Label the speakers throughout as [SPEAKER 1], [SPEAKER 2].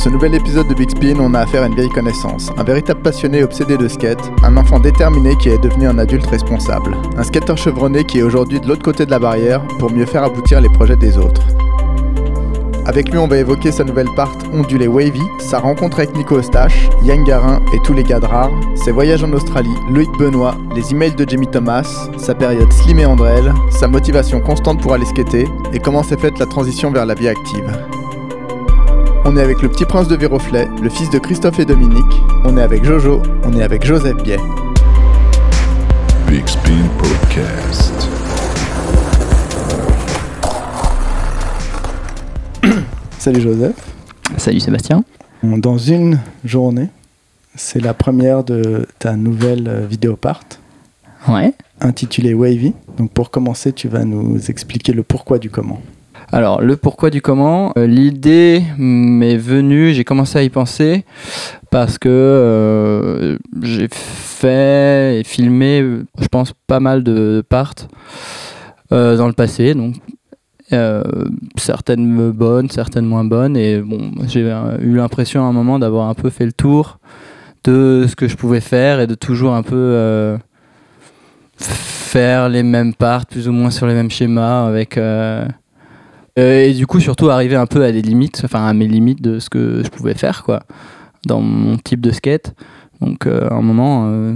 [SPEAKER 1] ce nouvel épisode de Big Spin, on a affaire à une vieille connaissance, un véritable passionné obsédé de skate, un enfant déterminé qui est devenu un adulte responsable, un skater chevronné qui est aujourd'hui de l'autre côté de la barrière pour mieux faire aboutir les projets des autres. Avec lui, on va évoquer sa nouvelle part ondulée Wavy, sa rencontre avec Nico Eustache, Yann Garin et tous les gars de rare, ses voyages en Australie, Loïc Benoît, les emails de Jamie Thomas, sa période Slim et Andrel, sa motivation constante pour aller skater et comment s'est faite la transition vers la vie active. On est avec le petit prince de Viroflay, le fils de Christophe et Dominique. On est avec Jojo, on est avec Joseph Biet.
[SPEAKER 2] Big Spin Podcast.
[SPEAKER 1] Salut Joseph.
[SPEAKER 3] Salut Sébastien.
[SPEAKER 1] Dans une journée, c'est la première de ta nouvelle euh, vidéo part
[SPEAKER 3] Ouais.
[SPEAKER 1] intitulée Wavy. Donc pour commencer, tu vas nous expliquer le pourquoi du comment.
[SPEAKER 3] Alors, le pourquoi du comment, euh, l'idée m'est venue, j'ai commencé à y penser parce que euh, j'ai fait et filmé, je pense, pas mal de parts euh, dans le passé. Donc, certaines bonnes, certaines moins bonnes. Et bon, j'ai eu l'impression à un moment d'avoir un peu fait le tour de ce que je pouvais faire et de toujours un peu faire les mêmes parts, plus ou moins sur les mêmes schémas avec. Euh, et du coup, surtout arriver un peu à des limites, enfin à mes limites de ce que je pouvais faire, quoi, dans mon type de skate. Donc, euh, à un moment, euh,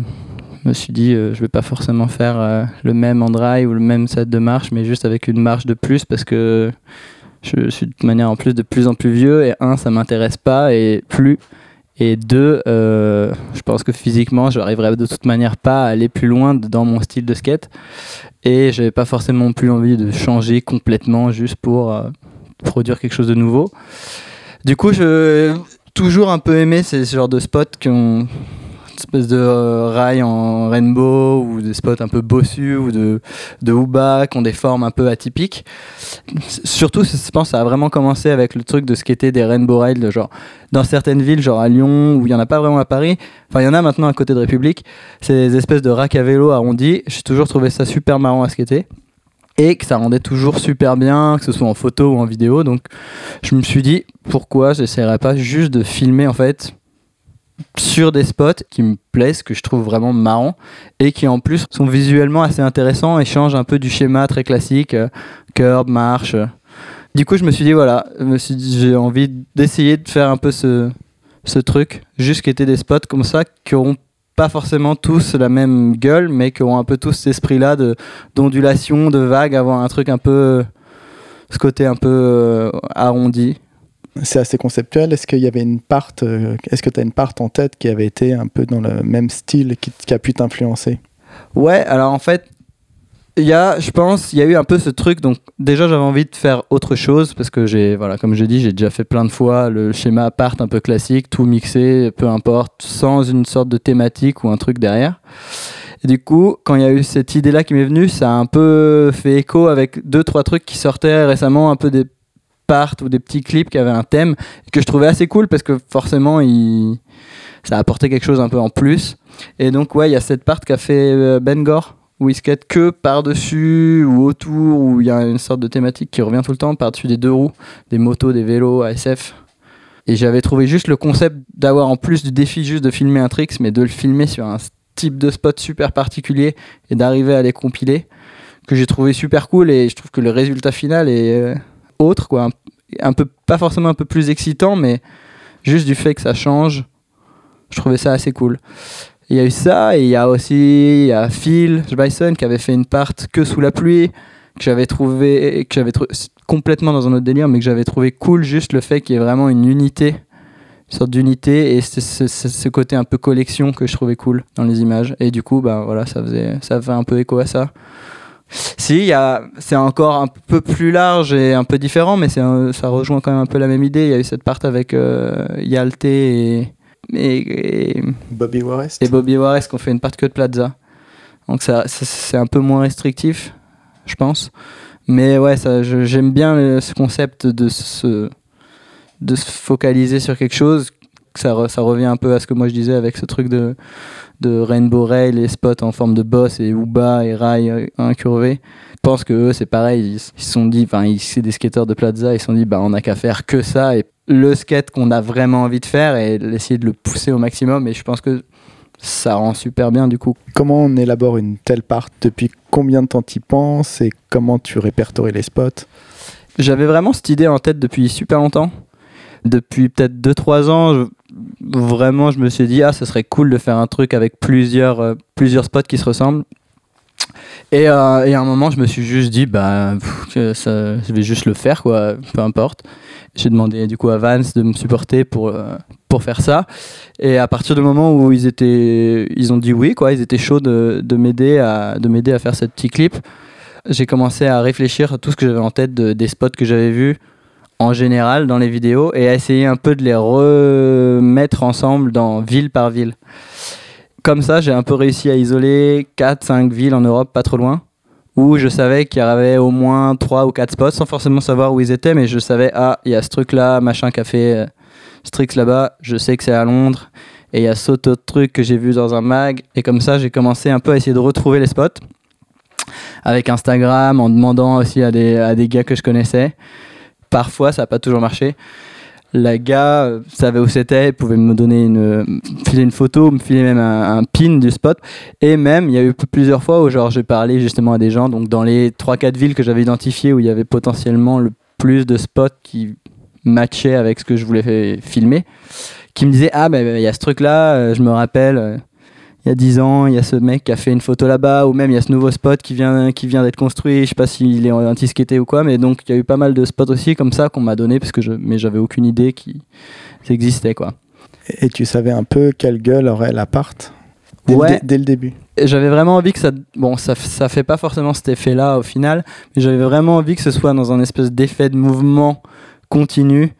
[SPEAKER 3] je me suis dit, je vais pas forcément faire le même en dry ou le même set de marche, mais juste avec une marche de plus parce que je suis de toute manière en plus de plus en plus vieux et un, ça m'intéresse pas et plus. Et deux, je pense que physiquement, je n'arriverai de toute manière pas à aller plus loin dans mon style de skate. Et j'avais pas forcément plus envie de changer complètement juste pour euh, produire quelque chose de nouveau. Du coup, je toujours un peu aimé ces ce genre de spots qui ont espèce de euh, rail en rainbow ou des spots un peu bossus ou de, de hooba qui ont des formes un peu atypiques. Surtout, je pense, ça a vraiment commencé avec le truc de skater des rainbow rails, de genre dans certaines villes, genre à Lyon, où il y en a pas vraiment à Paris. Enfin, il y en a maintenant à côté de République. Des espèces de racks à vélo arrondis. J'ai toujours trouvé ça super marrant à skater. Et que ça rendait toujours super bien, que ce soit en photo ou en vidéo. Donc, je me suis dit, pourquoi j'essaierais pas juste de filmer, en fait, sur des spots qui me plaisent, que je trouve vraiment marrants, et qui en plus sont visuellement assez intéressants et changent un peu du schéma très classique, euh, marche. Du coup, je me suis dit, voilà, j'ai envie d'essayer de faire un peu ce, ce truc, juste qui étaient des spots comme ça, qui auront pas forcément tous la même gueule, mais qui auront un peu tous cet esprit-là de d'ondulation, de vague, avoir un truc un peu, ce côté un peu euh, arrondi.
[SPEAKER 1] C'est assez conceptuel. Est-ce qu'il y avait une part, euh, est-ce que tu as une part en tête qui avait été un peu dans le même style qui, a pu t'influencer?
[SPEAKER 3] Ouais, alors en fait, il y a, je pense, il y a eu un peu ce truc. Donc déjà, j'avais envie de faire autre chose parce que j'ai, voilà, comme je dis, j'ai déjà fait plein de fois le schéma part un peu classique, tout mixé, peu importe, sans une sorte de thématique ou un truc derrière. Et du coup, quand il y a eu cette idée-là qui m'est venue, ça a un peu fait écho avec deux, trois trucs qui sortaient récemment, un peu des parts ou des petits clips qui avaient un thème que je trouvais assez cool parce que forcément, il... ça apportait quelque chose un peu en plus. Et donc, ouais, il y a cette part qu'a fait euh, Ben Gore, où il skate que par-dessus ou autour, où il y a une sorte de thématique qui revient tout le temps, par-dessus des deux roues, des motos, des vélos, ASF. Et j'avais trouvé juste le concept d'avoir en plus du défi juste de filmer un tricks, mais de le filmer sur un type de spot super particulier et d'arriver à les compiler, que j'ai trouvé super cool et je trouve que le résultat final est euh, autre, quoi. Un, peu, pas forcément un peu plus excitant, mais juste du fait que ça change, je trouvais ça assez cool. Il y a eu ça, et il y a aussi y a Phil Bison qui avait fait une part que sous la pluie, que j'avais trouvé, que j'avais complètement dans un autre délire, mais que j'avais trouvé cool juste le fait qu'il y ait vraiment une unité, une sorte d'unité, et c'est ce côté un peu collection que je trouvais cool dans les images. Et du coup, bah voilà, ça faisait, ça fait un peu écho à ça. Si, c'est encore un peu plus large et un peu différent, mais un- ça rejoint quand même un peu la même idée. Il y a eu cette part avec euh, Yalte et, et, et,
[SPEAKER 1] Bobby Warrest
[SPEAKER 3] et Bobby Warres qui ont fait une part que de Plaza. Donc ça, ça- c'est un peu moins restrictif, je pense. Mais ouais, j'aime bien le- ce concept de se, de se focaliser sur quelque chose. Ça, re- ça revient un peu à ce que moi je disais avec ce truc de, de Rainbow Rail, les spots en forme de boss et Uba et rail euh, incurvé. Je pense que eux, c'est pareil. Ils se sont dit, enfin, ils- c'est des skateurs de Plaza, ils se sont dit, bah, on n'a qu'à faire que ça et le skate qu'on a vraiment envie de faire et essayer de le pousser au maximum. Et je pense que ça rend super bien du coup.
[SPEAKER 1] Comment on élabore une telle part? Depuis combien de temps tu penses et comment tu répertories les spots?
[SPEAKER 3] J'avais vraiment cette idée en tête depuis super longtemps. Depuis peut-être 2-3 ans, vraiment je me suis dit, ah, ce serait cool de faire un truc avec plusieurs, euh, plusieurs spots qui se ressemblent. Et, euh, et à un moment, je me suis juste dit, bah, je vais juste le faire, quoi, peu importe. J'ai demandé du coup à Vance de me supporter pour, euh, pour faire ça. Et à partir du moment où ils, étaient, ils ont dit oui, quoi, ils étaient chauds de, de m'aider à, de m'aider à faire ce petit clip, j'ai commencé à réfléchir à tout ce que j'avais en tête de- des spots que j'avais vus en général dans les vidéos et à essayer un peu de les remettre ensemble dans ville par ville. Comme ça, j'ai un peu réussi à isoler 4-5 villes en Europe, pas trop loin, où je savais qu'il y avait au moins 3 ou 4 spots, sans forcément savoir où ils étaient, mais je savais, ah, il y a ce truc-là, machin café, euh, Strix là-bas, je sais que c'est à Londres, et il y a ce autre truc que j'ai vu dans un mag, et comme ça, j'ai commencé un peu à essayer de retrouver les spots, avec Instagram, en demandant aussi à des, à des gars que je connaissais. Parfois, ça n'a pas toujours marché. La gars euh, savait où c'était, pouvait me donner une, filer une photo, me filer même un, pin du spot. Et même, il y a eu plusieurs fois où genre j'ai parlé justement à des gens, donc dans les 3-4 villes que j'avais identifiées où il y avait potentiellement le plus de spots qui matchaient avec ce que je voulais filmer, qui me disaient Ah, ben il y a ce truc-là, euh, je me rappelle, euh, il y a 10 ans, il y a ce mec qui a fait une photo là-bas, ou même il y a ce nouveau spot qui vient, qui vient d'être construit, je sais pas s'il est anti-skaté ou quoi, mais donc il y a eu pas mal de spots aussi comme ça qu'on m'a donné, parce que je, mais j'avais aucune idée qui existait quoi.
[SPEAKER 1] Et tu savais un peu quelle gueule aurait l'appart dès,
[SPEAKER 3] Ouais.
[SPEAKER 1] dès le début?
[SPEAKER 3] J'avais vraiment envie que ça. Bon, ça, ça fait pas forcément cet effet-là au final, mais j'avais vraiment envie que ce soit dans un espèce d'effet de mouvement continu.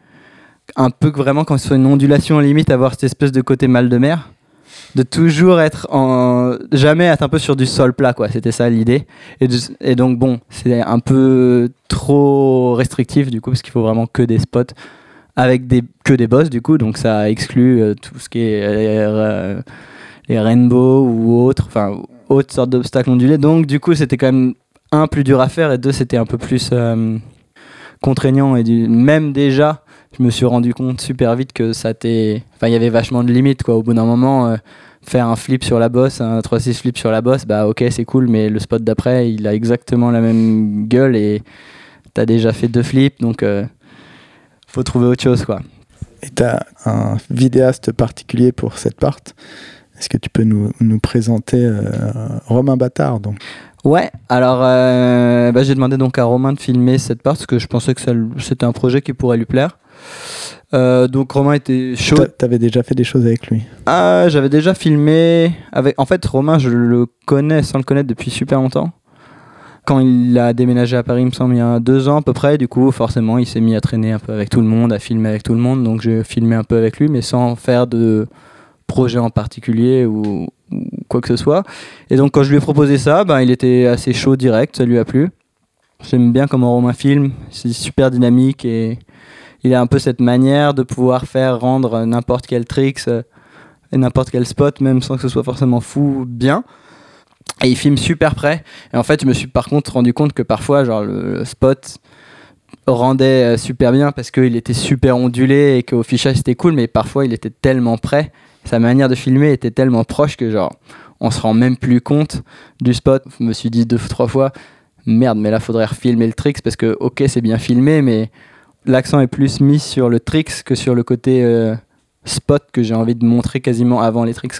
[SPEAKER 3] Un peu que vraiment, quand ce soit une ondulation limite, avoir cette espèce de côté mal de mer. De toujours être en. Jamais être un peu sur du sol plat, quoi. C'était ça l'idée. Et, donc, bon, c'est un peu trop restrictif, du coup, parce qu'il faut vraiment que des spots avec des, que des boss, du coup. Donc, ça exclut euh, tout ce qui est. euh, les rainbows ou autres, enfin autres sortes d'obstacles ondulés. Donc du coup c'était quand même un plus dur à faire et deux c'était un peu plus euh, contraignant et même déjà je me suis rendu compte super vite que ça t'est, enfin il y avait vachement de limites quoi. Au bout d'un moment faire un flip sur la bosse, un 3-6 flip sur la bosse, bah ok c'est cool mais le spot d'après il a exactement la même gueule et t'as déjà fait deux flips donc euh, faut trouver autre chose quoi.
[SPEAKER 1] Et tu as un vidéaste particulier pour cette part. Est-ce que tu peux nous, nous présenter euh, Romain Bâtard donc?
[SPEAKER 3] Ouais, alors euh, bah, j'ai demandé donc à Romain de filmer cette part parce que je pensais que c'était un projet qui pourrait lui plaire. Euh, donc Romain était chaud.
[SPEAKER 1] Tu avais déjà fait des choses avec lui.
[SPEAKER 3] Ah, j'avais déjà filmé avec. En fait, Romain, je le connais sans le connaître depuis super longtemps. Quand il a déménagé à Paris, il me semble, il y a deux ans à peu près, du coup, forcément, il s'est mis à traîner un peu avec tout le monde, à filmer avec tout le monde. Donc, j'ai filmé un peu avec lui, mais sans faire de projet en particulier ou, ou quoi que ce soit. Et donc, quand je lui ai proposé ça, ben, il était assez chaud direct, ça lui a plu. J'aime bien comment Romain filme, c'est super dynamique et il a un peu cette manière de pouvoir faire rendre n'importe quel tricks euh, et n'importe quel spot, même sans que ce soit forcément fou, bien. Et il filme super près. Et en fait, je me suis par contre rendu compte que parfois, genre, le, spot rendait euh, super bien parce qu'il était super ondulé et qu'au fichage c'était cool, mais parfois il était tellement près, sa manière de filmer était tellement proche que genre on se rend même plus compte du spot. Je me suis dit deux trois fois, merde, mais là faudrait refilmer le tricks parce que ok c'est bien filmé, mais l'accent est plus mis sur le tricks que sur le côté euh, spot que j'ai envie de montrer quasiment avant les tricks.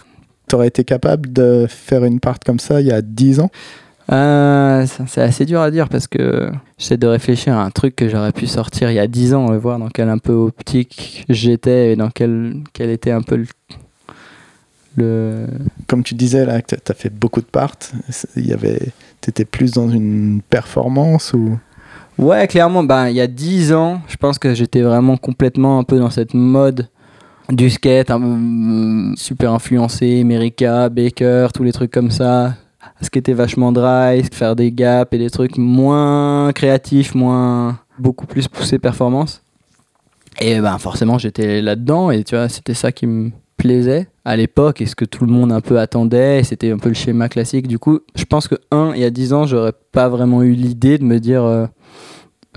[SPEAKER 1] Tu aurais été capable de faire une part comme ça il y a 10 ans?
[SPEAKER 3] Euh, c'est assez dur à dire parce que j'essaie de réfléchir à un truc que j'aurais pu sortir il y a 10 ans et voir dans quelle un peu optique j'étais et dans quel, quel était un peu le. le...
[SPEAKER 1] Comme tu disais là, tu as fait beaucoup de parts. Il y avait, étais plus dans une performance ou?
[SPEAKER 3] Ouais, clairement, ben, il y a 10 ans, je pense que j'étais vraiment complètement un peu dans cette mode du skate, peu, super influencé, America, Baker, tous les trucs comme ça. Skater vachement dry, faire des gaps et des trucs moins créatifs, moins beaucoup plus poussé performance. Et ben forcément, j'étais là-dedans et tu vois, c'était ça qui me plaisait à l'époque et ce que tout le monde un peu attendait, c'était un peu le schéma classique. Du coup, je pense que un, il y a 10 ans, j'aurais pas vraiment eu l'idée de me dire euh,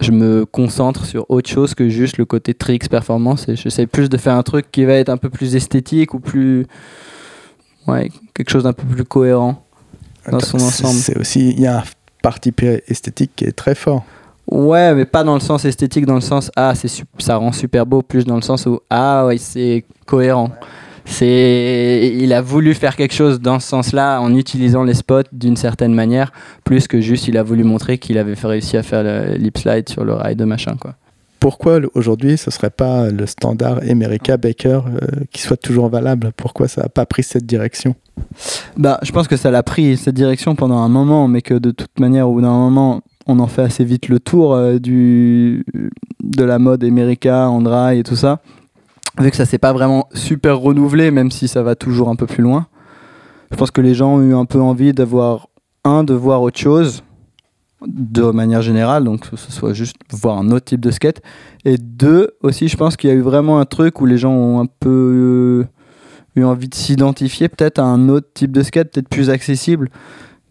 [SPEAKER 3] je me concentre sur autre chose que juste le côté tricks performance et j'essaie plus de faire un truc qui va être un peu plus esthétique ou plus ouais quelque chose d'un peu plus cohérent dans son ensemble
[SPEAKER 1] C'est aussi, il y a un parti esthétique qui est très fort.
[SPEAKER 3] ouais mais pas dans le sens esthétique dans le sens ah c'est ça rend super beau plus dans le sens où ah ouais c'est cohérent c'est il a voulu faire quelque chose dans ce sens-là en utilisant les spots d'une certaine manière plus que juste il a voulu montrer qu'il avait fait réussi à faire le lip slide sur le ride machin quoi.
[SPEAKER 1] Pourquoi aujourd'hui ce serait pas le standard America Baker euh, qui soit toujours valable? Pourquoi ça n'a pas pris cette direction?
[SPEAKER 3] Bah, je pense que ça l'a pris cette direction pendant un moment, mais que de toute manière, au bout d'un moment, on en fait assez vite le tour euh, du, de la mode America, Andra et tout ça. Vu que ça s'est pas vraiment super renouvelé, même si ça va toujours un peu plus loin. Je pense que les gens ont eu un peu envie d'avoir, un, de voir autre chose, de manière générale, donc que ce soit juste voir un autre type de skate. Et deux, aussi, je pense qu'il y a eu vraiment un truc où les gens ont un peu eu envie de s'identifier peut-être à un autre type de skate, peut-être plus accessible.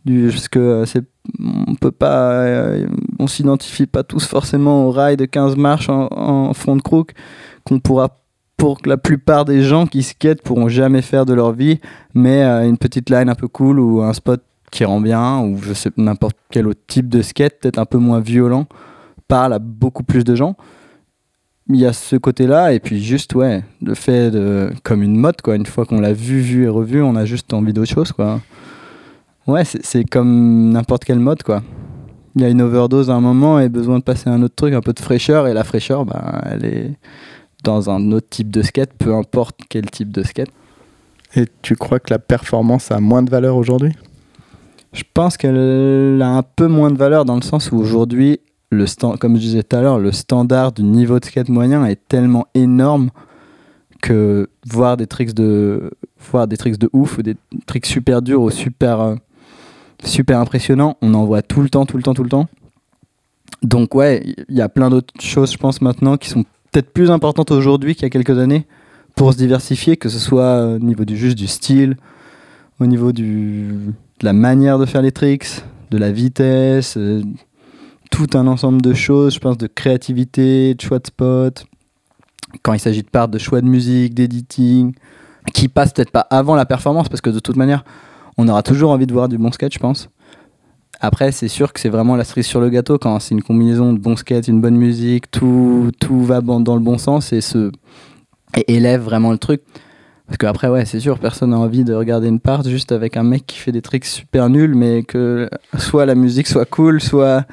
[SPEAKER 3] Parce que euh, c'est, on peut pas, euh, on s'identifie pas tous forcément au rail de 15 marches en, en front de crook qu'on pourra, pour que la plupart des gens qui skatent pourront jamais faire de leur vie, mais euh, une petite line un peu cool ou un spot qui rend bien ou je sais n'importe quel autre type de skate, peut-être un peu moins violent, parle à beaucoup plus de gens il y a ce côté-là, et puis juste, ouais, le fait de. comme une mode, quoi. Une fois qu'on l'a vu, vu et revu, on a juste envie d'autre chose, quoi. Ouais, c'est c'est comme n'importe quelle mode, quoi. Il y a une overdose à un moment et besoin de passer à un autre truc, un peu de fraîcheur, et la fraîcheur, bah, elle est dans un autre type de skate, peu importe quel type de skate.
[SPEAKER 1] Et tu crois que la performance a moins de valeur aujourd'hui?
[SPEAKER 3] Je pense qu'elle a un peu moins de valeur dans le sens où aujourd'hui, le stand, comme je disais tout à l'heure, le standard du niveau de skate moyen est tellement énorme que voir des tricks de voir des tricks de ouf ou des tricks super durs ou super euh, super impressionnants, on en voit tout le temps, tout le temps, tout le temps. Donc ouais, il y a plein d'autres choses, je pense maintenant, qui sont peut-être plus importantes aujourd'hui qu'il y a quelques années pour se diversifier, que ce soit au niveau du juste du style, au niveau de la manière de faire les tricks, de la vitesse, euh, tout un ensemble de choses, je pense, de créativité, de choix de spot. Quand il s'agit de part de choix de musique, d'editing, qui passe peut-être pas avant la performance, parce que de toute manière, on aura toujours envie de voir du bon skate, je pense. Après, c'est sûr que c'est vraiment la cerise sur le gâteau quand c'est une combinaison de bon skate, une bonne musique, tout, tout va dans le bon sens et, se, élève vraiment le truc. Parce qu'après, ouais, c'est sûr, personne n'a envie de regarder une part juste avec un mec qui fait des tricks super nuls, mais que soit la musique soit cool, soit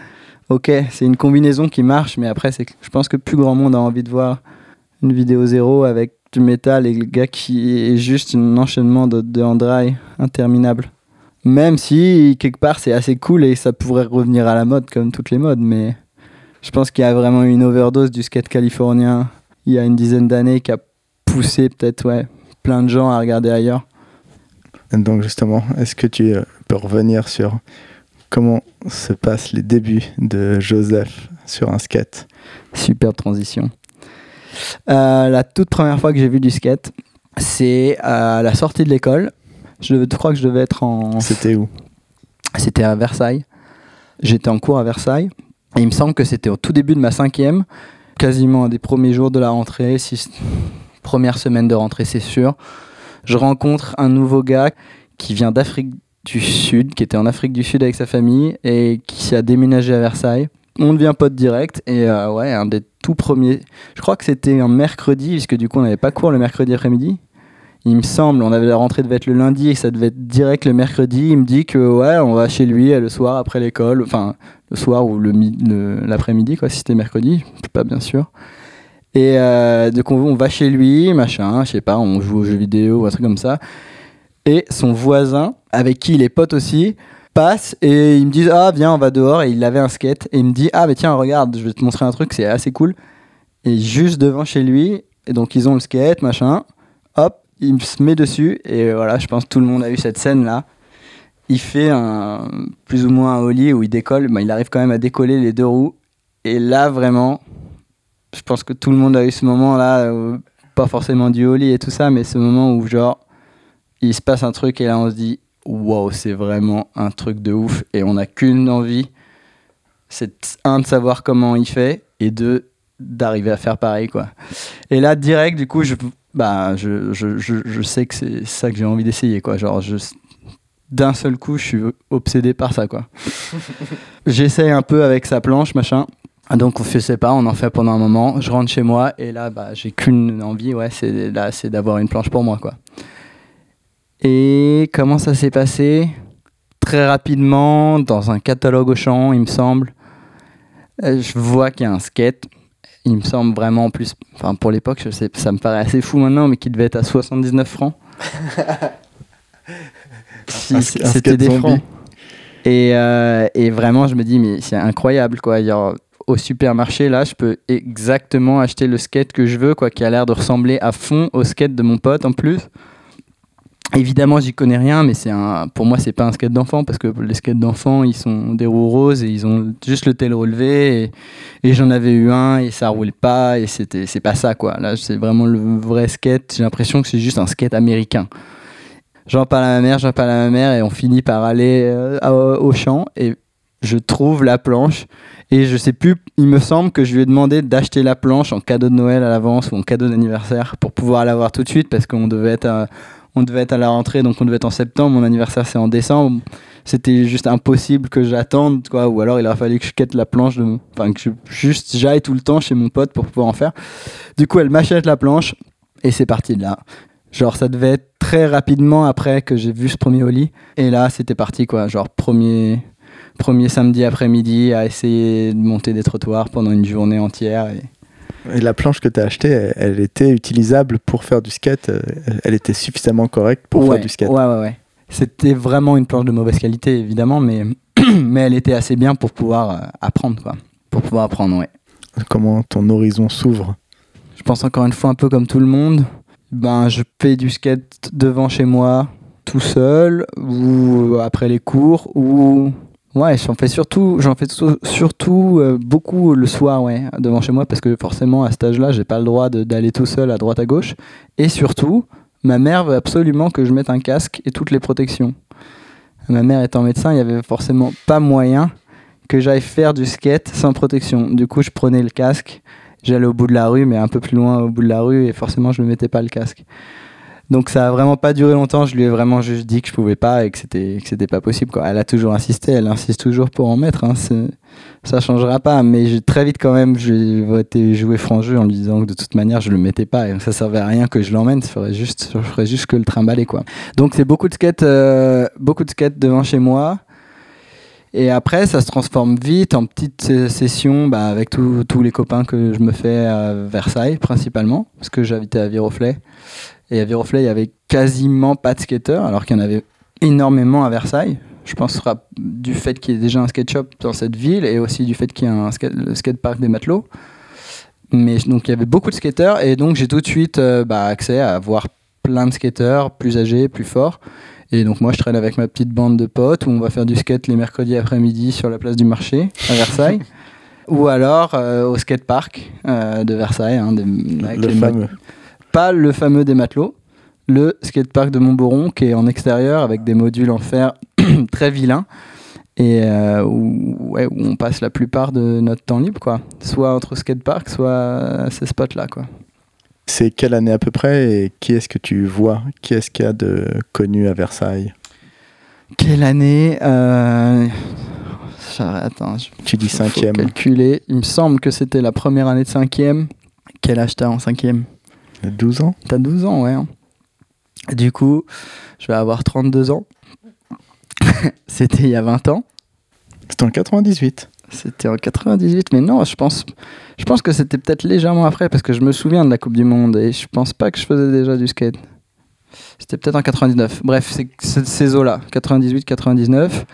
[SPEAKER 3] ok, c'est une combinaison qui marche, mais après, c'est, je pense que plus grand monde a envie de voir une vidéo zéro avec du métal et le gars qui est juste un enchaînement de, de interminable. Même si, quelque part, c'est assez cool et ça pourrait revenir à la mode comme toutes les modes, mais je pense qu'il y a vraiment eu une overdose du skate californien il y a une dizaine d'années qui a poussé peut-être, ouais, plein de gens à regarder ailleurs.
[SPEAKER 1] Donc justement, est-ce que tu euh, peux revenir sur comment se passent les débuts de Joseph sur un skate?
[SPEAKER 3] Superbe transition. Euh, la toute première fois que j'ai vu du skate, c'est à la sortie de l'école. Je crois que je devais être en.
[SPEAKER 1] C'était où?
[SPEAKER 3] C'était à Versailles. J'étais en cours à Versailles. Et il me semble que c'était au tout début de ma cinquième, quasiment un des premiers jours de la rentrée, six- première semaine de rentrée, c'est sûr. Je rencontre un nouveau gars qui vient d'Afrique du Sud, qui était en Afrique du Sud avec sa famille et qui a déménagé à Versailles. On devient pote direct et euh, ouais, un des tout premiers. Je crois que c'était un mercredi, puisque du coup on n'avait pas cours le mercredi après-midi. Il me semble, on avait la rentrée devait être le lundi et ça devait être direct le mercredi. Il me dit que ouais, on va chez lui euh, le soir après l'école, enfin le soir ou l'après-midi quoi, si c'était mercredi, je suis pas bien sûr. Et euh, donc on, on va chez lui, machin, je sais pas, on joue aux jeux vidéo ou un truc comme ça. Et son voisin, avec qui il est pote aussi, passe et il me dit ah viens on va dehors et il avait un skate et il me dit ah mais tiens regarde je vais te montrer un truc c'est assez cool et juste devant chez lui et donc ils ont le skate machin hop il se met dessus et voilà je pense que tout le monde a eu cette scène là il fait plus ou moins un ollie où il décolle ben, il arrive quand même à décoller les deux roues. Et là vraiment je pense que tout le monde a eu ce moment là pas forcément du ollie et tout ça mais ce moment où genre il se passe un truc et là on se dit wow c'est vraiment un truc de ouf. Et on n'a qu'une envie c'est un de savoir comment il fait et deux d'arriver à faire pareil quoi. Et là direct du coup je bah je, je, je, je sais que c'est ça que j'ai envie d'essayer quoi. Genre je d'un seul coup je suis obsédé par ça quoi. J'essaye un peu avec sa planche machin. Donc on fait sais pas, on en fait pendant un moment. Je rentre chez moi et là bah j'ai qu'une envie ouais c'est là c'est d'avoir une planche pour moi quoi. Et comment ça s'est passé? Très rapidement, dans un catalogue au champ, il me semble, euh, je vois qu'il y a un skate. Il me semble vraiment en plus, enfin pour l'époque, je sais, ça me paraît assez fou maintenant, mais qui devait être à 79 francs. si, c'était des francs. Et, euh, et vraiment, je me dis, mais c'est incroyable, quoi. Au supermarché, là, je peux exactement acheter le skate que je veux, quoi, qui a l'air de ressembler à fond au skate de mon pote en plus. Évidemment, j'y connais rien, mais c'est un, pour moi, c'est pas un skate d'enfant parce que les skates d'enfant, ils sont des roues roses et ils ont juste le tel relevé. Et, j'en avais eu un et ça roule pas et c'était, c'est pas ça quoi. Là, c'est vraiment le vrai skate. J'ai l'impression que c'est juste un skate américain. J'en parle à ma mère, j'en parle à ma mère et on finit par aller euh, au, champ et je trouve la planche et je sais plus, il me semble que je lui ai demandé d'acheter la planche en cadeau de Noël à l'avance ou en cadeau d'anniversaire pour pouvoir l'avoir tout de suite parce qu'on devait être à, on devait être à la rentrée donc on devait être en septembre, mon anniversaire c'est en décembre. C'était juste impossible que j'attende quoi ou alors il aurait fallu que je quête la planche de enfin que je, juste j'aille tout le temps chez mon pote pour pouvoir en faire. Du coup, elle m'achète la planche et c'est parti de là. Genre ça devait être très rapidement après que j'ai vu ce premier Oli et là c'était parti quoi, genre premier premier samedi après-midi à essayer de monter des trottoirs pendant une journée entière et
[SPEAKER 1] Et la planche que tu as achetée, elle, elle était utilisable pour faire du skate. euh, Elle était suffisamment correcte pour
[SPEAKER 3] ouais,
[SPEAKER 1] faire du skate.
[SPEAKER 3] Ouais, ouais, ouais. C'était vraiment une planche de mauvaise qualité, évidemment, mais, mais elle était assez bien pour pouvoir euh, apprendre, quoi. Pour pouvoir apprendre, ouais.
[SPEAKER 1] Comment ton horizon s'ouvre?
[SPEAKER 3] Je pense encore une fois un peu comme tout le monde. Ben, je fais du skate devant chez moi, tout seul, ou après les cours, ou ouais, j'en fais surtout, j'en fais surtout, euh, beaucoup le soir, ouais, devant chez moi, parce que forcément à cet âge-là, j'ai pas le droit d'aller tout seul à droite à gauche, et surtout, ma mère veut absolument que je mette un casque et toutes les protections. Ma mère étant médecin, il y avait forcément pas moyen que j'aille faire du skate sans protection. Du coup, je prenais le casque j'allais au bout de la rue, mais un peu plus loin au bout de la rue, et forcément, je ne mettais pas le casque. Donc ça a vraiment pas duré longtemps, je lui ai vraiment juste dit que je pouvais pas et que c'était que c'était pas possible. Elle a toujours insisté, elle insiste toujours pour en mettre hein, ça changera pas mais très vite quand même j'ai été jouer franc jeu en lui disant que de toute manière je le mettais pas et ça servait à rien que je l'emmène, ça ferait juste je ferais juste que le trimballer quoi. Donc c'est beaucoup de skate euh, beaucoup de skate devant chez moi. Et après, ça se transforme vite en petites sessions bah, avec tous les copains que je me fais à Versailles, principalement, parce que j'habitais à Viroflay. Et à Viroflay, il y avait quasiment pas de skateurs, alors qu'il y en avait énormément à Versailles. Je pense du fait qu'il y ait déjà un skate shop dans cette ville et aussi du fait qu'il y ait un skate, le skatepark des matelots. Mais donc il y avait beaucoup de skateurs et donc j'ai tout de suite euh, bah, accès à voir plein de skateurs plus âgés, plus forts. Et donc moi je traîne avec ma petite bande de potes où on va faire du skate les mercredis après-midi sur la place du marché à Versailles. Ou alors euh, au skatepark euh, de Versailles. hein, des-
[SPEAKER 1] le
[SPEAKER 3] les
[SPEAKER 1] fameux.
[SPEAKER 3] Pas le fameux des matelots, le skatepark de Montboron qui est en extérieur avec des modules en fer très vilains et euh, où, ouais, où on passe la plupart de notre temps libre quoi. Soit entre skatepark, soit à ces spots là quoi.
[SPEAKER 1] C'est quelle année à peu près et qui est-ce que tu vois? Qui est-ce qu'il y a de connu à Versailles?
[SPEAKER 3] Quelle année euh... Attends, je
[SPEAKER 1] Tu dis cinquième.
[SPEAKER 3] calculer. Il me semble que c'était la première année de cinquième. Quel âge t'as en cinquième?
[SPEAKER 1] 12 ans
[SPEAKER 3] T'as 12 ans, ouais. hein. Du coup, je vais avoir 32 ans. C'était il y a 20 ans.
[SPEAKER 1] C'était en 98.
[SPEAKER 3] C'était en 98, mais non, je pense, je pense que c'était peut-être légèrement après, parce que je me souviens de la Coupe du Monde et je pense pas que je faisais déjà du skate. C'était peut-être en 99. Bref, c'est c'est ces eaux-là, 98, 99.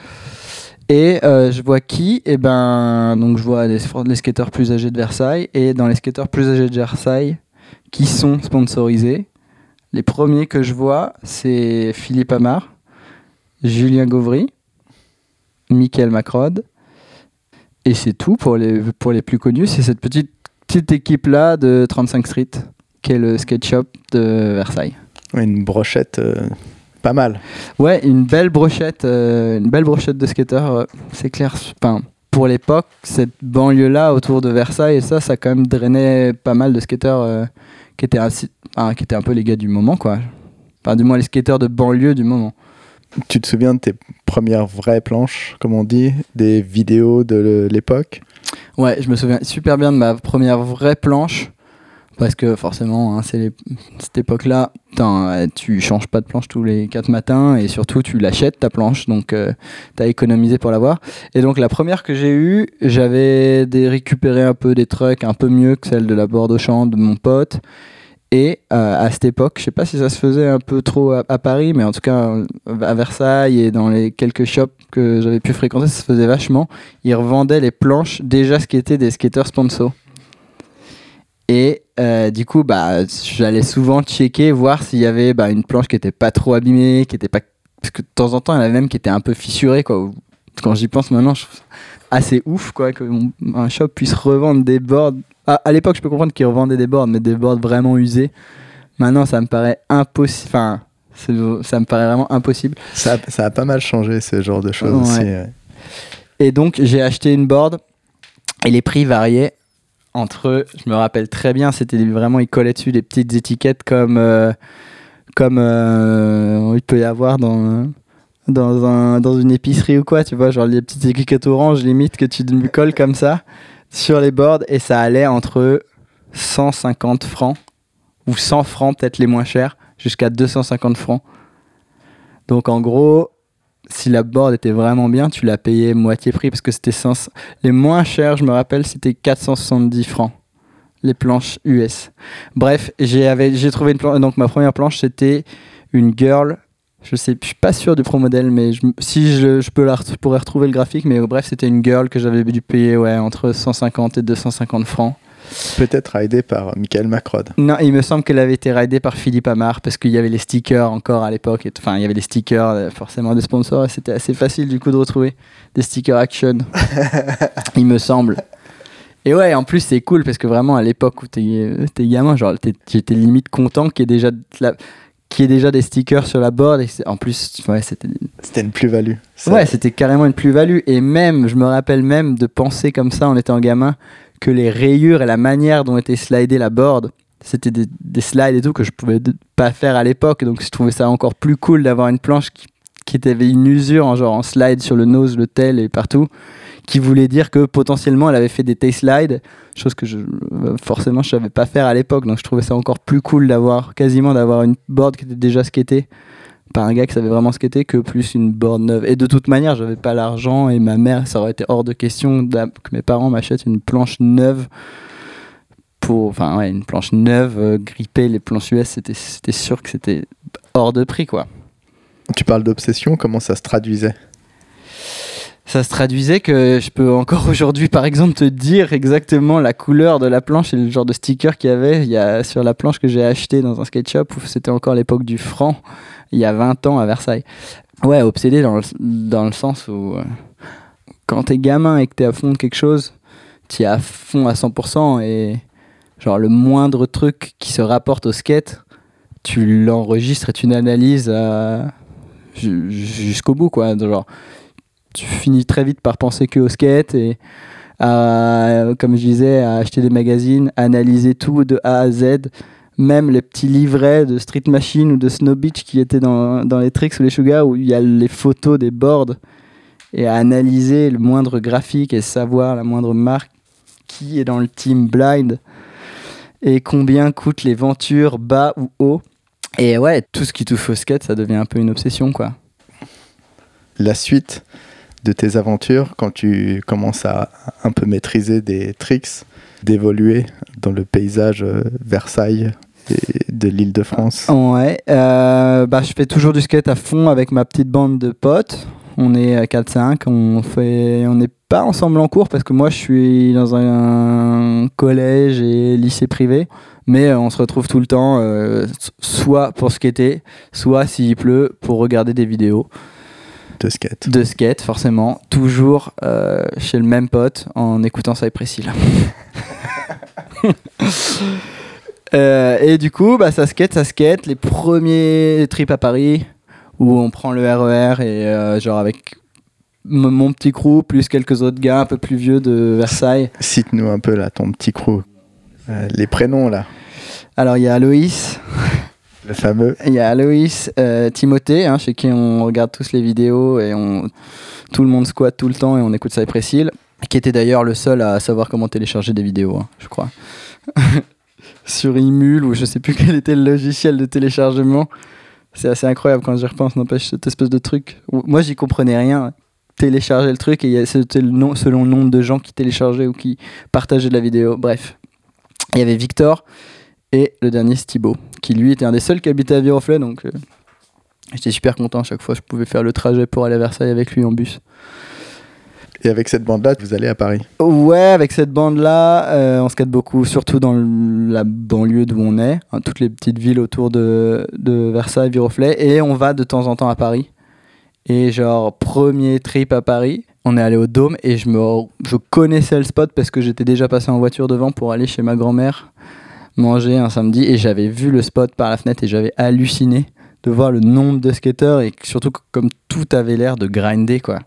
[SPEAKER 3] Et euh, je vois qui? Et ben, donc je vois les, les skateurs plus âgés de Versailles. Et dans les skateurs plus âgés de Versailles, qui sont sponsorisés, les premiers que je vois, c'est Philippe Amar, Julien Gauvry, Michael Macrod. Et c'est tout pour les, pour les plus connus. C'est cette petite, petite équipe-là de 35 Street, qui est le skate shop de Versailles.
[SPEAKER 1] Ouais, une brochette euh, pas mal.
[SPEAKER 3] Ouais, une belle brochette, euh, une belle brochette de skateurs, euh, c'est clair. Enfin, pour l'époque, cette banlieue-là autour de Versailles ça, ça quand même drainait pas mal de skateurs euh, qui, étaient ainsi- enfin, qui étaient un peu les gars du moment, quoi. Enfin, du moins les skateurs de banlieue du moment.
[SPEAKER 1] Tu te souviens de tes premières vraies planches, comme on dit, des vidéos de l'époque?
[SPEAKER 3] Ouais, je me souviens super bien de ma première vraie planche. Parce que forcément, hein, c'est cette époque-là, euh, tu changes pas de planche tous les 4 matins et surtout tu l'achètes ta planche, donc tu as économisé pour l'avoir. Et donc la première que j'ai eue, j'avais récupéré un peu des trucs un peu mieux que celle de la board au champ de mon pote. Et euh, à cette époque, je sais pas si ça se faisait un peu trop à, Paris, mais en tout cas euh, à Versailles et dans les quelques shops que j'avais pu fréquenter, ça se faisait vachement. Ils revendaient les planches déjà skatées des skateurs sponsors. Et euh, du coup, bah, j'allais souvent checker, voir s'il y avait bah, une planche qui était pas trop abîmée, qui était pas. Parce que de temps en temps, il y en avait même qui était un peu fissurée, quoi. Quand j'y pense maintenant, je trouve assez ouf, quoi, qu'un shop puisse revendre des boards. Ah, à l'époque, je peux comprendre qu'ils revendaient des boards, mais des boards vraiment usés. Maintenant, ça me paraît impossible. Enfin, ça me paraît vraiment impossible.
[SPEAKER 1] ça, a- ça a pas mal changé, ce genre de choses
[SPEAKER 3] Ouais.
[SPEAKER 1] aussi. ouais.
[SPEAKER 3] Et donc, j'ai acheté une board et les prix variaient entre, je me rappelle très bien, c'était vraiment, ils collaient dessus des petites étiquettes comme, euh, comme euh, il peut y avoir dans, dans, un, dans une épicerie ou quoi, tu vois, genre les petites étiquettes oranges limite que tu me colles comme ça sur les boards et ça allait entre 150 francs ou 100 francs, peut-être les moins chers, jusqu'à 250 francs. Donc en gros, si la board était vraiment bien, tu la payais moitié prix parce que c'était 500 les moins chers, je me rappelle, c'était 470 francs les planches US. Bref, j'ai trouvé une planche donc ma première planche c'était une girl je sais, je suis pas sûr du pro modèle, mais si je, peux je pourrais retrouver le graphique, mais bref, c'était une girl que j'avais dû payer entre 150 et 250 francs.
[SPEAKER 1] Peut-être aidé par Michael Macrod.
[SPEAKER 3] Non, il me semble qu'elle avait été ridée par Philippe Amar parce qu'il y avait les stickers encore à l'époque. Enfin, il y avait les stickers euh, forcément des sponsors et c'était assez facile du coup de retrouver des stickers action. il me semble. Et ouais, en plus c'est cool parce que vraiment à l'époque où t'es euh, gamin, genre j'étais limite content qu'il y ait déjà de la- y ait déjà des stickers sur la board et en plus ouais c'était
[SPEAKER 1] C'était une plus-value.
[SPEAKER 3] Ouais, c'était carrément une plus-value. Et même, je me rappelle même de penser comme ça en étant gamin, que les rayures et la manière dont était slidée la board, c'était des, des slides et tout que je pouvais pas faire à l'époque. Donc je trouvais ça encore plus cool d'avoir une planche qui, avait une usure en genre en slide sur le nose, le tail et partout, qui voulait dire que potentiellement elle avait fait des tail slides, chose que forcément je savais pas faire à l'époque. Donc je trouvais ça encore plus cool d'avoir quasiment d'avoir une board qui était déjà skatée par un gars qui savait vraiment skater que plus une board neuve. Et de toute manière, j'avais pas l'argent et ma mère, ça aurait été hors de question que mes parents m'achètent une planche neuve pour, enfin ouais, une planche neuve euh, grippée. Les planches US, c'était c'était sûr que c'était hors de prix quoi.
[SPEAKER 1] Tu parles d'obsession, comment ça se traduisait?
[SPEAKER 3] Ça se traduisait que je peux encore aujourd'hui, par exemple, te dire exactement la couleur de la planche et le genre de sticker qu'il y avait il y a, sur la planche que j'ai acheté dans un skate shop où c'était encore l'époque du franc, il y a 20 ans à Versailles. Ouais, obsédé dans le, dans le sens où euh, quand t'es gamin et que t'es à fond de quelque chose, t'y es à fond à 100% et genre le moindre truc qui se rapporte au skate, tu l'enregistres et tu l'analyses jusqu'au bout quoi. Genre, tu finis très vite par penser que au skate et à, comme je disais, à acheter des magazines, analyser tout de A à Z, même les petits livrets de Street Machine ou de Snow Beach qui étaient dans, dans les tricks ou les Sugar où il y a les photos des boards et à analyser le moindre graphique et savoir la moindre marque qui est dans le team blind et combien coûtent les ventures bas ou haut. Et ouais, tout ce qui touche au skate, ça devient un peu une obsession quoi.
[SPEAKER 1] La suite de tes aventures, quand tu commences à un peu maîtriser des tricks, d'évoluer dans le paysage euh, Versailles de l'île de France.
[SPEAKER 3] Ouais, euh, bah, je fais toujours du skate à fond avec ma petite bande de potes. On est à 4-5, on fait, on n'est pas ensemble en cours parce que moi je suis dans un collège et lycée privé, mais euh, on se retrouve tout le temps, euh, soit pour skater, soit s'il pleut pour regarder des vidéos
[SPEAKER 1] de skate.
[SPEAKER 3] de skate, forcément, toujours euh, chez le même pote en écoutant Cypress Hill. Euh, et du coup, bah, ça skate, ça skate. Les premiers trips à Paris où on prend le RER et euh, genre avec mon petit crew, plus quelques autres gars un peu plus vieux de Versailles.
[SPEAKER 1] Cite-nous un peu là, ton petit crew. Euh, les prénoms là,
[SPEAKER 3] Alors il y a Aloïs,
[SPEAKER 1] le fameux.
[SPEAKER 3] il y a Aloïs, Timothée, hein, chez qui on regarde tous les vidéos et on, tout le monde squatte tout le temps et on écoute ça et Priscille, qui était d'ailleurs le seul à savoir comment télécharger des vidéos, hein, je crois. Sur Imul ou je sais plus quel était le logiciel de téléchargement. C'est assez incroyable quand j'y repense, n'empêche cette espèce de truc. Moi j'y comprenais rien. Télécharger le truc et c'était le nom, selon le nombre de gens qui téléchargeaient ou qui partageaient de la vidéo. Bref. Il y avait Victor et le dernier c'est Thibaut, qui lui était un des seuls qui habitait à Viroflay, donc euh, j'étais super content à chaque fois. Je pouvais faire le trajet pour aller à Versailles avec lui en bus.
[SPEAKER 1] Et avec cette bande-là, vous allez à Paris.
[SPEAKER 3] Ouais, avec cette bande-là, euh, on skate beaucoup, surtout dans la banlieue d'où on est, hein, toutes les petites villes autour de, de Versailles, Viroflay, et on va de temps en temps à Paris. Et genre, premier trip à Paris, on est allé au Dôme et je, me, je connaissais le spot parce que j'étais déjà passé en voiture devant pour aller chez ma grand-mère manger un samedi et j'avais vu le spot par la fenêtre et j'avais halluciné de voir le nombre de skateurs et surtout comme tout avait l'air de grinder quoi.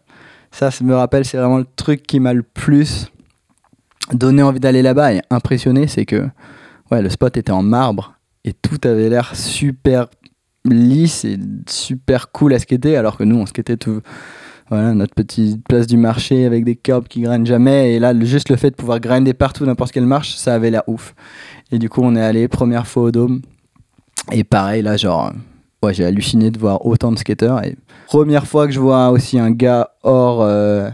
[SPEAKER 3] Ça, ça me rappelle, c'est vraiment le truc qui m'a le plus donné envie d'aller là-bas et impressionné, c'est que ouais, le spot était en marbre et tout avait l'air super lisse et super cool à skater, alors que nous, on skatait tout, voilà, notre petite place du marché avec des curbs qui grindent jamais. Et là, juste le fait de pouvoir grinder partout, n'importe quelle marche, ça avait l'air ouf. Et du coup, on est allé première fois au Dôme. Et pareil, là, genre, ouais, j'ai halluciné de voir autant de skateurs. Et première fois que je vois aussi un gars hors euh,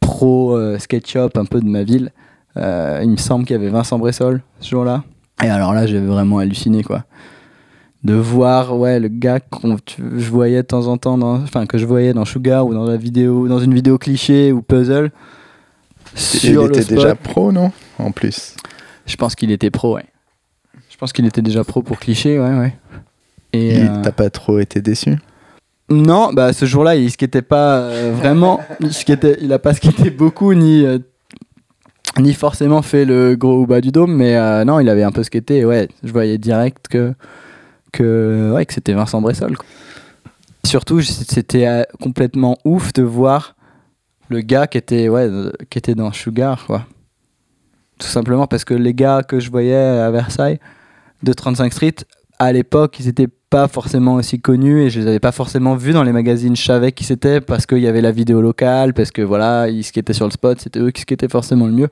[SPEAKER 3] pro euh, skate shop un peu de ma ville. Euh, il me semble qu'il y avait Vincent Bressol ce jour-là. Et alors là, j'ai vraiment halluciné, quoi. De voir, ouais, le gars qu'on tu- je voyais de temps en temps, enfin, que je voyais dans Sugar ou dans la vidéo, dans une vidéo cliché ou puzzle.
[SPEAKER 1] il
[SPEAKER 3] Sur
[SPEAKER 1] était
[SPEAKER 3] spot.
[SPEAKER 1] déjà pro, non? En plus.
[SPEAKER 3] Je pense qu'il était pro, ouais. Je pense qu'il était déjà pro pour cliché, ouais, ouais. Et,
[SPEAKER 1] Il-
[SPEAKER 3] euh,
[SPEAKER 1] T'as pas trop été déçu
[SPEAKER 3] Non, bah ce jour-là, il skatait pas euh, vraiment. il, skatait, il a pas skaté beaucoup, ni, euh, ni forcément fait le gros ou bas du dôme, mais euh, non, il avait un peu skaté. et Ouais, je voyais direct que, que, ouais, que c'était Vincent Bressol. quoi. Surtout, c'était complètement ouf de voir le gars qui était, ouais, qui était dans Sugar, quoi. Tout simplement parce que les gars que je voyais à Versailles de 35 Street, à l'époque, ils étaient pas forcément aussi connus et je les avais pas forcément vus dans les magazines. Je savais qui c'était parce qu'il y avait la vidéo locale, parce que voilà, ils skataient sur le spot, c'était eux qui skataient forcément le mieux.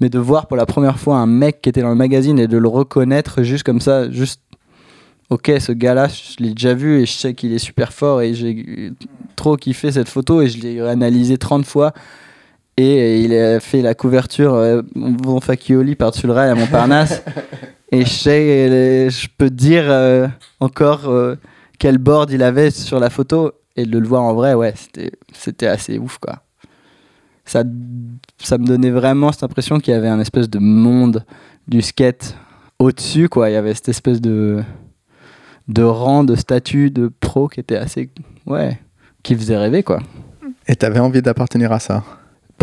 [SPEAKER 3] Mais de voir pour la première fois un mec qui était dans le magazine et de le reconnaître juste comme ça, juste ok, ce gars-là, je l'ai déjà vu et je sais qu'il est super fort et j'ai trop kiffé cette photo et je l'ai analysé 30 fois. Et il a fait la couverture euh, Facchioli par-dessus le rail à Montparnasse. et je sais, euh, je peux dire euh, encore euh, quel board il avait sur la photo. Et de le voir en vrai, ouais, c'était assez ouf, quoi. Ça, ça me donnait vraiment cette impression qu'il y avait un espèce de monde du skate au-dessus, quoi. Il y avait cette espèce de, de rang, de statut, de pro qui était assez. Ouais, qui faisait rêver, quoi
[SPEAKER 1] Et t'avais envie d'appartenir à ça?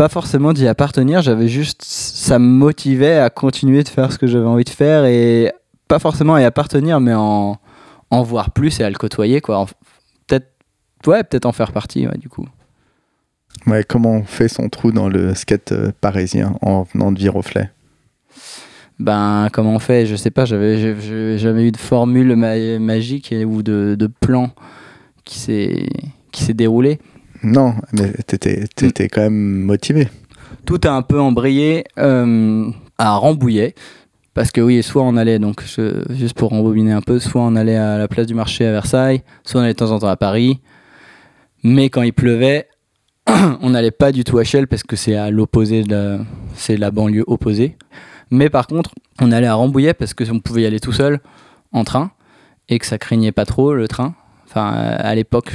[SPEAKER 3] Pas forcément d'y appartenir, j'avais juste ça me motivait à continuer de faire ce que j'avais envie de faire et pas forcément à y appartenir mais en, en voir plus et à le côtoyer quoi. Peut-être ouais, peut-être en faire partie ouais, du coup.
[SPEAKER 1] Ouais, comment on fait son trou dans le skate euh, parisien en venant de Viroflay?
[SPEAKER 3] Ben comment on fait, je sais pas, j'avais jamais eu de formule ma- magique ou de, de plan qui s'est déroulé.
[SPEAKER 1] Non, mais t'étais t'étais quand même motivé.
[SPEAKER 3] tout a un peu embrayé euh, à Rambouillet. Parce que oui, soit on allait, donc juste pour rembobiner un peu, soit on allait à la place du marché à Versailles, soit on allait de temps en temps à Paris. Mais quand il pleuvait, on n'allait pas du tout à Chelles parce que c'est à l'opposé c'est la banlieue opposée. Mais par contre, on allait à Rambouillet parce qu'on pouvait y aller tout seul en train et que ça craignait pas trop le train. Enfin, à l'époque,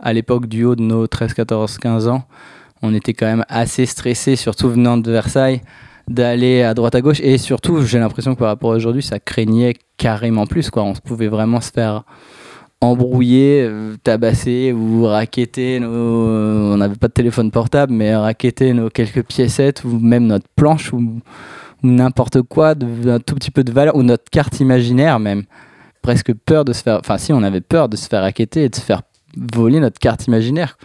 [SPEAKER 3] à l'époque du haut de nos 13, 14, 15 ans, on était quand même assez stressé, surtout venant de Versailles, d'aller à droite à gauche. Et surtout, j'ai l'impression que par rapport à aujourd'hui, ça craignait carrément plus. Quoi. On pouvait vraiment se faire embrouiller, euh, tabasser ou raqueter nos... On n'avait pas de téléphone portable, mais raqueter nos quelques piécettes ou même notre planche ou, ou n'importe quoi, de, un tout petit peu de valeur, ou notre carte imaginaire même. Presque peur de se faire... Enfin si, on avait peur de se faire raqueter et de se faire voler notre carte imaginaire.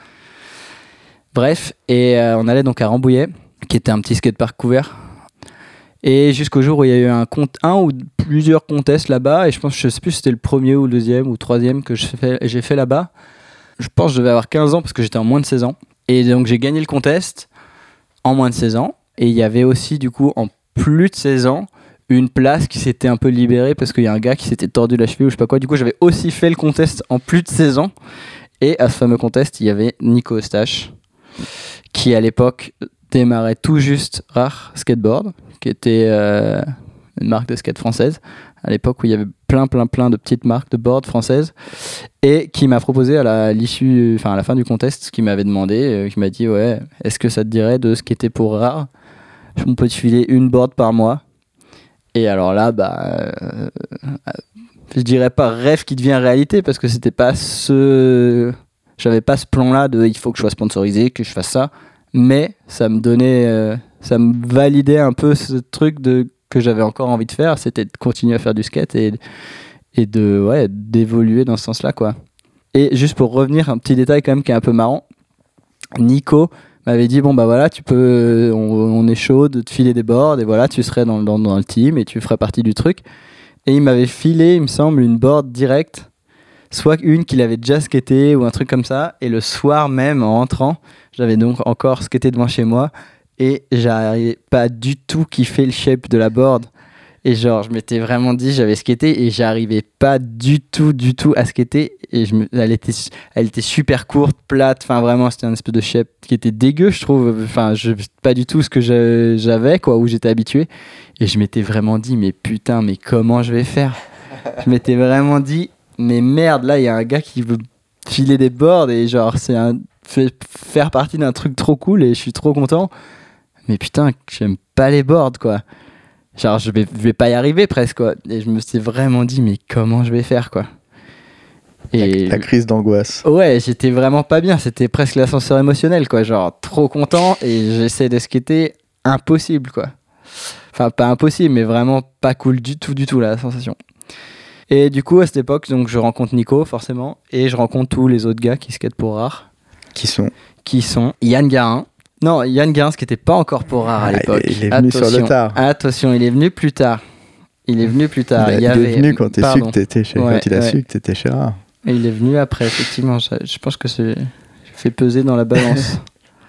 [SPEAKER 3] Bref, et euh, on allait donc à Rambouillet, qui était un petit skatepark couvert. Et jusqu'au jour où il y a eu un, ou plusieurs contests là-bas, et je pense, je sais plus si c'était le premier ou le deuxième ou le troisième que j'ai fait, j'ai fait là-bas. Je pense que je devais avoir 15 ans parce que j'étais en moins de 16 ans. Et donc j'ai gagné le contest en moins de 16 ans. Et il y avait aussi, du coup, en plus de 16 ans, une place qui s'était un peu libérée parce qu'il y a un gars qui s'était tordu la cheville ou je sais pas quoi. Du coup, j'avais aussi fait le contest en plus de 16 ans. Et à ce fameux contest, il y avait Nico Eustache, qui à l'époque démarrait tout juste Rare Skateboard, qui était euh, une marque de skate française, à l'époque où il y avait plein, plein, plein de petites marques de board françaises, et qui m'a proposé à la, l'issue, enfin à la fin du contest, qui m'avait demandé, euh, qui m'a dit ouais, est-ce que ça te dirait de skater pour Rare On peut te filer une board par mois. Et alors là, bah, euh, je dirais pas rêve qui devient réalité parce que c'était pas ce, j'avais pas ce plan-là de il faut que je sois sponsorisé, que je fasse ça, mais ça me donnait, euh, ça me validait un peu ce truc de que j'avais encore envie de faire, c'était de continuer à faire du skate et et de ouais d'évoluer dans ce sens-là quoi. Et juste pour revenir un petit détail quand même qui est un peu marrant, Nico m'avait dit bon bah voilà tu peux on, on est chaud de te filer des boards et voilà tu serais dans, dans, dans le team et tu ferais partie du truc et il m'avait filé il me semble une board directe soit une qu'il avait déjà skaté ou un truc comme ça. Et le soir même en rentrant j'avais donc encore skaté devant chez moi. Et j'arrivais pas du tout kiffer le shape de la board. Et genre je m'étais vraiment dit j'avais skaté et j'arrivais pas du tout du tout à skater. Et je me, elle était elle était super courte plate. Enfin vraiment c'était un espèce de shape qui était dégueu je trouve. Enfin pas du tout ce que j'avais quoi où j'étais habitué et je m'étais vraiment dit mais putain mais comment je vais faire? Je m'étais vraiment dit mais merde là il y a un gars qui veut filer des boards et genre c'est un fait faire partie d'un truc trop cool et je suis trop content. Mais putain j'aime pas les boards quoi. Genre je vais, je vais pas y arriver presque quoi. Et je me suis vraiment dit mais comment je vais faire quoi? Et
[SPEAKER 1] La crise d'angoisse.
[SPEAKER 3] ouais j'étais vraiment pas bien. C'était presque l'ascenseur émotionnel quoi. Genre trop content et j'essaie de skater impossible quoi enfin pas impossible mais vraiment pas cool du tout du tout la sensation et du coup à cette époque donc je rencontre Nico forcément et je rencontre tous les autres gars qui skatent pour rare
[SPEAKER 1] Qui sont
[SPEAKER 3] qui sont Yann Garin. Non, Yann Garin, ce qui n'était pas encore pour rare à
[SPEAKER 1] Ah, il est-
[SPEAKER 3] l'époque.
[SPEAKER 1] il est venu sur le
[SPEAKER 3] Attention,
[SPEAKER 1] tard.
[SPEAKER 3] Attention, il est venu plus tard. Il est venu plus tard.
[SPEAKER 1] il, est venu quand, t'es su que t'étais chez,
[SPEAKER 3] Ouais,
[SPEAKER 1] quand il a
[SPEAKER 3] ouais.
[SPEAKER 1] su que t'étais chez Rare.
[SPEAKER 3] Et il est venu après, effectivement. Je, je pense que c'est fait peser dans la balance.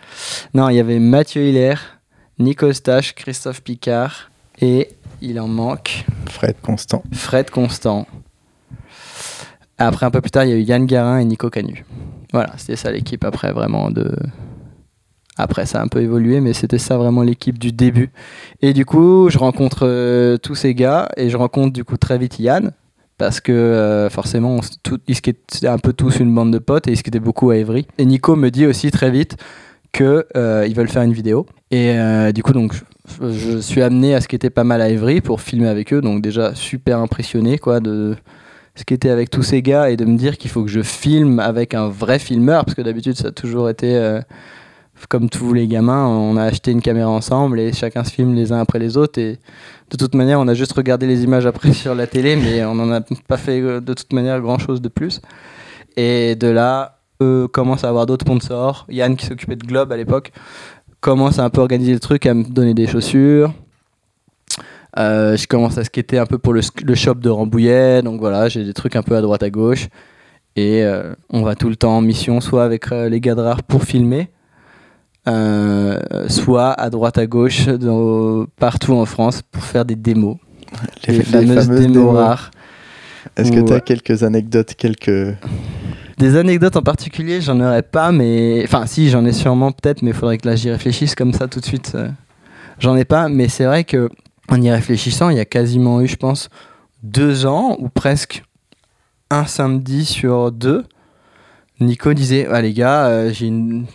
[SPEAKER 3] non, il y avait Mathieu Hiller, Nico Stache, Christophe Picard et il en manque
[SPEAKER 1] Fred Constant.
[SPEAKER 3] Fred Constant. Après, un peu plus tard, il y a eu Yann Garin et Nico Canu. Voilà, c'était ça l'équipe après, vraiment de. Après, ça a un peu évolué, mais c'était ça vraiment l'équipe du début. Et du coup, je rencontre euh, tous ces gars et je rencontre du coup très vite Yann. Parce que euh, forcément, on tout, ils skataient un peu tous une bande de potes et ils skataient beaucoup à Evry. Et Nico me dit aussi très vite que euh, ils veulent faire une vidéo. Et euh, du coup, donc, je, suis amené à skater pas mal à Evry pour filmer avec eux. Donc déjà super impressionné quoi de skater avec tous ces gars et de me dire qu'il faut que je filme avec un vrai filmeur parce que d'habitude ça a toujours été euh, comme tous les gamins, on a acheté une caméra ensemble et chacun se filme les uns après les autres et de toute manière on a juste regardé les images après sur la télé mais on n'en a pas fait de toute manière grand chose de plus. Et de là, eux commencent à avoir d'autres sponsors. Yann qui s'occupait de Globe à l'époque commence à un peu organiser le truc, à me donner des chaussures. Euh, je commence à skater un peu pour le, shop de Rambouillet, donc voilà, j'ai des trucs un peu à droite à gauche. Et euh, on va tout le temps en mission, soit avec euh, les gars de rare pour filmer, soit à droite à gauche, dans- partout en France pour faire des démos.
[SPEAKER 1] Les,
[SPEAKER 3] les, fameuses, démos,
[SPEAKER 1] démos.
[SPEAKER 3] rares.
[SPEAKER 1] Est-ce que tu as quelques anecdotes, quelques.
[SPEAKER 3] Des anecdotes en particulier, j'en aurais pas, mais. Enfin, si, j'en ai sûrement peut-être, mais il faudrait que là j'y réfléchisse comme ça tout de suite. euh, J'en ai pas, mais c'est vrai que en y réfléchissant, il y a quasiment eu, je pense, deux ans ou presque un samedi sur deux. Nico disait Ah les gars, euh, j'ai une.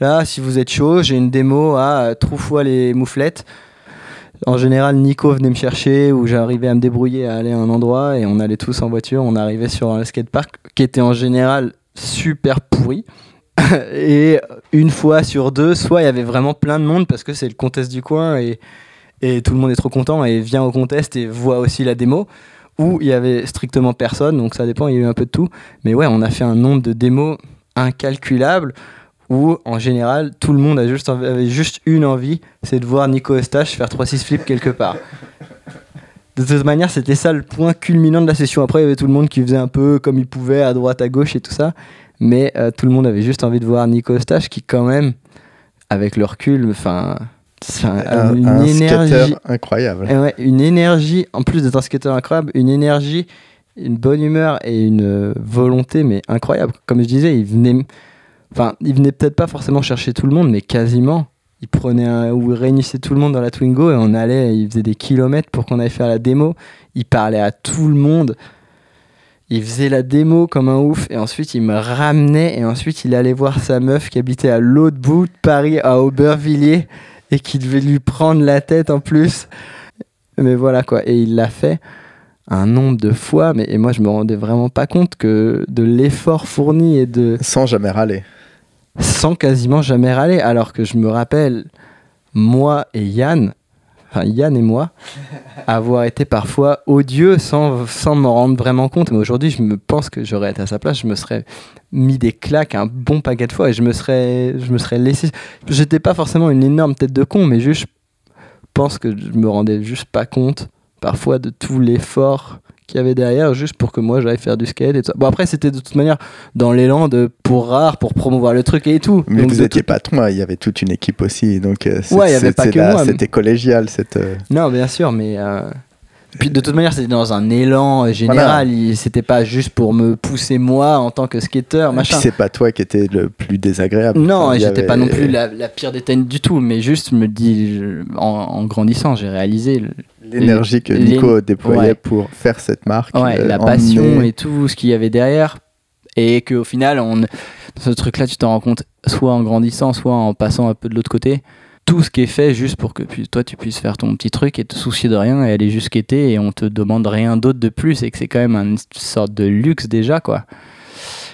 [SPEAKER 3] Là, si vous êtes chaud, j'ai une démo à euh, Troufois les mouflettes. En général, Nico venait me chercher ou j'arrivais à me débrouiller à aller à un endroit et on allait tous en voiture. On arrivait sur un skatepark qui était en général super pourri. et une fois sur deux, soit il y avait vraiment plein de monde parce que c'est le contest du coin et, et tout le monde est trop content et vient au contest et voit aussi la démo. Ou il y avait strictement personne, donc ça dépend, il y a eu un peu de tout. Mais ouais, on a fait un nombre de démos incalculable où en général tout le monde a juste, avait juste une envie, c'est de voir Nico Eustache faire 3-6 flips quelque part. De toute manière, c'était ça le point culminant de la session. Après, il y avait tout le monde qui faisait un peu comme il pouvait, à droite, à gauche et tout ça. Mais euh, tout le monde avait juste envie de voir Nico Eustache qui, quand même, avec le recul, enfin, un-
[SPEAKER 1] Un,
[SPEAKER 3] une
[SPEAKER 1] un
[SPEAKER 3] énergie.
[SPEAKER 1] incroyable.
[SPEAKER 3] Ouais, une énergie, en plus d'être un skater incroyable, une énergie, une bonne humeur et une euh, volonté, mais incroyable. Comme je disais, il venait, enfin, il venait peut-être pas forcément chercher tout le monde, mais quasiment. Il prenait un, ou réunissait tout le monde dans la Twingo et on allait, il faisait des kilomètres pour qu'on aille faire la démo. Il parlait à tout le monde. Il faisait la démo comme un ouf et ensuite il me ramenait et ensuite il allait voir sa meuf qui habitait à l'autre bout de Paris, à Aubervilliers et qui devait lui prendre la tête en plus. Mais voilà quoi, et il l'a fait un nombre de fois, mais et moi je me rendais vraiment pas compte que de l'effort fourni et de
[SPEAKER 1] Sans jamais râler.
[SPEAKER 3] Sans quasiment jamais râler, alors que je me rappelle moi et Yann, enfin Yann et moi, avoir été parfois odieux sans, sans m'en rendre vraiment compte. Mais aujourd'hui, je me pense que j'aurais été à sa place, je me serais mis des claques un bon paquet de fois et je me serais, je me serais laissé. J'étais pas forcément une énorme tête de con, mais juste, je pense que je me rendais juste pas compte parfois de tout l'effort qu'il y avait derrière juste pour que moi j'aille faire du skate et tout ça. Bon après c'était de toute manière dans l'élan de pour rare pour promouvoir le truc et tout.
[SPEAKER 1] Mais
[SPEAKER 3] Donc,
[SPEAKER 1] vous étiez pas toi, il y avait toute une équipe aussi. Donc, euh,
[SPEAKER 3] Ouais, il y avait pas que
[SPEAKER 1] là-
[SPEAKER 3] moi,
[SPEAKER 1] C'était collégial. Cette, euh,
[SPEAKER 3] Non, bien sûr, mais. euh, Puis de toute manière, c'était dans un élan euh, général. Il- C'était pas juste pour me pousser moi en tant que skater,
[SPEAKER 1] puis
[SPEAKER 3] machin.
[SPEAKER 1] c'est pas toi qui étais le plus désagréable.
[SPEAKER 3] Non, j'étais
[SPEAKER 1] avait-
[SPEAKER 3] pas non plus la, la pire des du tout, mais juste, me dis, en, en grandissant, j'ai réalisé le-
[SPEAKER 1] L'énergie que Nico déployait
[SPEAKER 3] ouais.
[SPEAKER 1] pour faire cette marque.
[SPEAKER 3] ouais,
[SPEAKER 1] euh,
[SPEAKER 3] la
[SPEAKER 1] emmener-
[SPEAKER 3] passion et tout ce qu'il y avait derrière. Et qu'au final, on, dans ce truc-là, tu t'en rends compte soit en grandissant, soit en passant un peu de l'autre côté. Tout ce qui est fait juste pour que toi tu puisses faire ton petit truc et te soucier de rien et aller juste skater et on te demande rien d'autre de plus et que c'est quand même une sorte de luxe déjà quoi.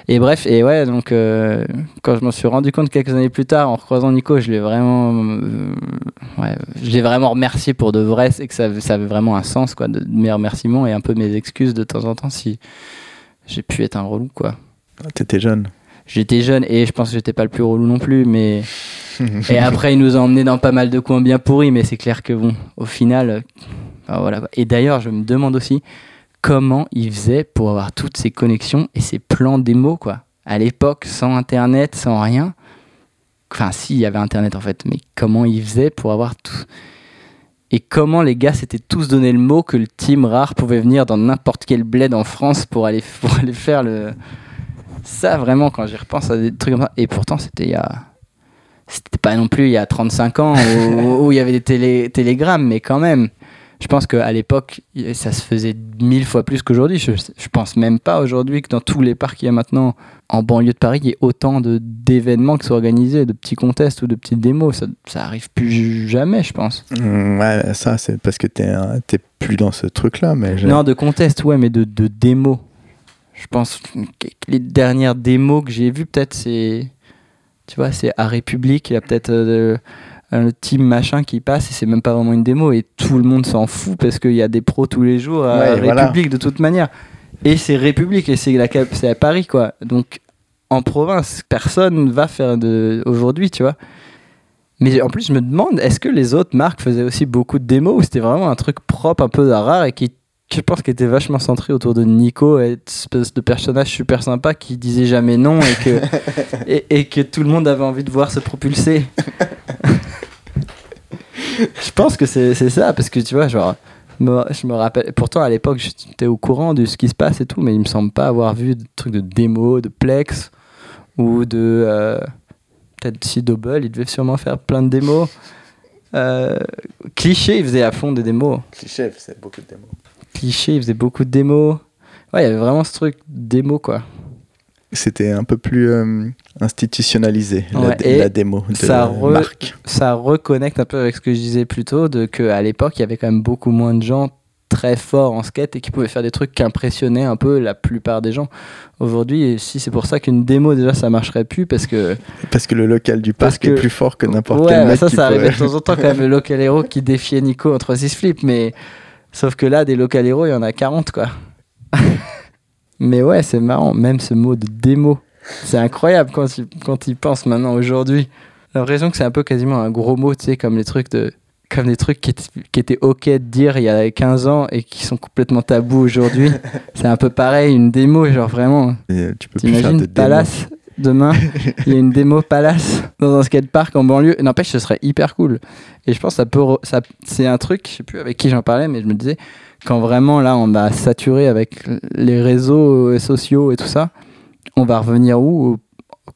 [SPEAKER 3] Et bref, et ouais, donc euh, quand je m'en suis rendu compte quelques années plus tard en recroisant Nico, je l'ai vraiment, euh, ouais, je l'ai vraiment remercié pour de vrai, c'est que ça, ça avait vraiment un sens quoi, de mes remerciements et un peu mes excuses de temps en temps si j'ai pu être un relou quoi.
[SPEAKER 1] T'étais jeune.
[SPEAKER 3] J'étais jeune et je pense que j'étais pas le plus relou non plus, mais et après il nous a emmenés dans pas mal de coins bien pourris, mais c'est clair que bon, au final, euh, voilà. Et d'ailleurs, je me demande aussi comment il faisait pour avoir toutes ces connexions et ces plans démo quoi. À l'époque, sans internet, sans rien. Enfin, si, il y avait internet en fait, mais comment il faisait pour avoir tout. Et comment les gars s'étaient tous donné le mot que le team rare pouvait venir dans n'importe quel bled en France pour aller, pour faire le. Ça, vraiment, quand j'y repense à des trucs comme ça. Et pourtant, c'était il y a. C'était pas non plus il y a 35 ans où, il y avait des télé- télégrammes, mais quand même. Je pense qu'à l'époque, ça se faisait mille fois plus qu'aujourd'hui. Je, je pense même pas aujourd'hui que dans tous les parcs qu'il y a maintenant en banlieue de Paris, il y ait autant de- d'événements qui soient organisés, de petits contests ou de petites démos. Ça, ça arrive plus jamais, je pense.
[SPEAKER 1] Mm, Ouais, ça, c'est parce que t'es t'es plus dans ce truc-là. Mais
[SPEAKER 3] Non, de contest, ouais, mais de, de démos. Je pense que les dernières démos que j'ai vues, peut-être, c'est. Tu vois, c'est à République, il y a peut-être euh, un team machin qui passe et c'est même pas vraiment une démo et tout le monde s'en fout parce qu'il y a des pros tous les jours à
[SPEAKER 1] Ouais, voilà.
[SPEAKER 3] République de toute manière. Et c'est République et c'est la cap- c'est à Paris, quoi. Donc en province, personne va faire de. Aujourd'hui, tu vois. Mais en plus, je me demande, est-ce que les autres marques faisaient aussi beaucoup de démos ou c'était vraiment un truc propre, un peu rare et qui, je pense, qui était vachement centré autour de Nico, cette espèce de personnage super sympa qui disait jamais non et que, et, et que tout le monde avait envie de voir se propulser? je pense que c'est ça, parce que tu vois, genre, me- je me rappelle, pourtant à l'époque j'étais au courant de ce qui se passe et tout, mais il me semble pas avoir vu de trucs de démo, de Plex ou de. euh, Peut-être si Double, il devait sûrement faire plein de démos. Euh, cliché, il faisait à fond des démos.
[SPEAKER 1] Cliché, c'est beaucoup de démos.
[SPEAKER 3] Cliché, il faisait beaucoup de démos. Ouais, il y avait vraiment ce truc démo, quoi.
[SPEAKER 1] C'était un peu plus euh, institutionnalisé, la,
[SPEAKER 3] Ouais,
[SPEAKER 1] démo de
[SPEAKER 3] ça re-
[SPEAKER 1] marque.
[SPEAKER 3] Ça reconnecte un peu avec ce que je disais plus tôt, de qu'à l'époque, il y avait quand même beaucoup moins de gens très forts en skate et qui pouvaient faire des trucs qui impressionnaient un peu la plupart des gens. Aujourd'hui, si c'est pour ça qu'une démo, déjà, ça marcherait plus, parce que...
[SPEAKER 1] Parce que le local du parc est
[SPEAKER 3] que-
[SPEAKER 1] plus fort que n'importe
[SPEAKER 3] Ouais,
[SPEAKER 1] quel mec
[SPEAKER 3] ça, ça arrivait de temps en temps quand même, le local hero qui défiait Nico en 3-6 flip, mais... Sauf que là, des local hero, il y en a 40, quoi. Mais ouais, c'est marrant, même ce mot de démo. c'est incroyable quand il, quand il pense maintenant aujourd'hui. J'ai l'impression que c'est un peu quasiment un gros mot, tu sais, comme les trucs de comme des trucs qui, étaient- qui étaient ok de dire il y a 15 ans et qui sont complètement tabous aujourd'hui. c'est un peu pareil, une démo, genre vraiment.
[SPEAKER 1] Et, euh, tu peux plus faire de
[SPEAKER 3] T'imagines
[SPEAKER 1] démo.
[SPEAKER 3] Palace demain, il y a une démo Palace dans un skatepark en banlieue. N'empêche, ce serait hyper cool. Et je pense que ça peut, ça, c'est un truc, je sais plus avec qui j'en parlais, mais je me disais quand vraiment là on va saturer avec les réseaux sociaux et tout ça, on va revenir où?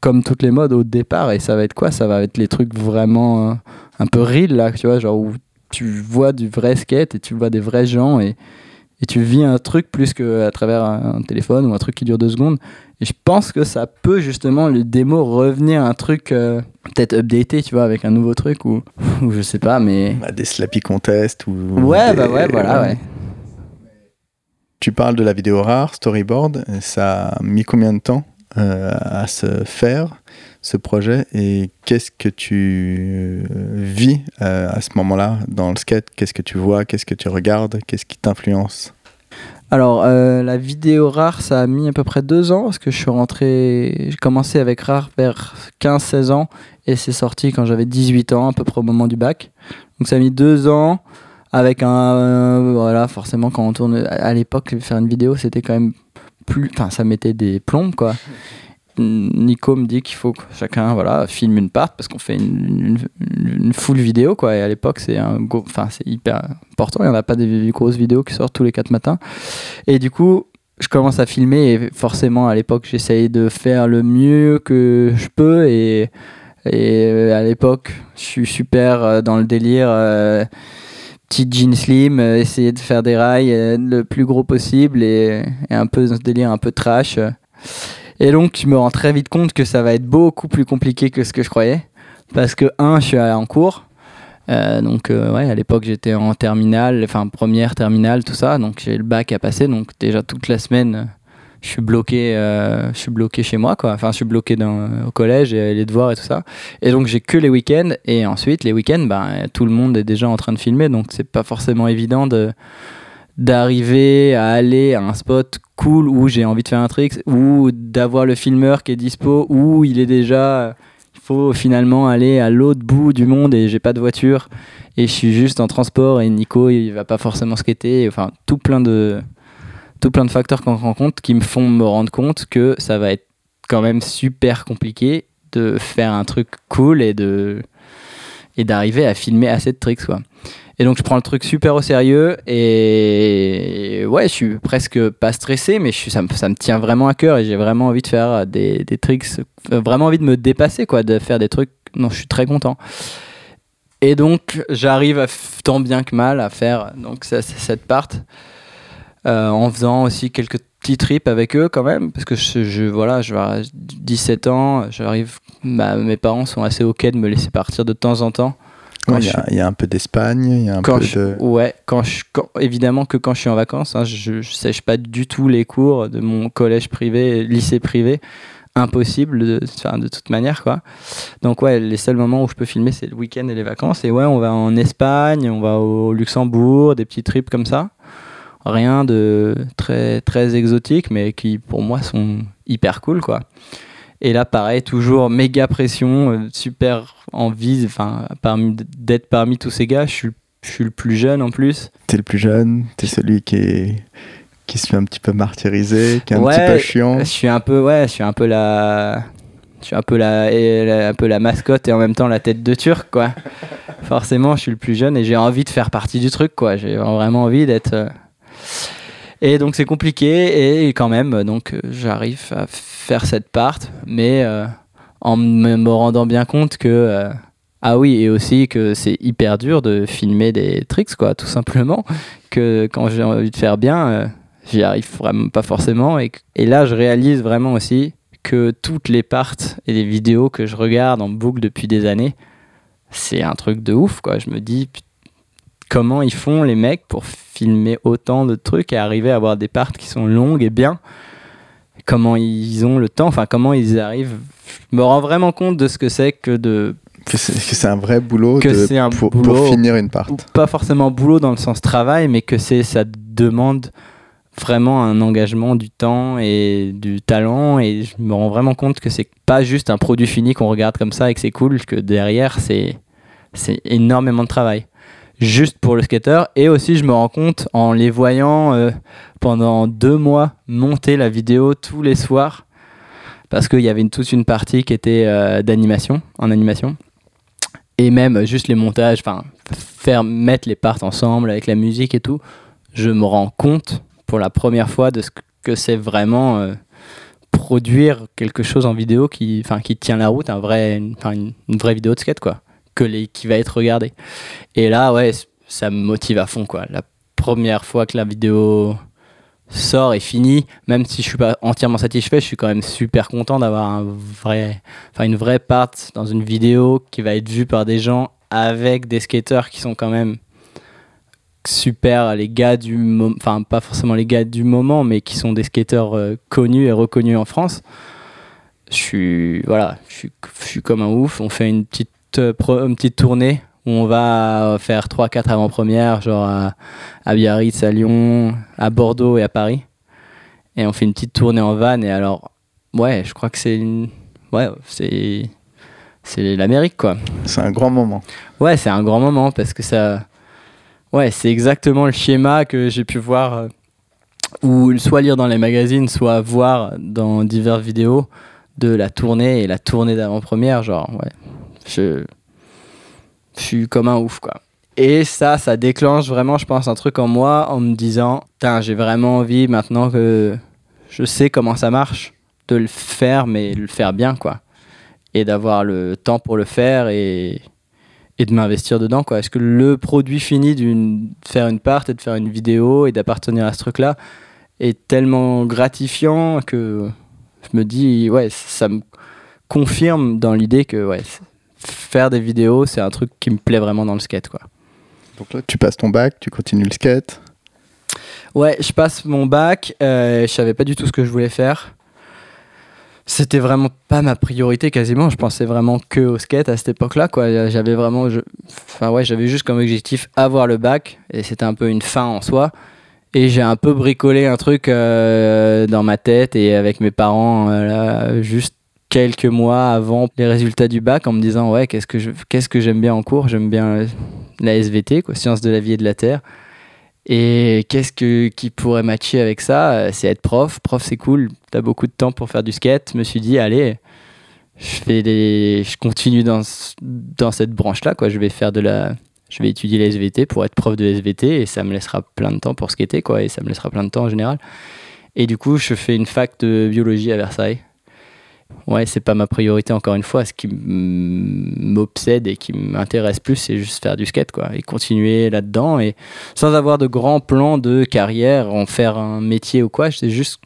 [SPEAKER 3] Comme toutes les modes au départ et ça va être quoi? Ça va être les trucs vraiment euh, un peu real là, tu vois, genre où tu vois du vrai skate et tu vois des vrais gens et, et tu vis un truc plus qu'à travers un, téléphone ou un truc qui dure deux secondes. Et je pense que ça peut justement, le démo, revenir à un truc euh, peut-être updaté, tu vois, avec un nouveau truc ou, ou je sais pas, mais.
[SPEAKER 1] Bah, des slappy contests ou.
[SPEAKER 3] Ouais,
[SPEAKER 1] des-
[SPEAKER 3] bah ouais, voilà, ouais.
[SPEAKER 1] Tu parles de la vidéo rare, storyboard. Ça a mis combien de temps euh, à se faire? Ce projet et qu'est-ce que tu euh, vis euh, à ce moment-là dans le skate? Qu'est-ce que tu vois? Qu'est-ce que tu regardes? Qu'est-ce qui t'influence?
[SPEAKER 3] Alors, euh, la vidéo rare, ça a mis à peu près deux ans parce que je suis rentré. J'ai commencé avec rare vers 15-16 ans et c'est sorti quand j'avais 18 ans, à peu près au moment du bac. Donc, ça a mis deux ans avec un. voilà, forcément, quand on tourne. À l'époque, faire une vidéo, c'était quand même plus. Enfin, ça mettait des plombes, quoi. Nico me dit qu'il faut que chacun voilà filme une part parce qu'on fait une, une, full vidéo quoi. Et à l'époque c'est hyper important. Il n'y en a pas des grosses vidéos qui sortent tous les quatre matins. Et du coup, je commence à filmer et forcément à l'époque, j'essaye de faire le mieux que je peux et, et euh, à l'époque, je suis super euh, dans le délire euh, petit jean slim, euh, essayer de faire des rails le plus gros possible et un peu dans ce délire un peu trash. Et donc, je me rends très vite compte que ça va être beaucoup plus compliqué que ce que je croyais parce que un, je suis en cours. Euh, donc euh, ouais, à l'époque j'étais en terminale, enfin première terminale, tout ça. Donc j'ai le bac à passer. Donc déjà toute la semaine, euh, je suis bloqué, euh, je suis bloqué chez moi quoi. Enfin je suis bloqué au collège et les devoirs et tout ça. Et donc j'ai que les week-ends. Et ensuite les week-ends, ben tout le monde est déjà en train de filmer. Donc c'est pas forcément évident de d'arriver à aller à un spot cool où j'ai envie de faire un trick ou d'avoir le filmeur qui est dispo où il est déjà il faut finalement aller à l'autre bout du monde et j'ai pas de voiture et je suis juste en transport et Nico il va pas forcément skater enfin tout plein de tout plein de facteurs qu'on rencontre qui me font me rendre compte que ça va être quand même super compliqué de faire un truc cool et de et d'arriver à filmer assez de tricks quoi. Et donc je prends le truc super au sérieux et ouais, je suis presque pas stressé, mais je ça, me, ça me tient vraiment à cœur et j'ai vraiment envie de faire des, des tricks, euh, vraiment envie de me dépasser, quoi, de faire des trucs dont je suis très content. Et donc j'arrive tant bien que mal à faire donc cette part euh, en faisant aussi quelques petits trips avec eux quand même parce que je, je voilà je vais à 17 ans j'arrive bah, mes parents sont assez ok de me laisser partir de temps en temps
[SPEAKER 1] Ouais, Il y,
[SPEAKER 3] je
[SPEAKER 1] a- il y a un peu d'Espagne, il y a un
[SPEAKER 3] quand
[SPEAKER 1] peu
[SPEAKER 3] je-
[SPEAKER 1] de.
[SPEAKER 3] ouais quand je quand- évidemment que quand je suis en vacances hein, je, je sèche pas du tout les cours de mon collège privé lycée privé. Impossible de, enfin, de toute manière quoi. Donc ouais les seuls moments où je peux filmer c'est le week-end et les vacances. Et ouais on va en Espagne on va au Luxembourg des petits trips comme ça. Rien de très très exotique mais qui pour moi sont hyper cool quoi et là pareil toujours méga pression euh, super envie enfin parmi d'être parmi tous ces gars. Je suis je suis le plus jeune en plus.
[SPEAKER 1] T'es le plus jeune, t'es celui qui est qui se fait un petit peu martyriser, qui est un
[SPEAKER 3] Ouais,
[SPEAKER 1] petit peu chiant.
[SPEAKER 3] je suis un peu ouais je suis un peu la je suis un peu la- un peu la mascotte et en même temps la tête de turc quoi. Forcément je suis le plus jeune et j'ai envie de faire partie du truc quoi. J'ai vraiment envie d'être euh, et donc c'est compliqué. Et quand même donc euh, j'arrive à faire cette part. Mais euh, en me, rendant bien compte que euh, ah oui et aussi que c'est hyper dur de filmer des tricks quoi tout simplement que quand j'ai envie de faire bien j'y arrive vraiment pas forcément. Et, et là je réalise vraiment aussi que toutes les parts et les vidéos que je regarde en boucle depuis des années c'est un truc de ouf quoi. Je me dis put- comment ils font les mecs pour filmer autant de trucs et arriver à avoir des parts qui sont longues et bien comment ils ont le temps enfin comment ils arrivent je me rends vraiment compte de ce que c'est que de
[SPEAKER 1] Que c'est un vrai boulot,
[SPEAKER 3] Que
[SPEAKER 1] de-
[SPEAKER 3] c'est un
[SPEAKER 1] pour,
[SPEAKER 3] boulot.
[SPEAKER 1] pour finir une part.
[SPEAKER 3] pas forcément boulot dans le sens travail, mais que c'est ça demande vraiment un engagement du temps et du talent et je me rends vraiment compte que c'est pas juste un produit fini qu'on regarde comme ça et que c'est cool que derrière c'est c'est énormément de travail juste pour le skater. Et aussi je me rends compte en les voyant euh, pendant deux mois monter la vidéo tous les soirs parce qu'il y avait toute une partie qui était euh, d'animation en animation. Et même juste les montages enfin faire mettre les parts ensemble avec la musique et tout je me rends compte pour la première fois de ce que c'est vraiment euh, produire quelque chose en vidéo qui, qui tient la route, un vrai, une, une vraie vidéo de skate, quoi, que les, qui va être regardée. Et là, ouais, ça me motive à fond, quoi. La première fois que la vidéo sort et finit, même si je suis pas entièrement satisfait, je suis quand même super content d'avoir un vrai, enfin, une vraie part dans une vidéo qui va être vue par des gens avec des skateurs qui sont quand même super les gars du moment, enfin pas forcément les gars du moment, mais qui sont des skateurs euh, connus et reconnus en France. Je suis voilà, je suis, comme un ouf. On fait une petite une petite tournée où on va faire 3-4 avant-premières, genre à, à Biarritz, à Lyon, à Bordeaux et à Paris. Et on fait une petite tournée en van. Et alors, ouais, je crois que c'est une... ouais, c'est c'est l'Amérique quoi.
[SPEAKER 1] C'est un grand moment.
[SPEAKER 3] Ouais, c'est un grand moment parce que ça. Ouais, c'est exactement le schéma que j'ai pu voir euh, ou soit lire dans les magazines, soit voir dans diverses vidéos de la tournée et la tournée d'avant-première. Genre, ouais, je suis comme un ouf, quoi. Et ça, ça déclenche vraiment, je pense, un truc en moi en me disant, putain, j'ai vraiment envie maintenant que je sais comment ça marche, de le faire, mais le faire bien, quoi. Et d'avoir le temps pour le faire et, et de m'investir dedans, quoi. Est-ce que le produit fini d'une faire une part et de faire une vidéo et d'appartenir à ce truc-là est tellement gratifiant que je me dis, ouais, ça me confirme dans l'idée que, ouais, faire des vidéos, c'est un truc qui me plaît vraiment dans le skate, quoi.
[SPEAKER 1] Donc là, tu passes ton bac, tu continues le skate.
[SPEAKER 3] Ouais, je passe mon bac. euh, je savais pas du tout ce que je voulais faire. C'était vraiment pas ma priorité quasiment. Je pensais vraiment que au skate à cette époque-là. Quoi. J'avais vraiment, je... enfin ouais, j'avais juste comme objectif avoir le bac et c'était un peu une fin en soi. Et j'ai un peu bricolé un truc euh, dans ma tête et avec mes parents euh, là, juste quelques mois avant les résultats du bac en me disant ouais qu'est-ce que je qu'est-ce que j'aime bien en cours? J'aime bien euh, la SVT quoi sciences de la vie et de la terre et qu'est-ce que, qui pourrait matcher avec ça? Euh, C'est être prof. Prof, c'est cool. T'as beaucoup de temps pour faire du skate. Je me suis dit, allez, je, fais des, je continue dans, dans cette branche-là. Quoi. Je vais faire de la. Je vais étudier la SVT pour être prof de SVT et ça me laissera plein de temps pour skater, quoi. Et ça me laissera plein de temps en général. Et du coup, je fais une fac de biologie à Versailles. Ouais, c'est pas ma priorité encore une fois. Ce qui m'obsède et qui m'intéresse plus, c'est juste faire du skate, quoi, et continuer là-dedans. Et sans avoir de grands plans de carrière, en faire un métier ou quoi, c'est juste,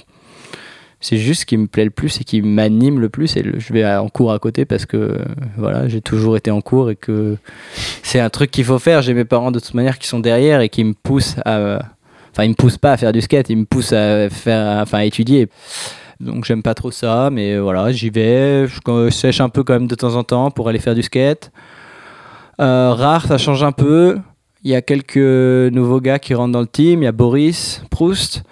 [SPEAKER 3] c'est juste ce qui me plaît le plus et qui m'anime le plus. Et je vais en cours à côté parce que voilà, j'ai toujours été en cours et que c'est un truc qu'il faut faire. J'ai mes parents de toute manière qui sont derrière et qui me poussent à, enfin, ils me poussent pas à faire du skate, ils me poussent à faire, enfin, à étudier. Donc j'aime pas trop ça, mais voilà, j'y vais. Je, sèche un peu quand même de temps en temps pour aller faire du skate. Euh, rare, ça change un peu. Il y a quelques nouveaux gars qui rentrent dans le team. Il y a Boris Proust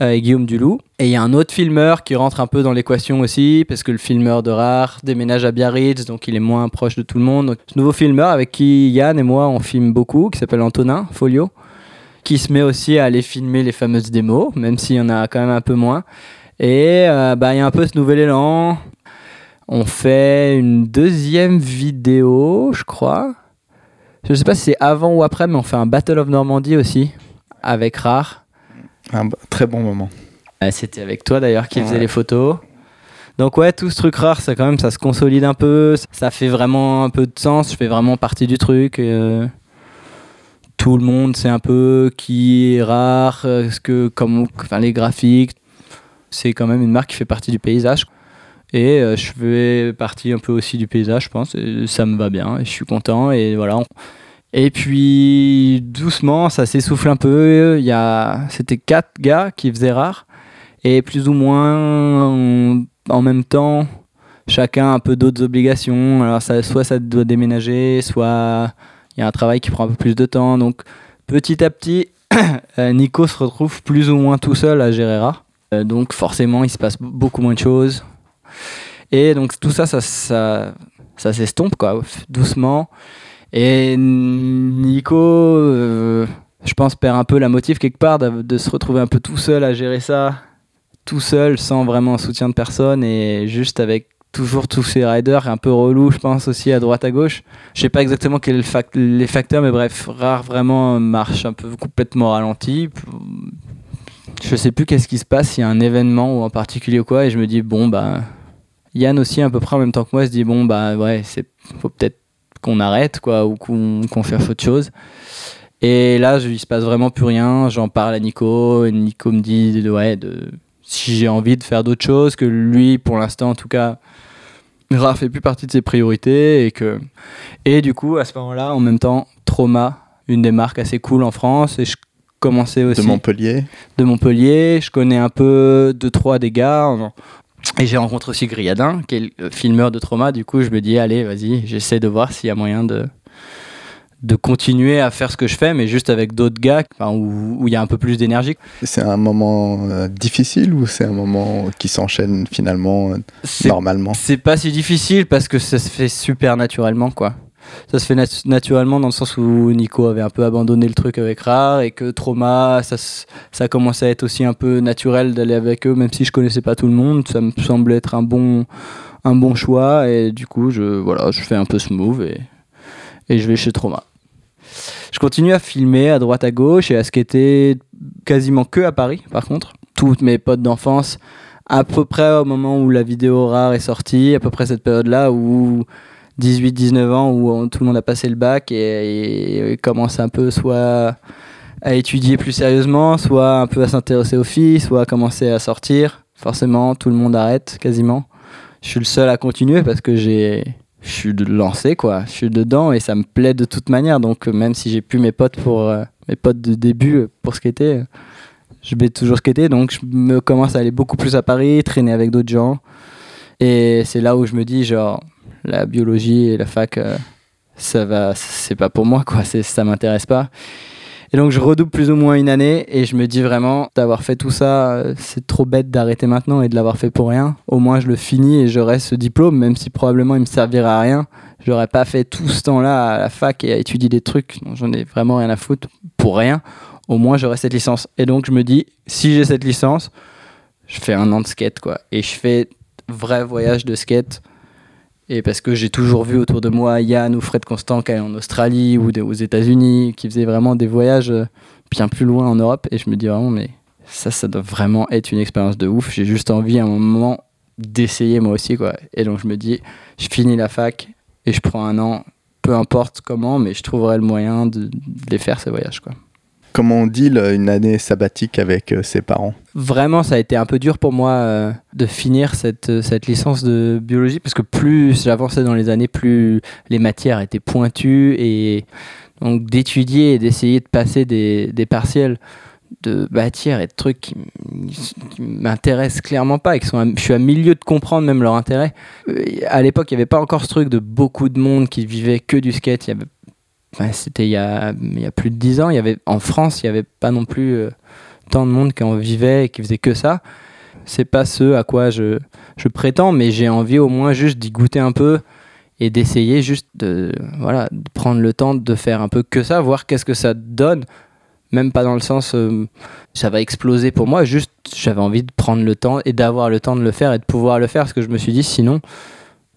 [SPEAKER 3] euh, et Guillaume Dulou. Et il y a un autre filmeur qui rentre un peu dans l'équation aussi, parce que le filmeur de Rare déménage à Biarritz, donc il est moins proche de tout le monde. Ce nouveau filmeur avec qui Yann et moi on filme beaucoup, qui s'appelle Antonin Folio, qui se met aussi à aller filmer les fameuses démos, même s'il y en a quand même un peu moins. Et euh, bah, il y a un peu ce nouvel élan. On fait une deuxième vidéo, je crois. Je sais pas si c'est avant ou après, mais on fait un Battle of Normandie aussi, avec Rare.
[SPEAKER 1] Un très bon moment.
[SPEAKER 3] C'était avec toi d'ailleurs qui faisait les photos. Donc ouais, tout ce truc rare, ça quand même, ça se consolide un peu. Ça fait vraiment un peu de sens. Je fais vraiment partie du truc. euh, tout le monde sait un peu qui est rare, euh, ce que, comme, enfin les graphiques. C'est quand même une marque qui fait partie du paysage. Et euh, je fais partie un peu aussi du paysage, je pense. Et ça me va bien. Je suis content. Et voilà. Et puis doucement, ça s'essouffle un peu. Il y a, c'était quatre gars qui faisaient rare et plus ou moins en, même temps chacun a un peu d'autres obligations alors soit ça doit déménager soit il y a un travail qui prend un peu plus de temps donc petit à petit euh, Nico se retrouve plus ou moins tout seul à gérer Rare. Euh, donc forcément, il se passe beaucoup moins de choses. Et donc tout ça, ça, ça, ça s'estompe quoi, doucement. Et Nico, euh, je pense, perd un peu la motive quelque part de, se retrouver un peu tout seul à gérer ça, tout seul, sans vraiment un soutien de personne et juste avec toujours tous ces riders un peu relous, je pense aussi à droite à gauche. Je sais pas exactement quels fact les facteurs, mais bref, rare vraiment marche un peu complètement ralenti. Je sais plus qu'est-ce qui se passe, s'il y a un événement ou en particulier ou quoi, et je me dis bon bah Yann aussi à peu près en même temps que moi se dit bon bah ouais c'est faut peut-être qu'on arrête quoi ou qu'on qu fasse autre chose. Et là, il se passe vraiment plus rien. J'en parle à Nico. Et Nico me dit ouais, si j'ai envie de faire d'autres choses, que lui, pour l'instant en tout cas, Rare fait plus partie de ses priorités et que et du coup à ce moment-là en même temps Trauma une des marques assez cool en France et je commençais aussi.
[SPEAKER 1] De Montpellier.
[SPEAKER 3] De Montpellier je connais un peu deux trois des gars et j'ai rencontré aussi Griadin qui est le filmeur de Trauma. Du coup je me dis allez vas-y j'essaie de voir s'il y a moyen de de continuer à faire ce que je fais, mais juste avec d'autres gars, enfin, où il y a un peu plus d'énergie.
[SPEAKER 1] C'est un moment euh, difficile ou c'est un moment qui s'enchaîne finalement euh, normalement?
[SPEAKER 3] C'est pas si difficile parce que ça se fait super naturellement, quoi. Ça se fait nat naturellement dans le sens où Nico avait un peu abandonné le truc avec Rare et que Trauma, ça, ça commençait à être aussi un peu naturel d'aller avec eux, même si je connaissais pas tout le monde. Ça me semblait être un bon, un bon choix et du coup, je, voilà, je fais un peu ce move et, et je vais chez Trauma. Je continue à filmer à droite à gauche et à skater quasiment que à Paris, par contre. Toutes mes potes d'enfance, à peu près au moment où la vidéo rare est sortie, à peu près cette période-là où 18-19 ans, où tout le monde a passé le bac et, commence un peu soit à étudier plus sérieusement, soit un peu à s'intéresser aux filles, soit à commencer à sortir. Forcément, tout le monde arrête quasiment. Je suis le seul à continuer parce que j'ai je suis lancé quoi je suis dedans et ça me plaît de toute manière donc même si j'ai plus mes potes pour euh, mes potes de début pour skater je vais toujours skater donc je me commence à aller beaucoup plus à Paris traîner avec d'autres gens et c'est là où je me dis genre la biologie et la fac ça va c'est pas pour moi quoi ça m'intéresse pas et donc je redouble plus ou moins une année et je me dis vraiment d'avoir fait tout ça, euh, c'est trop bête d'arrêter maintenant et de l'avoir fait pour rien. Au moins je le finis et j'aurai ce diplôme, même si probablement il me servira à rien. J'aurais pas fait tout ce temps-là à la fac et à étudier des trucs dont j'en ai vraiment rien à foutre pour rien. Au moins j'aurai cette licence. Et donc je me dis, si j'ai cette licence, je fais un an de skate quoi. Et je fais vrai voyage de skate et parce que j'ai toujours vu autour de moi Yann ou Fred Constant qui allaient en Australie ou aux États-Unis, qui faisaient vraiment des voyages euh, bien plus loin en Europe. Et je me dis vraiment, mais ça, ça doit vraiment être une expérience de ouf. J'ai juste envie à un moment d'essayer moi aussi. quoi. Et donc je me dis, je finis la fac et je prends un an, peu importe comment, mais je trouverai le moyen de, de les faire ces voyages. quoi
[SPEAKER 1] comment on dit une année sabbatique avec euh, ses parents?
[SPEAKER 3] Vraiment, ça a été un peu dur pour moi euh, de finir cette, euh, cette licence de biologie parce que plus j'avançais dans les années, plus les matières étaient pointues et donc d'étudier et d'essayer de passer des, des, partiels de matières et de trucs qui, m'intéressent clairement pas et qui sont à, je suis à milieu de comprendre même leur intérêt. À l'époque, il n'y avait pas encore ce truc de beaucoup de monde qui vivait que du skate. C'était il y, a, il y a plus de 10 ans. Il y avait, en France, il n'y avait pas non plus euh, tant de monde qui en vivait et qui faisait que ça. C'est pas ce à quoi je, je prétends, mais j'ai envie au moins juste d'y goûter un peu et d'essayer juste de, voilà, de prendre le temps de faire un peu que ça, voir qu'est-ce que ça donne. Même pas dans le sens euh, ça va exploser pour moi, juste j'avais envie de prendre le temps et d'avoir le temps de le faire et de pouvoir le faire parce que je me suis dit sinon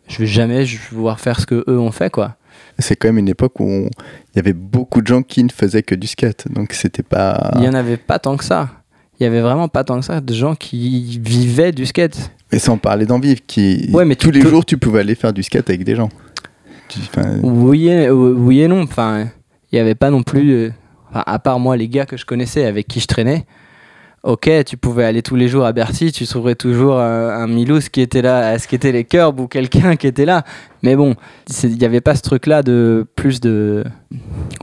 [SPEAKER 3] je vais jamais pouvoir faire ce que eux ont fait quoi
[SPEAKER 1] c'est quand même une époque où il y avait beaucoup de gens qui ne faisaient que du skate. Donc c'était pas.
[SPEAKER 3] Il n'y en avait pas tant que ça. Il y avait vraiment pas tant que ça de gens qui vivaient du skate.
[SPEAKER 1] Mais sans parler d'en vivre, qui. Ouais, mais tous les jours tu pouvais aller faire du skate avec des gens.
[SPEAKER 3] Enfin... Oui, et, oui et non. Enfin, il n'y avait pas non plus. Euh, enfin, à part moi, les gars que je connaissais avec qui je traînais, ok, tu pouvais aller tous les jours à Bercy, tu trouverais toujours un, un Milous qui était là, à ce qui était les curbs ou quelqu'un qui était là. Mais bon, il n'y avait pas ce truc-là de plus de,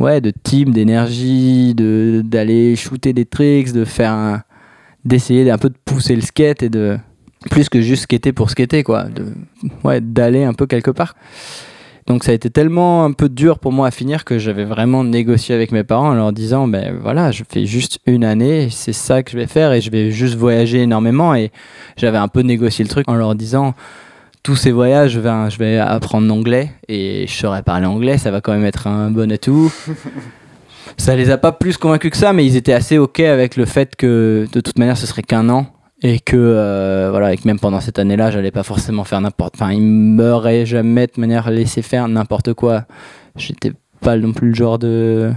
[SPEAKER 3] ouais, de team, d'énergie, de d'aller shooter des tricks, de faire un, d'essayer un peu de pousser le skate et de plus que juste skater pour skater quoi, ouais, d'aller un peu quelque part. Donc ça a été tellement un peu dur pour moi à finir que j'avais vraiment négocié avec mes parents en leur disant ben voilà, je fais juste une année, c'est ça que je vais faire et je vais juste voyager énormément et j'avais un peu négocié le truc en leur disant tous ces voyages, je vais, je vais apprendre l'anglais et je saurais parler anglais, ça va quand même être un bon atout. ça les a pas plus convaincus que ça, mais ils étaient assez ok avec le fait que de toute manière ce serait qu'un an et que euh, voilà, et que même pendant cette année-là, j'allais pas forcément faire n'importe. Enfin, ils m'auraient jamais de manière laissé faire n'importe quoi. J'étais pas non plus le genre de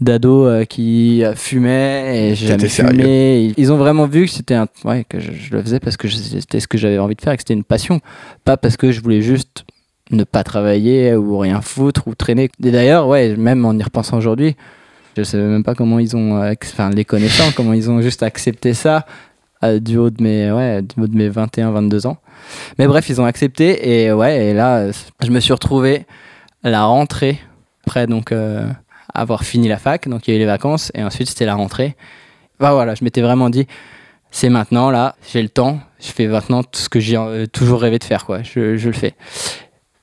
[SPEAKER 3] d'ado euh, qui fumait et j'ai jamais fumé. Ils ont vraiment vu que c'était un ouais que je, je, le faisais parce que c'était ce que j'avais envie de faire et que c'était une passion, pas parce que je voulais juste ne pas travailler ou rien foutre ou traîner. Et d'ailleurs, ouais, même en y repensant aujourd'hui, je sais même pas comment ils ont, euh, enfin les connaissants, comment ils ont juste accepté ça du haut de mes, ouais, du haut de mes 21, 22 ans. Mais bref, ils ont accepté et ouais, et là, je me suis retrouvé à la rentrée, après donc euh, avoir fini la fac, donc il y a eu les vacances et ensuite c'était la rentrée. Bah voilà, je m'étais vraiment dit, c'est maintenant là, j'ai le temps, je fais maintenant tout ce que j'ai euh, toujours rêvé de faire, quoi, je, je le fais.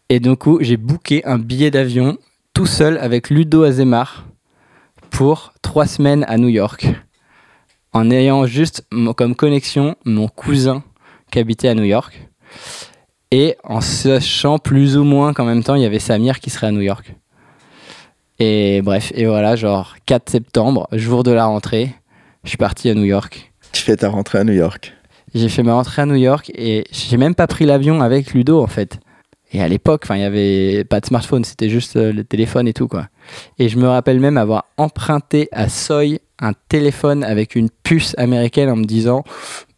[SPEAKER 3] Et du coup, j'ai booké un billet d'avion tout seul avec Ludo Azemar pour trois semaines à New York en ayant juste comme connexion mon cousin qui habitait à New York et en sachant plus ou moins qu'en même temps il y avait Samir qui serait à New York. Et bref, et voilà, genre 4 septembre, jour de la rentrée, je suis parti à New York.
[SPEAKER 1] Tu fais ta rentrée à New York
[SPEAKER 3] J'ai fait ma rentrée à New York et j'ai même pas pris l'avion avec Ludo en fait. Et à l'époque, il n'y avait pas de smartphone, c'était juste euh, le téléphone et tout quoi. Et je me rappelle même avoir emprunté à Soy un téléphone avec une puce américaine en me disant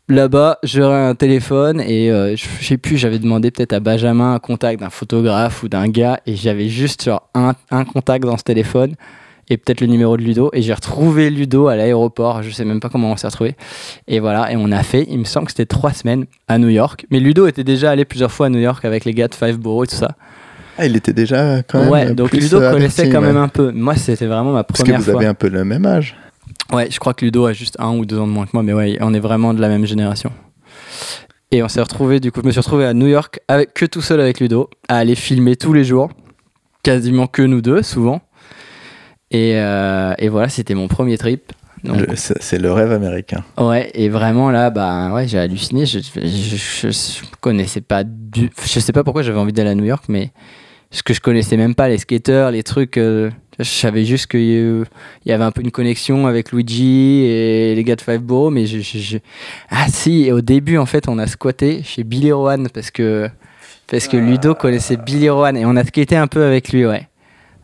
[SPEAKER 3] là-bas j'aurai un téléphone et euh, je sais plus j'avais demandé peut-être à Benjamin un contact d'un photographe ou d'un gars et j'avais juste genre un, contact dans ce téléphone et peut-être le numéro de Ludo et j'ai retrouvé Ludo à l'aéroport je sais même pas comment on s'est retrouvé et voilà et on a fait il me semble que c'était trois semaines à New York mais Ludo était déjà allé plusieurs fois à New York avec les gars de Five Borough et tout ça
[SPEAKER 1] ah, il était déjà quand même.
[SPEAKER 3] Ouais, donc Ludo connaissait quand même un peu. Moi, c'était vraiment ma première fois.
[SPEAKER 1] Parce que vous avez un peu le même âge.
[SPEAKER 3] Ouais, je crois que Ludo a juste un ou deux ans de moins que moi, mais ouais, on est vraiment de la même génération. Et on s'est retrouvé, du coup, je me suis retrouvé à New York avec, que tout seul avec Ludo, à aller filmer tous les jours, quasiment que nous deux, souvent. Et, euh, et voilà, c'était mon premier trip.
[SPEAKER 1] C'est le rêve américain.
[SPEAKER 3] Ouais, et vraiment là, bah ouais, j'ai halluciné. Je, je, je, connaissais pas du, je sais pas pourquoi j'avais envie d'aller à New York, mais ce que je connaissais même pas, les skaters, les trucs. Euh, je savais juste qu'il euh, y avait un peu une connexion avec Luigi et les gars de Five Borough, mais je, Ah si, et au début, en fait, on a squatté chez Billy Rowan parce que, parce que Ludo connaissait Billy Rowan et on a skaté un peu avec lui, ouais.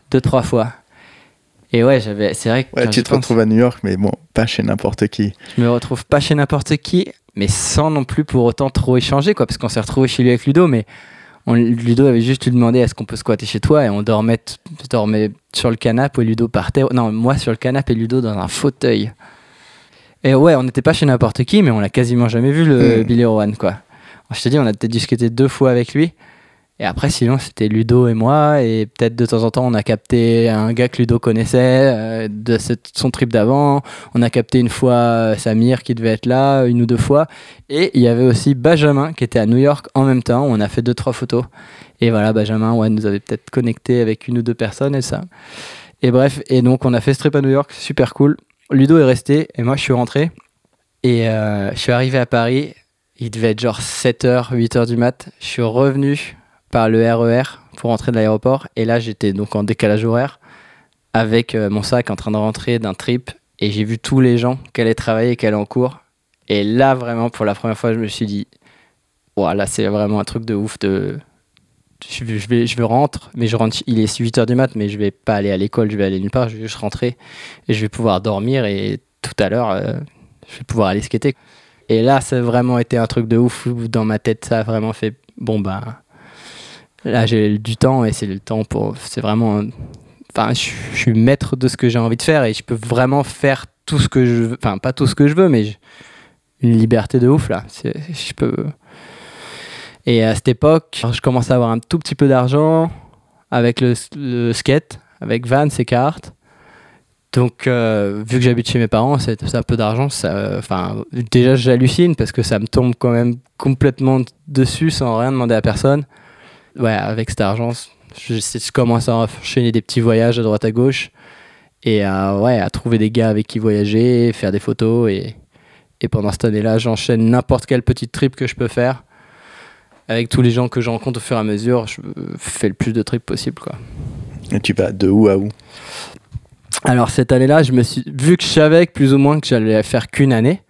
[SPEAKER 3] Deux, trois fois. Et ouais, j'avais, c'est vrai que.
[SPEAKER 1] Ouais, tu te retrouves à New York, mais bon, pas chez n'importe qui.
[SPEAKER 3] Je me retrouve pas chez n'importe qui, mais sans non plus pour autant trop échanger, quoi, parce qu'on s'est retrouvé chez lui avec Ludo, mais on, Ludo avait juste lui demandé est-ce qu'on peut squatter chez toi et on dormait, dormait sur le canapé et Ludo partait. Non, moi sur le canapé et Ludo dans un fauteuil. Et ouais, on n'était pas chez n'importe qui, mais on l'a quasiment jamais vu le hmm. Billy Rowan quoi. Je te dis, on a peut-être discuté deux fois avec lui. Et après, sinon, c'était Ludo et moi. Et peut-être de temps en temps, on a capté un gars que Ludo connaissait euh, de son trip d'avant. On a capté une fois euh, Samir qui devait être là, une ou deux fois. Et il y avait aussi Benjamin qui était à New York en même temps. On a fait deux, trois photos. Et voilà, Benjamin ouais, nous avait peut-être connecté avec une ou deux personnes et ça. Et bref, et donc on a fait ce trip à New York, super cool. Ludo est resté et moi je suis rentré. Et euh, je suis arrivé à Paris. Il devait être genre 7h, 8h du mat. Je suis revenu par le RER e pour rentrer de l'aéroport. Et là, j'étais donc en décalage horaire avec euh, mon sac en train de rentrer d'un trip. Et j'ai vu tous les gens qui allaient travailler, qui allaient en cours. Et là, vraiment, pour la première fois, je me suis dit, voilà, c'est vraiment un truc de ouf. De... Je, vais, je vais rentre, mais je rentre, il est 8h du mat, mais je vais pas aller à l'école, je vais aller nulle part, je vais juste rentrer et je vais pouvoir dormir. Et tout à l'heure, euh, je vais pouvoir aller skater. Et là, ça a vraiment été un truc de ouf. Dans ma tête, ça a vraiment fait, bon, bah Là, j'ai du temps et c'est le temps pour. C'est vraiment. Enfin, je, suis maître de ce que j'ai envie de faire et je peux vraiment faire tout ce que je veux. Enfin, pas tout ce que je veux, mais une liberté de ouf là. Je peux. Et à cette époque, je commençais à avoir un tout petit peu d'argent avec le, skate, avec Vans et cartes. Donc, euh, vu que j'habite chez mes parents, c'est un peu d'argent. Enfin, déjà, j'hallucine parce que ça me tombe quand même complètement dessus sans rien demander à personne ouais, avec cet argent, Je, je commence à enchaîner des petits voyages à droite à gauche et à, ouais, à trouver des gars avec qui voyager, faire des photos. Et, et pendant cette année-là, j'enchaîne n'importe quelle petite trip que je peux faire. Avec tous les gens que je rencontre au fur et à mesure, je fais le plus de trips possible. Quoi.
[SPEAKER 1] Et tu vas de où à où?
[SPEAKER 3] Alors cette année-là, je me suis vu que je savais que plus ou moins que j'allais faire qu'une année,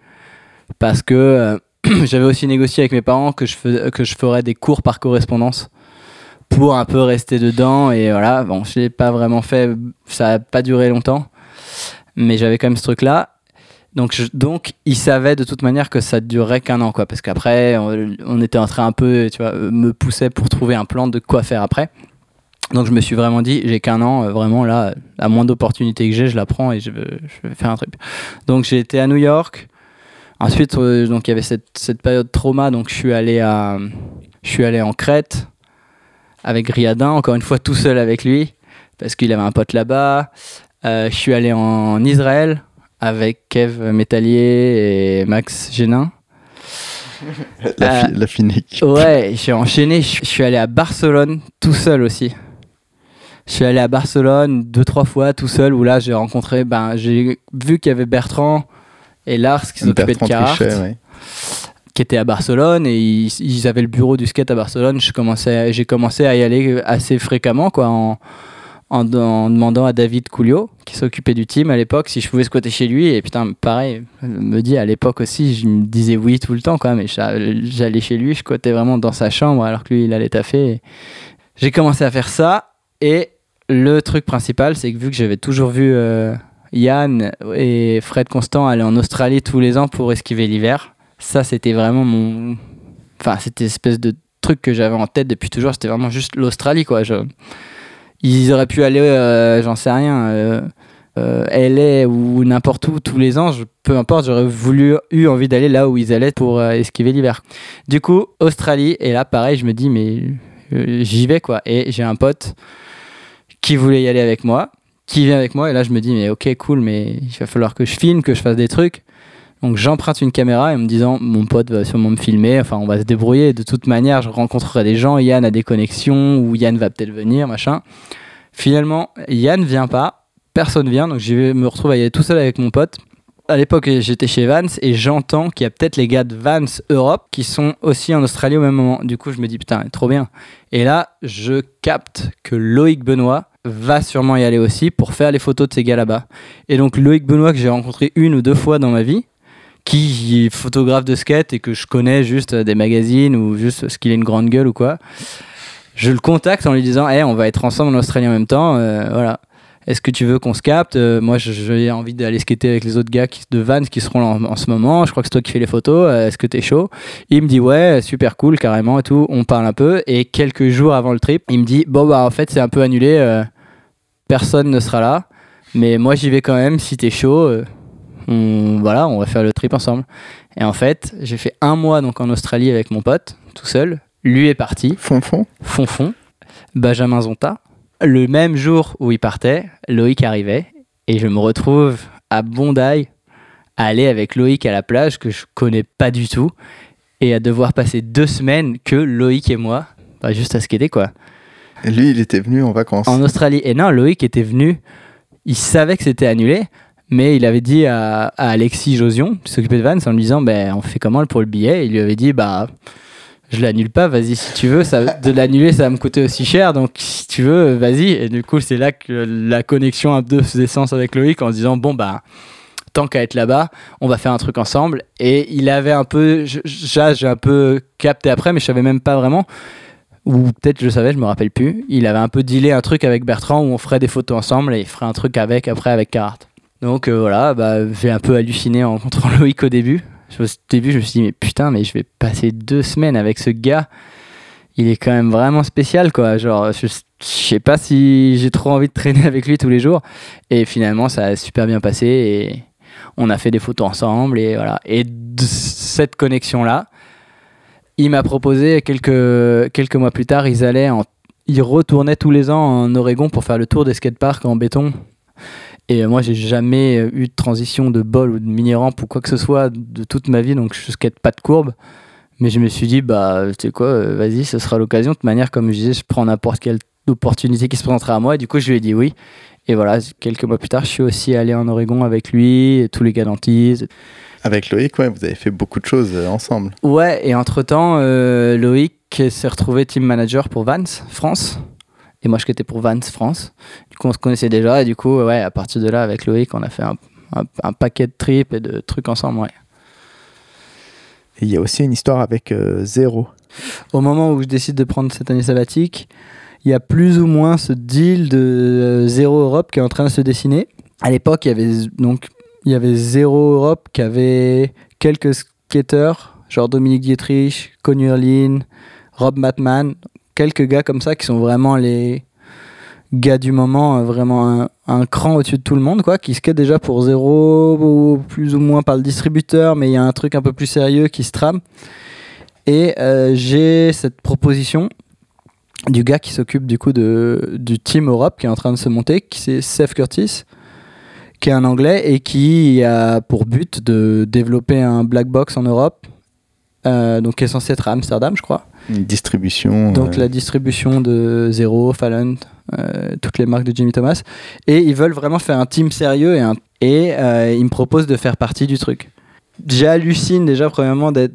[SPEAKER 3] parce que euh, j'avais aussi négocié avec mes parents que je, fais, que je ferais des cours par correspondance pour un peu rester dedans. Et voilà, bon, je l'ai pas vraiment fait, ça n'a pas duré longtemps, mais j'avais quand même ce truc-là. Donc, donc, il savait de toute manière que ça durerait qu'un an, quoi. Parce qu'après, on, était en train un peu, tu vois, me pousser pour trouver un plan de quoi faire après. Donc, je me suis vraiment dit, j'ai qu'un an, vraiment là, la moindre opportunité que j'ai, je la prends et je, je vais faire un truc. Donc, j'ai été à New York. Ensuite, euh, donc il y avait cette, cette, période trauma, donc je suis allé à, je suis allé en Crète avec Riadin, encore une fois tout seul avec lui, parce qu'il avait un pote là-bas. Euh, je suis allé en Israël avec Kev Métallier et Max Génin.
[SPEAKER 1] La, euh, la fine équipe.
[SPEAKER 3] Ouais, j'ai enchaîné. Je suis allé à Barcelone tout seul aussi. Je suis allé à Barcelone deux, trois fois tout seul, où là j'ai rencontré, ben, j'ai vu qu'il y avait Bertrand et Lars qui s'occupait de Carhartt. Ouais qui était à Barcelone et ils, avaient le bureau du skate à Barcelone. J'ai commencé, j'ai commencé à y aller assez fréquemment, quoi, en demandant à David Coulio, qui s'occupait du team à l'époque, si je pouvais squatter chez lui. Et putain, pareil, me dit à l'époque aussi, je me disais oui tout le temps, quoi, mais j'allais chez lui, je squattais vraiment dans sa chambre alors que lui, il allait taffer. J'ai commencé à faire ça et le truc principal, c'est que vu que j'avais toujours vu euh, Yann et Fred Constant aller en Australie tous les ans pour esquiver l'hiver, ça c'était vraiment mon enfin c'était espèce de truc que j'avais en tête depuis toujours. C'était vraiment juste l'Australie quoi ils auraient pu aller euh, j'en sais rien euh, euh, LA ou n'importe où tous les ans. Je... peu importe j'aurais voulu eu envie d'aller là où ils allaient pour esquiver l'hiver. Du coup Australie et là pareil je me dis mais j'y vais quoi. Et j'ai un pote qui voulait y aller avec moi qui vient avec moi. Et là je me dis mais ok cool mais il va falloir que je filme que je fasse des trucs donc j'emprunte une caméra et me disant mon pote va sûrement me filmer, enfin on va se débrouiller. De toute manière, je rencontrerai des gens, Yann a des connexions ou Yann va peut-être venir, machin. Finalement, Yann vient pas, personne vient, donc je me retrouve à y aller tout seul avec mon pote. À l'époque, j'étais chez Vance et j'entends qu'il y a peut-être les gars de Vance Europe qui sont aussi en Australie au même moment. Du coup, je me dis putain, trop bien. Et là, je capte que Loïc Benoît va sûrement y aller aussi pour faire les photos de ces gars là-bas. Et donc Loïc Benoît que j'ai rencontré une ou deux fois dans ma vie, qui est photographe de skate et que je connais juste des magazines ou juste parce qu'il a une grande gueule ou quoi, je le contacte en lui disant hey, on va être ensemble en Australie en même temps, euh, voilà. Est-ce que tu veux qu'on se capte? Euh, Moi, j'ai envie d'aller skater avec les autres gars de Vans qui seront là en, ce moment. Je crois que c'est toi qui fais les photos. Euh, Est-ce que t'es chaud? Il me dit ouais, super cool, carrément et tout. On parle un peu. Et quelques jours avant le trip, il me dit bon bah en fait c'est un peu annulé. personne ne sera là, mais moi j'y vais quand même. Si t'es chaud, on, voilà, on va faire le trip ensemble. Et en fait, j'ai fait un mois donc en Australie avec mon pote, tout seul. Lui est parti.
[SPEAKER 1] Fonfon.
[SPEAKER 3] Fonfon. Benjamin Zonta. Le même jour où il partait, Loïc arrivait. Et je me retrouve à Bondi à aller avec Loïc à la plage que je connais pas du tout. Et à devoir passer deux semaines que Loïc et moi, bah, juste à skater quoi.
[SPEAKER 1] Et lui, il était venu en vacances.
[SPEAKER 3] En Australie. Et non, Loïc était venu. Il savait que c'était annulé. Mais il avait dit à, Alexis Josion, qui s'occupait de Vance, en lui disant ben, on fait comment pour le billet? Il lui avait dit bah, je l'annule pas, vas-y si tu veux. Ça, de l'annuler, ça va me coûter aussi cher, donc si tu veux, vas-y. Et du coup, c'est là que la connexion un peu faisait sens avec Loïc en se disant bon, bah, tant qu'à être là-bas, on va faire un truc ensemble. Et il avait un peu, j'ai un peu capté après, mais je savais même pas vraiment. Ou peut-être je savais, je me rappelle plus. Il avait un peu dealé un truc avec Bertrand où on ferait des photos ensemble et il ferait un truc avec après avec Carhartt. Donc euh, voilà, bah, j'ai un peu halluciné en rencontrant Loïc au début. Au début, je me suis dit, mais putain, mais je vais passer deux semaines avec ce gars. Il est quand même vraiment spécial, quoi. Genre, je, je sais pas si j'ai trop envie de traîner avec lui tous les jours. Et finalement, ça a super bien passé et on a fait des photos ensemble et voilà. Et de cette connexion-là, il m'a proposé quelques, quelques mois plus tard, ils allaient en, ils retournaient tous les ans en Oregon pour faire le tour des skateparks en béton. Et moi, j'ai jamais eu de transition de bol ou de mini-rampe ou quoi que ce soit de toute ma vie, donc je skate pas de courbe. Mais je me suis dit, bah, tu sais quoi, vas-y, ce sera l'occasion. De toute manière, comme je disais, je prends n'importe quelle d'opportunité qui se présenterait à moi. Et du coup, je lui ai dit oui. Et voilà, quelques mois plus tard, je suis aussi allé en Oregon avec lui, et tous les gars d'Antise.
[SPEAKER 1] Avec Loïc, ouais, vous avez fait beaucoup de choses euh, ensemble.
[SPEAKER 3] Ouais, et entre-temps, euh, Loïc s'est retrouvé team manager pour Vans France. Et moi, je étais pour Vans France. Du coup, on se connaissait déjà. Et du coup, ouais, à partir de là, avec Loïc, on a fait un, un- un paquet de trips et de trucs ensemble, ouais.
[SPEAKER 1] Et il y a aussi une histoire avec euh, Zéro.
[SPEAKER 3] Au moment où je décide de prendre cette année sabbatique, il y a plus ou moins ce deal de euh, Zéro Europe qui est en train de se dessiner. À l'époque, il y avait donc il y avait Zéro Europe qui avait quelques skaters, genre Dominique Dietrich, Conny Erlin, Rob Matman, quelques gars comme ça qui sont vraiment les gars du moment, euh, vraiment un, cran au-dessus de tout le monde, quoi, qui skatent déjà pour zéro, plus ou moins par le distributeur, mais il y a un truc un peu plus sérieux qui se trame. Et euh, j'ai cette proposition du gars qui s'occupe du coup de, du Team Europe qui est en train de se monter, qui c'est Seth Curtis, qui est un anglais et qui a pour but de développer un black box en Europe, euh, donc qui est censé être à Amsterdam, je crois.
[SPEAKER 1] Une distribution.
[SPEAKER 3] Donc
[SPEAKER 1] euh,
[SPEAKER 3] la distribution de Zero, Fallon, euh, toutes les marques de Jimmy Thomas. Et ils veulent vraiment faire un team sérieux et, un- et ils me proposent de faire partie du truc. J'hallucine déjà premièrement d'être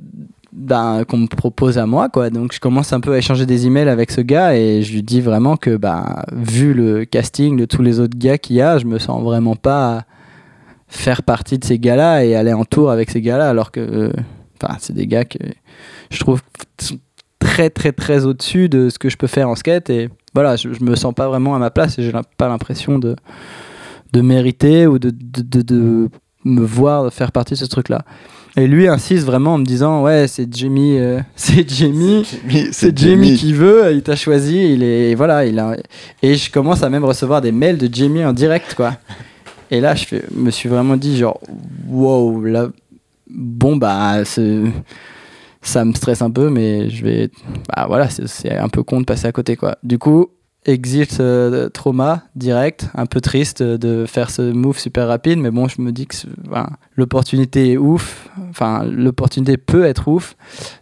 [SPEAKER 3] ben, qu'on me propose à moi quoi donc je commence un peu à échanger des emails avec ce gars et je lui dis vraiment que ben, vu le casting de tous les autres gars qu'il y a je me sens vraiment pas faire partie de ces gars là et aller en tour avec ces gars là alors que enfin c'est des gars que je trouve sont très très très au-dessus de ce que je peux faire en skate et voilà je, je me sens pas vraiment à ma place et j'ai pas l'impression de de mériter ou de, de, de- de me voir faire partie de ce truc là et lui insiste vraiment en me disant ouais c'est Jamie euh, c'est Jamie c'est Jamie qui veut il t'a choisi il est voilà il a et je commence à même recevoir des mails de Jamie en direct quoi. Et là je fais- me suis vraiment dit genre wow là bon bah ça me stresse un peu, mais je vais. Bah voilà, c'est- un peu con de passer à côté, quoi. Du coup, exit euh, trauma direct, un peu triste de faire ce move super rapide, mais bon, je me dis que l'opportunité est ouf. Enfin, l'opportunité peut être ouf.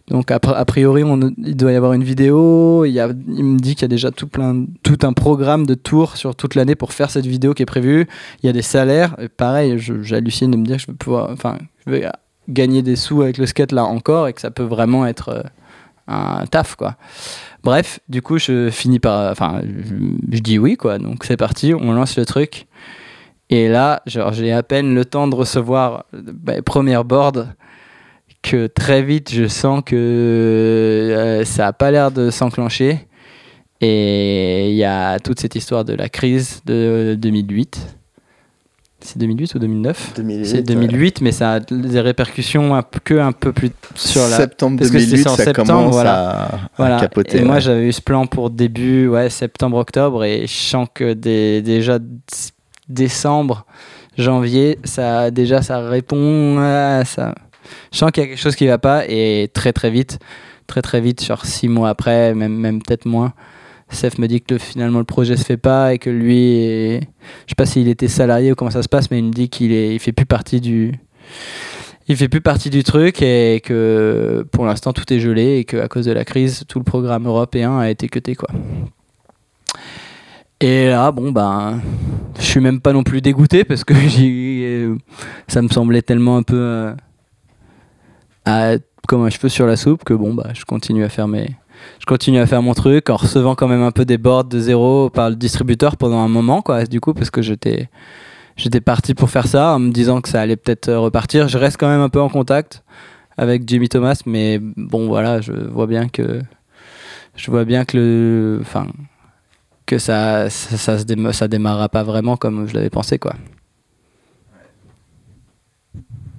[SPEAKER 3] Donc, a, priori, on- il doit y avoir une vidéo. Il, y a, il me dit qu'il y a déjà tout, plein, tout un programme de tours sur toute l'année pour faire cette vidéo qui est prévue. Il y a des salaires. Pareil, j'hallucine de me dire que je vais pouvoir. Enfin, je vais gagner des sous avec le skate là encore et que ça peut vraiment être euh, un taf quoi. Bref, du coup je finis par enfin je, dis oui quoi. Donc c'est parti, on lance le truc. Et là, genre j'ai à peine le temps de recevoir bah, première board que très vite je sens que euh, ça a pas l'air de s'enclencher. Et il y a toute cette histoire de la crise de 2008. C'est 2008 ou 2009 c'est 2008, mais ça a des répercussions un peu- que un peu plus sur la.
[SPEAKER 1] septembre
[SPEAKER 3] parce que c'était
[SPEAKER 1] 2008,
[SPEAKER 3] en
[SPEAKER 1] ça
[SPEAKER 3] septembre,
[SPEAKER 1] commence
[SPEAKER 3] voilà.
[SPEAKER 1] à, à
[SPEAKER 3] Voilà.
[SPEAKER 1] capoter.
[SPEAKER 3] et moi, j'avais eu ce plan pour début ouais, septembre-octobre, et je sens que des- déjà décembre, janvier, ça déjà ça répond à ça. Je sens qu'il y a quelque chose qui va pas, et très très vite, très très vite, genre six mois après, même même peut-être moins. Seth me dit que le- finalement le projet se fait pas et que lui, est- je sais pas s'il était salarié ou comment ça se passe, mais il me dit qu'il est, il fait plus partie du, il fait plus partie du truc et que pour l'instant tout est gelé et que à cause de la crise, tout le programme européen a été cuté quoi. Et là, bon ben, je suis même pas non plus dégoûté parce que ça me semblait tellement un peu euh, comme un cheveu sur la soupe que bon bah je continue à faire mes, je continue à faire mon truc en recevant quand même un peu des boards de zéro par le distributeur pendant un moment quoi du parce que j'étais j'étais parti pour faire ça en me disant que ça allait peut-être repartir. Je reste quand même un peu en contact avec Jimmy Thomas mais bon voilà je vois bien que ça ça, ça pas vraiment comme je l'avais pensé quoi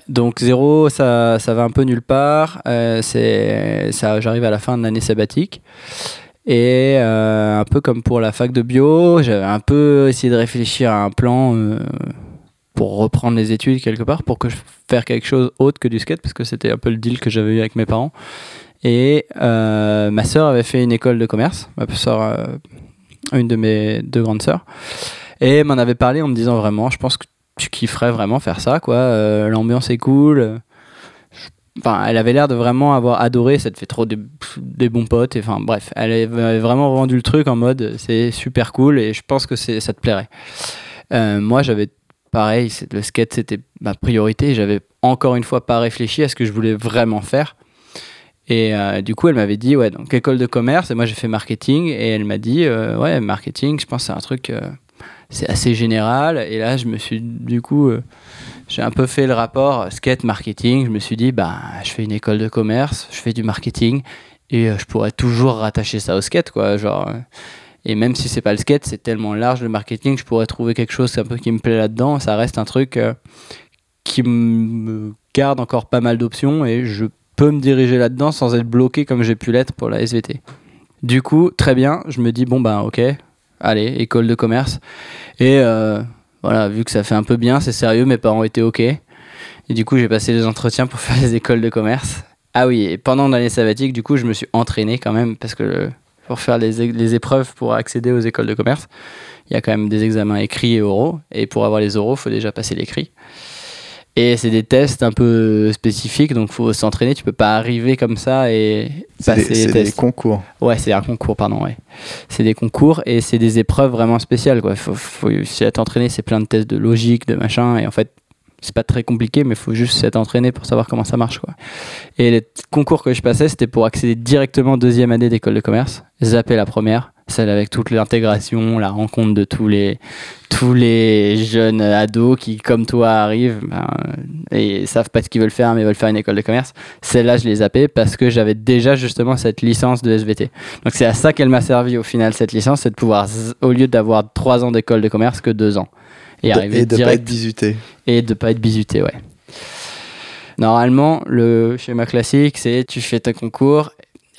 [SPEAKER 3] donc zéro, ça, ça va un peu nulle part. Euh, c'est, ça, j'arrive à la fin de l'année sabbatique. Et euh, un peu comme pour la fac de bio, j'avais un peu essayé de réfléchir à un plan euh, pour reprendre les études quelque part, pour que je faire quelque chose autre que du skate, parce que c'était un peu le deal que j'avais eu avec mes parents. Et ma sœur avait fait une école de commerce, ma euh, une de mes deux grandes sœurs, et m'en avait parlé en me disant vraiment, je pense que tu kifferais vraiment faire ça, quoi. Euh, L'ambiance est cool. Enfin, elle avait l'air de vraiment avoir adoré, ça te fait trop des, bons potes, enfin bref, elle avait vraiment vendu le truc en mode c'est super cool et je pense que ça te plairait. Euh, moi j'avais pareil, le skate c'était ma priorité, j'avais encore une fois pas réfléchi à ce que je voulais vraiment faire. Et euh, du coup, elle m'avait dit, ouais, donc école de commerce, et moi j'ai fait marketing, et elle m'a dit, ouais, marketing, je pense c'est un truc, c'est assez général. Et là, je me suis, du coup, euh, j'ai un peu fait le rapport skate marketing. Je me suis dit, bah, je fais une école de commerce, je fais du marketing, et euh, je pourrais toujours rattacher ça au skate, quoi. Genre, euh, et même si c'est pas le skate, c'est tellement large le marketing, je pourrais trouver quelque chose qui me plaît là-dedans. Ça reste un truc qui me garde encore pas mal d'options, et je peux me diriger là-dedans sans être bloqué comme j'ai pu l'être pour la SVT. Du coup, très bien, je me dis, bon, ben, ok, allez, école de commerce. Et euh, voilà, vu que ça fait un peu bien, c'est sérieux, mes parents étaient ok. Et du coup, j'ai passé les entretiens pour faire les écoles de commerce. Ah oui, et pendant l'année sabbatique, du coup, je me suis entraîné quand même parce que pour faire les, les épreuves pour accéder aux écoles de commerce, il y a quand même des examens écrits et oraux. Et pour avoir les oraux, il faut déjà passer l'écrit. Et c'est des tests un peu spécifiques, donc faut s'entraîner. Tu peux pas arriver comme ça et passer
[SPEAKER 1] des,
[SPEAKER 3] les
[SPEAKER 1] c'est des concours.
[SPEAKER 3] Ouais, c'est un concours, pardon, ouais. C'est des concours et c'est des épreuves vraiment spéciales, quoi. Faut, faut, si être entraîné, c'est plein de tests de logique, de machin, et en fait, c'est pas très compliqué, mais il faut juste s'être entraîné pour savoir comment ça marche, quoi. Et les concours que je passais, c'était pour accéder directement deuxième année d'école de commerce, zapper la première, celle avec toute l'intégration, la rencontre de tous les, tous les jeunes ados qui, comme toi, arrivent ben, et savent pas ce qu'ils veulent faire, mais veulent faire une école de commerce. Celle-là, je les zappais parce que j'avais déjà justement cette licence de SVT. Donc c'est à ça qu'elle m'a servi au final cette licence, c'est de pouvoir, au lieu d'avoir trois ans d'école de commerce, que deux ans. Et
[SPEAKER 1] De-
[SPEAKER 3] arriver
[SPEAKER 1] et de pas
[SPEAKER 3] direct
[SPEAKER 1] être bisuté.
[SPEAKER 3] et de pas être bisuté, ouais. Normalement, le schéma classique, c'est tu fais tes concours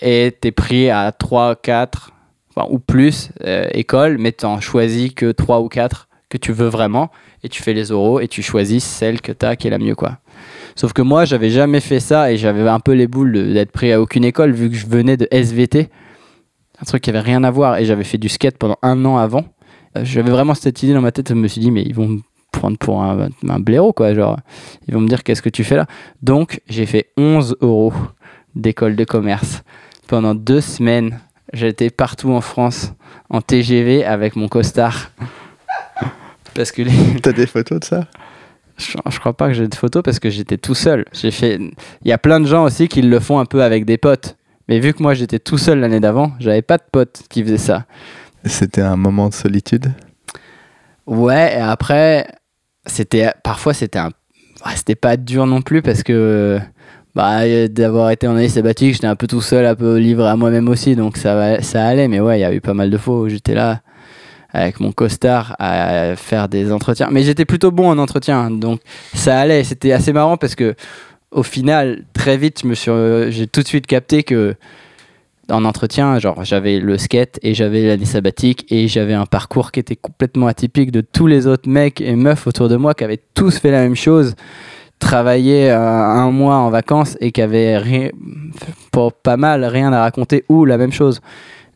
[SPEAKER 3] et t'es pris à 3, 4 ou plus euh, écoles, mais t'en choisis que 3 ou 4 que tu veux vraiment et tu fais les oraux et tu choisis celle que t'as qui est la mieux, quoi. Sauf que moi, j'avais jamais fait ça et j'avais un peu les boules d'être pris à aucune école vu que je venais de SVT, un truc qui avait rien à voir et j'avais fait du skate pendant un an avant. Euh, J'avais vraiment cette idée dans ma tête, je me suis dit, mais ils vont me prendre pour un, un blaireau, quoi. Genre, ils vont me dire, qu'est-ce que tu fais là? Donc, j'ai fait 11 euros d'école de commerce. Pendant deux semaines, j'étais partout en France, en TGV, avec mon costard. Parce que les-
[SPEAKER 1] T'as des photos de ça?
[SPEAKER 3] Je, je crois pas que j'ai de photos parce que j'étais tout seul. J'ai fait. Il y a plein de gens aussi qui le font un peu avec des potes. Mais vu que moi j'étais tout seul l'année d'avant, j'avais pas de potes qui faisaient ça.
[SPEAKER 1] C'était un moment de solitude?
[SPEAKER 3] Ouais, et après, c'était parfois c'était un, c'était pas dur non plus parce que bah euh, d'avoir été en année sabbatique, j'étais un peu tout seul, un peu livré à moi-même aussi, donc ça ça allait. Mais ouais, il y a eu pas mal de fois où j'étais là avec mon costard à faire des entretiens. Mais j'étais plutôt bon en entretien, donc ça allait. C'était assez marrant parce que au final, très vite, euh, j'ai tout de suite capté que en entretien, genre j'avais le skate et j'avais l'année sabbatique et j'avais un parcours qui était complètement atypique de tous les autres mecs et meufs autour de moi qui avaient tous fait la même chose, travaillé euh, un mois en vacances et qui rien, pour pas mal rien à raconter ou la même chose.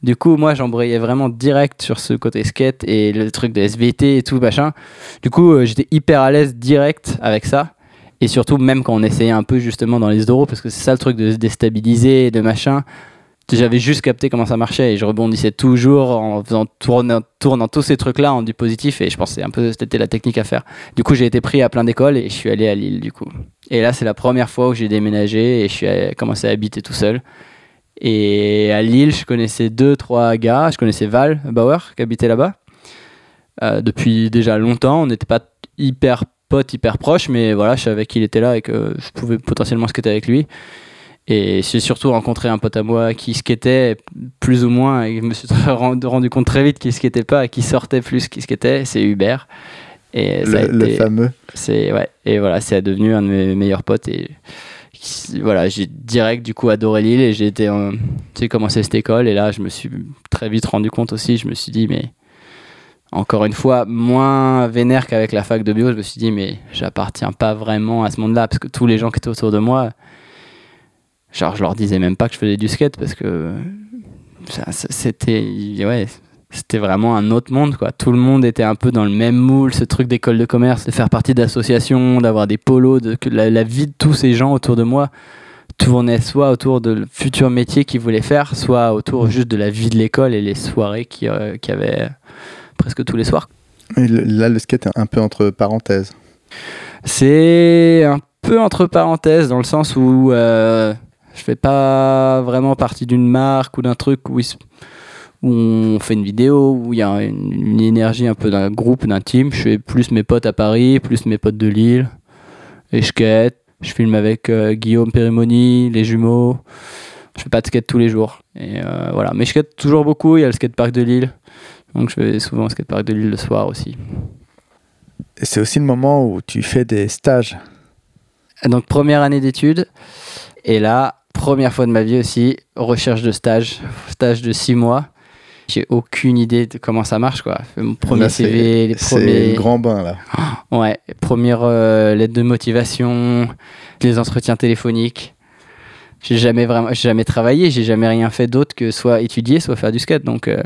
[SPEAKER 3] Du coup, moi, j'embrayais vraiment direct sur ce côté skate et le truc de SVT et tout machin. Du coup, euh, j'étais hyper à l'aise direct avec ça. Et surtout, même quand on essayait un peu justement dans les euros, parce que c'est ça le truc de se déstabiliser, de machin. J'avais juste capté comment ça marchait et je rebondissais toujours en faisant tourner, tournant tous ces trucs-là en du positif et je pensais un peu c'était la technique à faire. Du coup, j'ai été pris à plein d'écoles et je suis allé à Lille du coup. Et là, c'est la première fois où j'ai déménagé et je suis commencé à habiter tout seul. Et à Lille, je connaissais deux, trois gars. Je connaissais Val Bauer qui habitait là-bas euh, depuis déjà longtemps. On n'était pas hyper potes, hyper proches, mais voilà, je savais qu'il était là et que je pouvais potentiellement skater avec lui. Et j'ai surtout rencontré un pote à moi qui skatait plus ou moins et je me suis rendu compte très vite qu'il skatait pas et qui sortait plus qu'il skatait. C'est Hubert. Et ça a
[SPEAKER 1] Le, le
[SPEAKER 3] été-
[SPEAKER 1] fameux.
[SPEAKER 3] c'est ouais et voilà c'est devenu un de mes meilleurs potes et voilà j'ai direct du coup adoré Lille et j'ai été j'ai commencé cette école et là je me suis très vite rendu compte aussi je me suis dit mais encore une fois moins vénère qu'avec la fac de bio je me suis dit mais j'appartiens pas vraiment à ce monde là parce que tous les gens qui étaient autour de moi genre je leur disais même pas que je faisais du skate parce que c'était ouais c'était vraiment un autre monde quoi tout le monde était un peu dans le même moule ce truc d'école de commerce de faire partie d'associations d'avoir des polos de la, la vie de tous ces gens autour de moi tournait soit autour de le futur métier qu'il voulait faire, soit autour juste de la vie de l'école et les soirées qu'il euh, qu'il y avait presque tous les soirs.
[SPEAKER 1] Et le- là, le skate est un peu entre parenthèses.
[SPEAKER 3] C'est un peu entre parenthèses dans le sens où euh, je fais pas vraiment partie d'une marque ou d'un truc où, se- où on fait une vidéo, où il y a une, une énergie un peu d'un groupe, d'un team. Je fais plus mes potes à Paris, plus mes potes de Lille. Et je skate. Je filme avec euh, Guillaume Périmoni, les jumeaux. Je fais pas de skate tous les jours. Et euh, voilà. Mais je skate toujours beaucoup. Il y a le skatepark de Lille. Donc je vais souvent au skatepark de Lille le soir aussi.
[SPEAKER 1] Et c'est aussi le moment où tu fais des stages.
[SPEAKER 3] Donc première année d'études. Et là, première fois de ma vie aussi, recherche de stage. Stage de six mois. J'ai aucune idée de comment ça marche quoi. Mon premier
[SPEAKER 1] Là, c'est-
[SPEAKER 3] CV, les
[SPEAKER 1] C'est
[SPEAKER 3] premiers,
[SPEAKER 1] le grand bain, là.
[SPEAKER 3] ouais, première euh, lettre de motivation, les entretiens téléphoniques. J'ai jamais vraiment, j'ai jamais travaillé, j'ai jamais rien fait d'autre que soit étudier, soit faire du skate. Donc euh,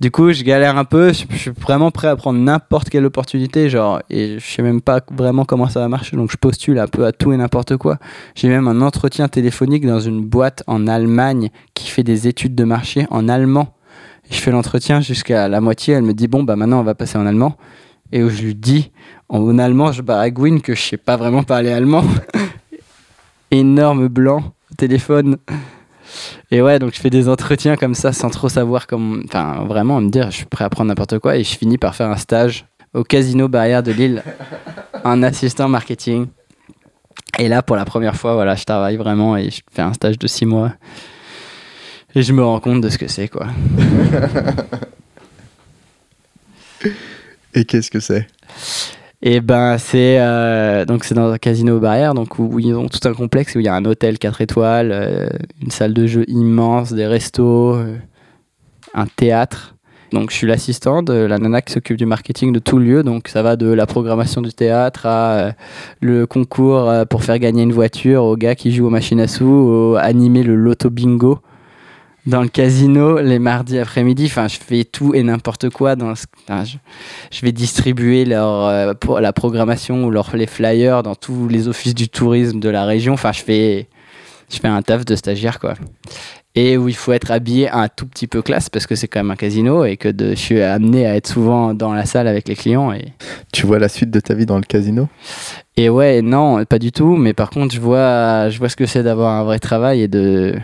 [SPEAKER 3] du coup, je galère un peu. Je, suis vraiment prêt à prendre n'importe quelle opportunité, genre, et je sais même pas vraiment comment ça va marcher. Donc je postule un peu à tout et n'importe quoi. J'ai même un entretien téléphonique dans une boîte en Allemagne qui fait des études de marché en allemand. Je fais l'entretien jusqu'à la moitié. Elle me dit bon bah maintenant on va passer en allemand. Et où je lui dis en allemand, je baragouine que je sais pas vraiment parler allemand. Énorme blanc téléphone. Et ouais, donc je fais des entretiens comme ça sans trop savoir comment. Enfin, vraiment, me dire, je suis prêt à prendre n'importe quoi. Et je finis par faire un stage au Casino Barrière de Lille, en assistant marketing. Et là, pour la première fois, voilà, je travaille vraiment et je fais un stage de six mois. Et je me rends compte de ce que c'est, quoi.
[SPEAKER 1] Et qu'est-ce que c'est?
[SPEAKER 3] Et ben c'est euh, donc c'est dans un casino barrière donc où, ils ont tout un complexe où il y a un hôtel 4 étoiles, euh, une salle de jeu immense, des restos, euh, un théâtre. Donc je suis l'assistant de la nana qui s'occupe du marketing de tout lieu donc ça va de la programmation du théâtre à le concours pour faire gagner une voiture aux gars qui jouent aux machines à sous, au animer le loto bingo dans le casino les mardis après-midi. Enfin, je fais tout et n'importe quoi. Dans ce- enfin, je, je vais distribuer leur, euh, pour la programmation ou leur, les flyers dans tous les offices du tourisme de la région. Enfin, je fais, je fais un taf de stagiaire, quoi. Et où il faut être habillé un tout petit peu classe parce que c'est quand même un casino et que de, je suis amené à être souvent dans la salle avec les clients. Et,
[SPEAKER 1] Tu vois la suite de ta vie dans le casino?
[SPEAKER 3] Et ouais, non, pas du tout. Mais par contre, je vois, je vois ce que c'est d'avoir un vrai travail et de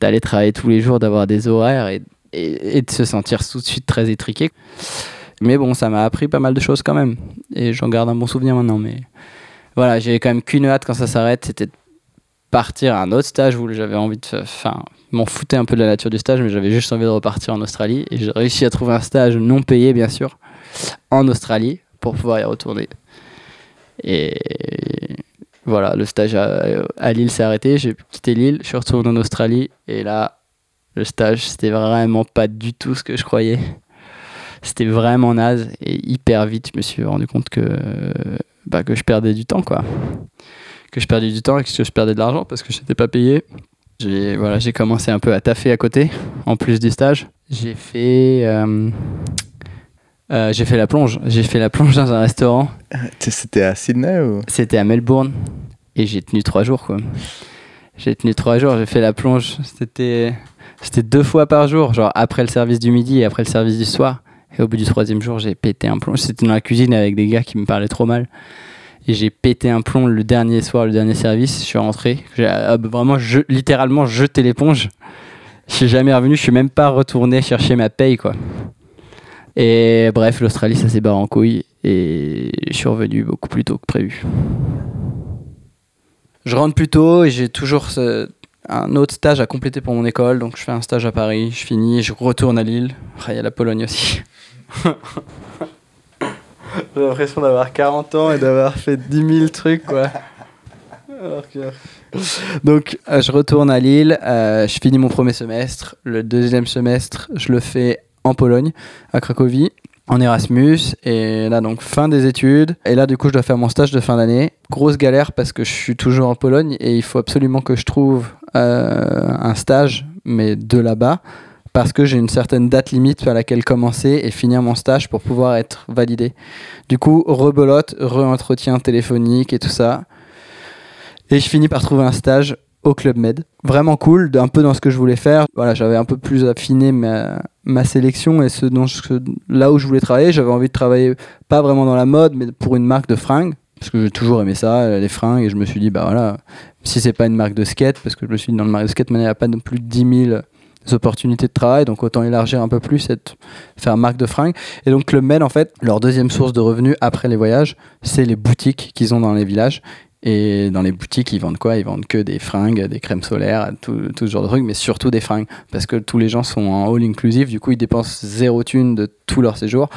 [SPEAKER 3] d'aller travailler tous les jours, d'avoir des horaires et, et, de se sentir tout de suite très étriqué. Mais bon, ça m'a appris pas mal de choses quand même. Et j'en garde un bon souvenir maintenant. Mais voilà, j'ai quand même qu'une hâte quand ça s'arrête, c'était de partir à un autre stage où j'avais envie de. Enfin, m'en foutais un peu de la nature du stage, mais j'avais juste envie de repartir en Australie. Et j'ai réussi à trouver un stage non payé, bien sûr, en Australie pour pouvoir y retourner. Et voilà, le stage à, Lille s'est arrêté. J'ai quitté Lille, je suis retourné en Australie. Et là, le stage, c'était vraiment pas du tout ce que je croyais. C'était vraiment naze. Et hyper vite, je me suis rendu compte que, bah, que je perdais du temps, quoi. Que je perdais du temps et que je perdais de l'argent parce que je n'étais pas payé. J'ai voilà, commencé un peu à taffer à côté, en plus du stage. J'ai fait. euh, euh, j'ai fait la plonge. J'ai fait la plonge dans un restaurant.
[SPEAKER 1] C'était à Sydney ou?
[SPEAKER 3] C'était à Melbourne et j'ai tenu trois jours quoi. J'ai tenu trois jours, j'ai fait la plonge. C'était c'était deux fois par jour, genre après le service du midi et après le service du soir. Et au bout du troisième jour, j'ai pété un plomb. C'était dans la cuisine avec des gars qui me parlaient trop mal. Et j'ai pété un plomb le dernier soir, le dernier service. Je suis rentré. J'ai euh, vraiment je, littéralement jeté l'éponge. Je suis jamais revenu. Je suis même pas retourné chercher ma paye quoi. Et bref, l'Australie, ça s'est barré en couille. Et je suis revenu beaucoup plus tôt que prévu. Je rentre plus tôt et j'ai toujours ce- un autre stage à compléter pour mon école. Donc je fais un stage à Paris, je finis, je retourne à Lille. Après, il y a la Pologne aussi. J'ai l'impression d'avoir 40 ans et d'avoir fait 10 000 trucs, quoi. Alors que- Donc, euh, je retourne à Lille, euh, je finis mon premier semestre. Le deuxième semestre, je le fais en Pologne, à Cracovie, en Erasmus. Et là, donc, fin des études. Et là, du coup, je dois faire mon stage de fin d'année. Grosse galère parce que je suis toujours en Pologne et il faut absolument que je trouve euh, un stage, mais de là-bas. Parce que j'ai une certaine date limite à laquelle commencer et finir mon stage pour pouvoir être validé. Du coup, rebelote, re-entretien téléphonique et tout ça. Et je finis par trouver un stage au Club Med. Vraiment cool, un peu dans ce que je voulais faire. Voilà, j'avais un peu plus affiné ma, ma sélection et ce dont là où je voulais travailler. J'avais envie de travailler pas vraiment dans la mode, mais pour une marque de fringues. Parce que j'ai toujours aimé ça, euh, les fringues, et je me suis dit, bah voilà, si c'est pas une marque de skate, parce que je me suis dit, dans le marque de skate, il n'y a pas non plus 10 000 opportunités de travail, donc autant élargir un peu plus t- faire marque de fringues. Et donc, Club Med, en fait, leur deuxième source de revenus après les voyages, c'est les boutiques qu'ils ont dans les villages. Et dans les boutiques, ils vendent quoi? Ils vendent que des fringues, des crèmes solaires, tout, tout ce genre de trucs, mais surtout des fringues. Parce que tous les gens sont en all inclusive, du coup, ils dépensent zéro thune de tout leur séjour.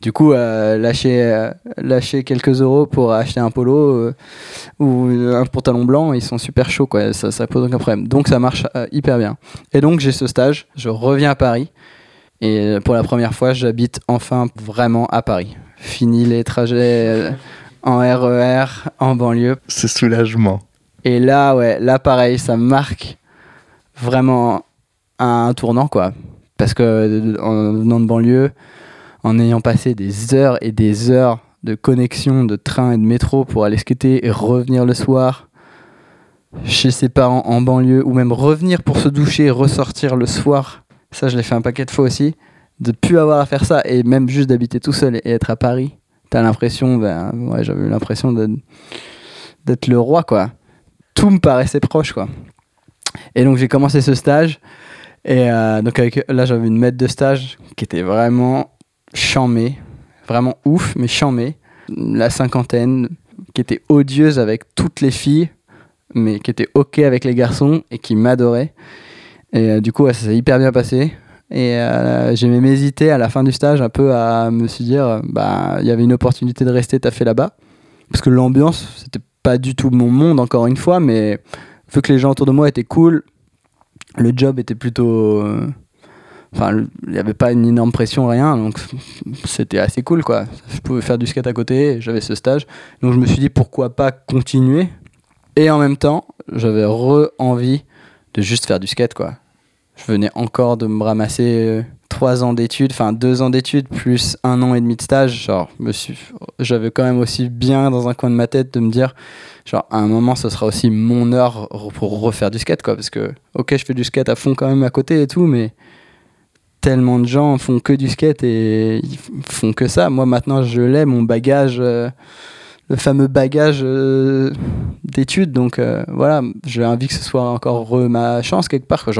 [SPEAKER 3] Du coup, euh, lâcher, euh, lâcher quelques euros pour acheter un polo euh, ou un pantalon blanc, ils sont super chauds, quoi. Ça, ça pose aucun problème. Donc, ça marche hyper bien. Et donc, j'ai ce stage, je reviens à Paris. Et pour la première fois, j'habite enfin vraiment à Paris. Fini les trajets en RER, en banlieue.
[SPEAKER 1] Ce soulagement.
[SPEAKER 3] Et là, ouais, là, pareil, ça marque vraiment un tournant, quoi. Parce que en venant de banlieue, en ayant passé des heures et des heures de connexion de train et de métro pour aller skater et revenir le soir chez ses parents en banlieue, ou même revenir pour se doucher et ressortir le soir, ça, je l'ai fait un paquet de fois aussi, de plus avoir à faire ça, et même juste d'habiter tout seul et être à Paris, t'as l'impression, ben, j'avais l'impression d'être le roi, quoi. Tout me paraissait proche, quoi. Et donc j'ai commencé ce stage. Et euh, donc avec, là j'avais une maître de stage qui était vraiment chamée, vraiment ouf, mais chamée. La cinquantaine, qui était odieuse avec toutes les filles, mais qui était ok avec les garçons et qui m'adorait. Et euh, du coup ça s'est hyper bien passé. Et euh, j'ai même hésité à la fin du stage un peu à me dire, bah il y avait une opportunité de rester taffé là-bas. Parce que l'ambiance, c'était pas du tout mon monde encore une fois, mais vu que les gens autour de moi étaient cool, le job était plutôt. euh, Enfin, il n'y avait pas une énorme pression, rien, donc c'était assez cool quoi. Je pouvais faire du skate à côté, j'avais ce stage. Donc je me suis dit pourquoi pas continuer? Et en même temps, j'avais re-envie de juste faire du skate quoi. Je venais encore de me ramasser euh, trois ans d'études, enfin deux ans d'études plus un an et demi de stage. Genre, j'avais quand même aussi bien dans un coin de ma tête de me dire genre à un moment ce sera aussi mon heure re- pour refaire du skate quoi. Parce que ok je fais du skate à fond quand même à côté et tout mais tellement de gens font que du skate et ils font que ça. Moi maintenant je l'ai mon bagage euh, le fameux bagage euh, d'études. Donc voilà j'ai envie que ce soit encore re- ma chance quelque part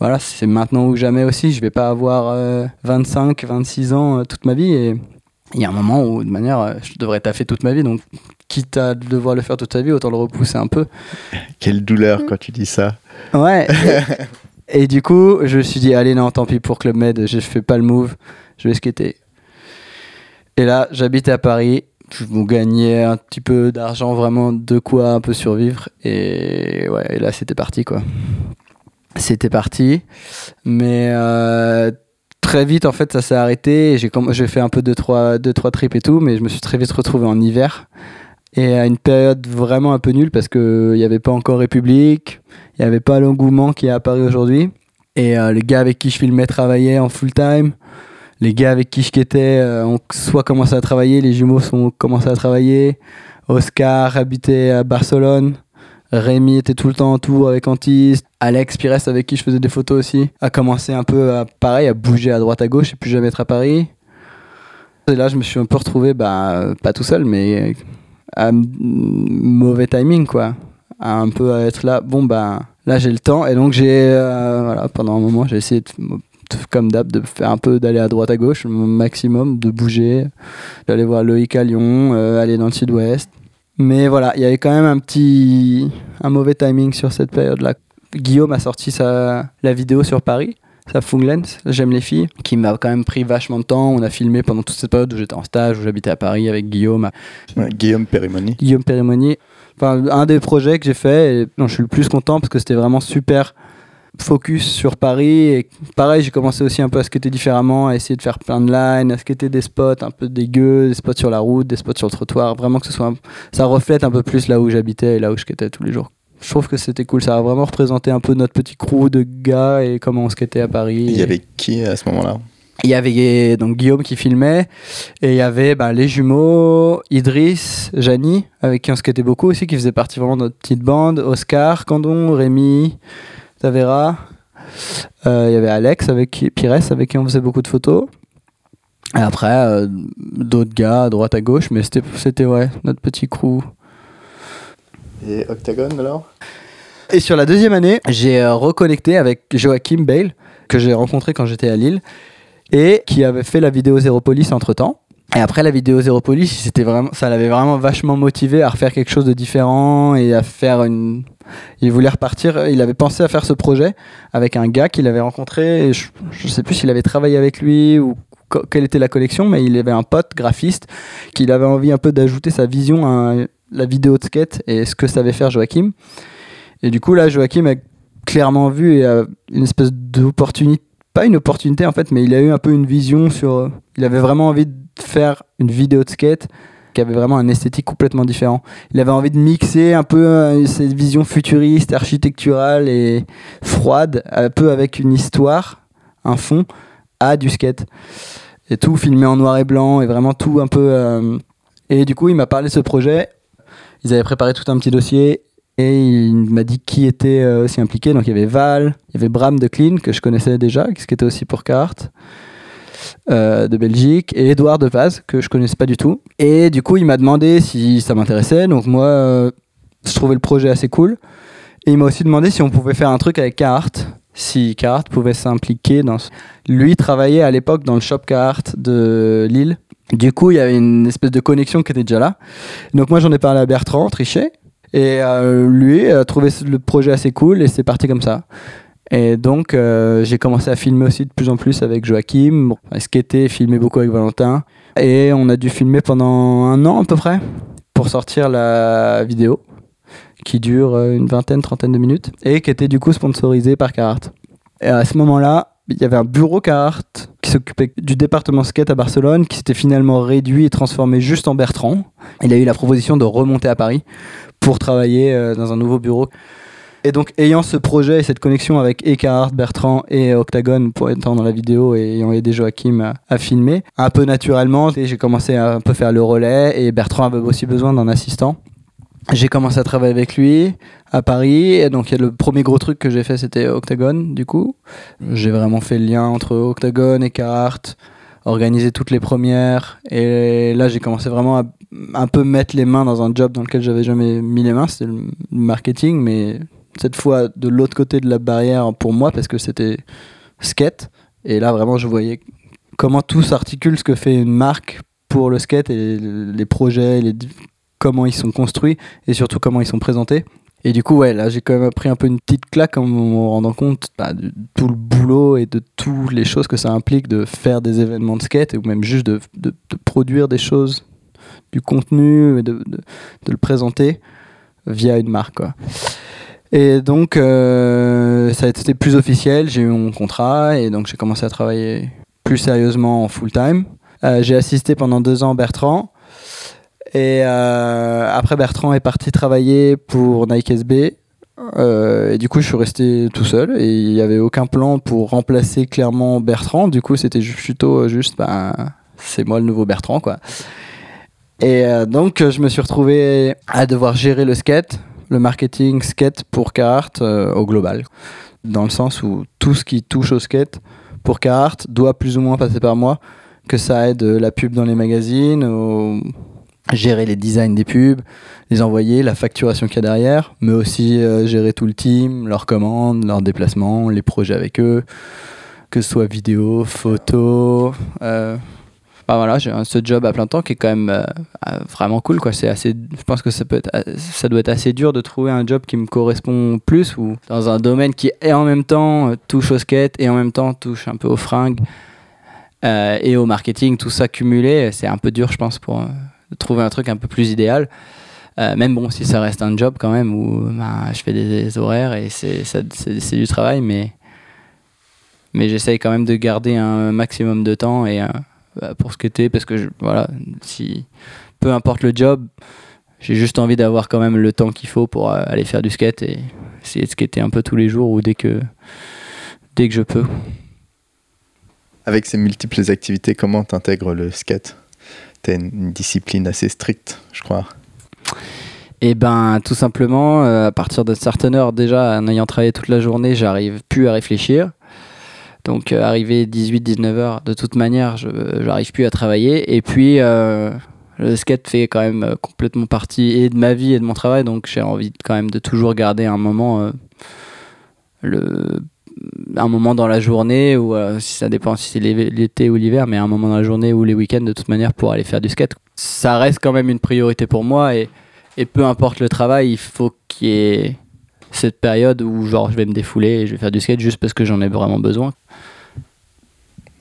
[SPEAKER 3] voilà c'est maintenant ou jamais aussi je vais pas avoir euh, 25 26 ans euh, toute ma vie et il y a un moment où de manière euh, je devrais taffer toute ma vie donc quitte à devoir le faire toute sa vie, autant le repousser un peu.
[SPEAKER 1] Quelle douleur quand tu dis ça.
[SPEAKER 3] Ouais. et, et du coup, je me suis dit, allez, non, tant pis pour Club Med, je fais pas le move, je vais skater. Et là, j'habite à Paris, je vous gagnais un petit peu d'argent, vraiment de quoi un peu survivre. Et ouais, et là, c'était parti, quoi. C'était parti. Mais euh, très vite, en fait, ça s'est arrêté. J'ai fait un peu 2-3 deux, trois, deux, trois trips et tout, mais je me suis très vite retrouvé en hiver. Et à une période vraiment un peu nulle parce qu'il n'y avait pas encore République, il n'y avait pas l'engouement qui est Paris aujourd'hui. Et euh, les gars avec qui je filmais travaillaient en full time. Les gars avec qui je quittais euh, ont soit commencé à travailler, les jumeaux ont commencé à travailler. Oscar habitait à Barcelone. Rémi était tout le temps en tour avec Antis. Alex Pires, avec qui je faisais des photos aussi, a commencé un peu à, pareil, à bouger à droite à gauche et plus jamais être à Paris. Et là, je me suis un peu retrouvé, bah, pas tout seul, mais à mauvais timing, quoi. À un peu à être là, bon, bah, là, j'ai le temps. Et donc, j'ai, euh, voilà, pendant un moment, j'ai essayé, de, comme d'hab, de faire un peu d'aller à droite à gauche, au maximum, de bouger, d'aller voir Loïc à Lyon, euh, aller dans le sud-ouest. Mais voilà, il y avait quand même un petit, un mauvais timing sur cette période-là. Guillaume a sorti sa, la vidéo sur Paris, sa Funglens, J'aime les filles, qui m'a quand même pris vachement de temps. On a filmé pendant toute cette période où j'étais en stage, où j'habitais à Paris avec Guillaume,
[SPEAKER 1] Ouais, Guillaume Périmoni.
[SPEAKER 3] Guillaume Périmoni. Enfin, un des projets que j'ai fait, et non, je suis le plus content parce que c'était vraiment super focus sur Paris. Et pareil, j'ai commencé aussi un peu à skater différemment, à essayer de faire plein de lines, à skater des spots un peu dégueux, des spots sur la route, des spots sur le trottoir. Vraiment que ce soit un- ça reflète un peu plus là où j'habitais et là où je skatais tous les jours. Je trouve que c'était cool, ça a vraiment représenté un peu notre petit crew de gars et comment on skatait à Paris.
[SPEAKER 1] Il y
[SPEAKER 3] Et
[SPEAKER 1] avait qui à ce moment-là?
[SPEAKER 3] Il y avait donc Guillaume qui filmait et il y avait bah, les jumeaux, Idriss, Jani, avec qui on skatait beaucoup aussi, qui faisait partie vraiment de notre petite bande, Oscar, Candon, Rémi, Tavera. Euh, il y avait Alex, avec qui, Pires, avec qui on faisait beaucoup de photos. Et après, euh, d'autres gars à droite à gauche, mais c'était, c'était ouais, notre petit crew.
[SPEAKER 1] Et Octagon alors?
[SPEAKER 3] Et sur la deuxième année, j'ai euh, reconnecté avec Joachim Bale, que j'ai rencontré quand j'étais à Lille, et qui avait fait la vidéo Zéropolis entre temps. Et après la vidéo Zéropolis, c'était vraiment, ça l'avait vraiment vachement motivé à refaire quelque chose de différent et à faire une. Il voulait repartir. Il avait pensé à faire ce projet avec un gars qu'il avait rencontré. Et je, je sais plus s'il avait travaillé avec lui ou quelle était la collection, mais il avait un pote graphiste qu'il avait envie un peu d'ajouter sa vision à la vidéo de skate et ce que savait faire Joachim. Et du coup, là, Joachim a clairement vu et a une espèce d'opportunité, pas une opportunité en fait, mais il a eu un peu une vision sur. Il avait vraiment envie de faire une vidéo de skate qui avait vraiment un esthétique complètement différent. Il avait envie de mixer un peu euh, cette vision futuriste, architecturale et froide, un peu avec une histoire, un fond, à du skate. Et tout filmé en noir et blanc et vraiment tout un peu. euh, Et du coup, il m'a parlé de ce projet. Ils avaient préparé tout un petit dossier et il m'a dit qui était euh, aussi impliqué. Donc il y avait Val, il y avait Bram de Clean que je connaissais déjà, qui était aussi pour Carte euh, de Belgique, et Edouard de Paz que je connaissais pas du tout. Et du coup, il m'a demandé si ça m'intéressait. Donc moi, euh, je trouvais le projet assez cool. Et il m'a aussi demandé si on pouvait faire un truc avec Carte, si Carte pouvait s'impliquer dans. ce- Lui travaillait à l'époque dans le shop Carte de Lille. Du coup, il y avait une espèce de connexion qui était déjà là. Donc moi, j'en ai parlé à Bertrand Trichet. Et euh, lui a trouvé le projet assez cool et c'est parti comme ça. Et donc, euh, j'ai commencé à filmer aussi de plus en plus avec Joachim, bon, skater, filmer beaucoup avec Valentin. Et on a dû filmer pendant un an à peu près pour sortir la vidéo qui dure euh, une vingtaine, trentaine de minutes et qui était du coup sponsorisée par Carhartt. Et à ce moment-là, il y avait un bureau Carhartt qui s'occupait du département skate à Barcelone qui s'était finalement réduit et transformé juste en Bertrand. Il a eu la proposition de remonter à Paris pour travailler euh, dans un nouveau bureau. Et donc, ayant ce projet et cette connexion avec Eckhart, Bertrand et Octagon pour être dans la vidéo et ayant aidé Joachim à, filmer, un peu naturellement, j'ai commencé à un peu faire le relais et Bertrand avait aussi besoin d'un assistant. J'ai commencé à travailler avec lui à Paris et donc le premier gros truc que j'ai fait c'était Octagon du coup. J'ai vraiment fait le lien entre Octagon et Carhartt, organisé toutes les premières et là j'ai commencé vraiment à un peu mettre les mains dans un job dans lequel j'avais jamais mis les mains, c'était le marketing mais cette fois de l'autre côté de la barrière pour moi parce que c'était skate et là vraiment je voyais comment tout s'articule ce que fait une marque pour le skate et les projets comment ils sont construits et surtout comment ils sont présentés et du coup ouais là j'ai quand même pris un peu une petite claque en me rendant compte bah, de tout le boulot et de toutes les choses que ça implique de faire des événements de skate ou même juste de, produire des choses du contenu et de, de, de le présenter via une marque quoi. Et donc, euh, ça a été plus officiel. J'ai eu mon contrat et donc j'ai commencé à travailler plus sérieusement en full time. Euh, j'ai assisté pendant deux ans Bertrand. Et euh, après, Bertrand est parti travailler pour Nike SB. Et du coup, je suis resté tout seul et il n'y avait aucun plan pour remplacer clairement Bertrand. Du coup, c'était plutôt juste, ben, c'est moi le nouveau Bertrand, quoi. Et donc, je me suis retrouvé à devoir gérer le skate, le marketing skate pour Carhartt euh, au global. Dans le sens où tout ce qui touche au skate pour Carhartt doit plus ou moins passer par moi. Que ça aide la pub dans les magazines, gérer les designs des pubs, les envoyer, la facturation qu'il y a derrière, mais aussi euh, gérer tout le team, leurs commandes, leurs déplacements, les projets avec eux, que ce soit vidéo, photo. euh, bah voilà, j'ai ce job à plein temps qui est quand même euh, euh, vraiment cool quoi. C'est assez, je pense que ça peut être, ça doit être assez dur de trouver un job qui me correspond plus ou dans un domaine qui est en même temps euh, touche au skate et en même temps touche un peu aux fringues euh, et au marketing, tout ça cumulé, c'est un peu dur je pense pour trouver un truc un peu plus idéal. Même bon, si ça reste un job quand même où bah, je fais des, horaires et c'est c'est c'est du travail, mais mais j'essaye quand même de garder un maximum de temps et pour skater parce que je- voilà, si peu importe le job, j'ai juste envie d'avoir quand même le temps qu'il faut pour euh, aller faire du skate et essayer de skater un peu tous les jours ou dès que dès que je peux.
[SPEAKER 1] Avec ces multiples activités, comment t'intègres le skate? T'as une, une discipline assez stricte, je crois.
[SPEAKER 3] Et ben tout simplement, euh, à partir de certaines heure déjà, en ayant travaillé toute la journée, j'arrive plus à réfléchir. Donc euh, arrivé 18-19 heures, de toute manière, je j'arrive plus à travailler. Et puis euh, le skate fait quand même euh, complètement partie et de ma vie et de mon travail, donc j'ai envie quand même de toujours garder un moment, un moment dans la journée ou si ça dépend si c'est l'été ou l'hiver, mais un moment dans la journée ou les week-ends de toute manière pour aller faire du skate. Ça reste quand même une priorité pour moi et, et peu importe le travail, il faut qu'il y ait cette période où genre je vais me défouler et je vais faire du skate juste parce que j'en ai vraiment besoin.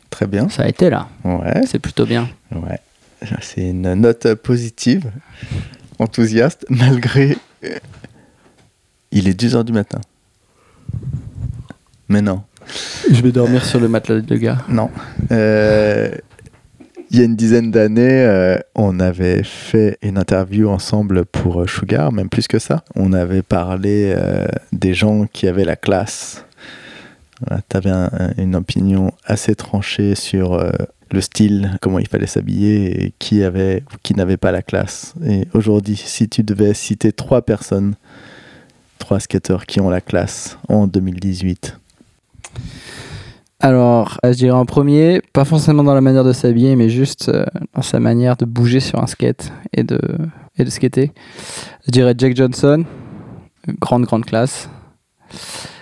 [SPEAKER 1] Très bien.
[SPEAKER 3] Ça a été là,
[SPEAKER 1] Ouais,
[SPEAKER 3] c'est plutôt bien.
[SPEAKER 1] ouais. C'est une note positive, enthousiaste, malgré. Il est 2h du matin. Mais non.
[SPEAKER 3] Je vais dormir sur le matelas de gars.
[SPEAKER 1] Non. Euh, il y a une dizaine d'années, euh, on avait fait une interview ensemble pour euh, Sugar, même plus que ça. On avait parlé euh, des gens qui avaient la classe. tu avais une opinion assez tranchée sur le style, comment il fallait s'habiller et qui avait qui n'avait pas la classe. Et aujourd'hui, si tu devais citer trois personnes, trois skateurs qui ont la classe en 2018,
[SPEAKER 3] Alors, euh, je dirais en premier, pas forcément dans la manière de s'habiller, mais juste euh, dans sa manière de bouger sur un skate et de, et de skater. Je dirais Jack Johnson, grande, grande classe.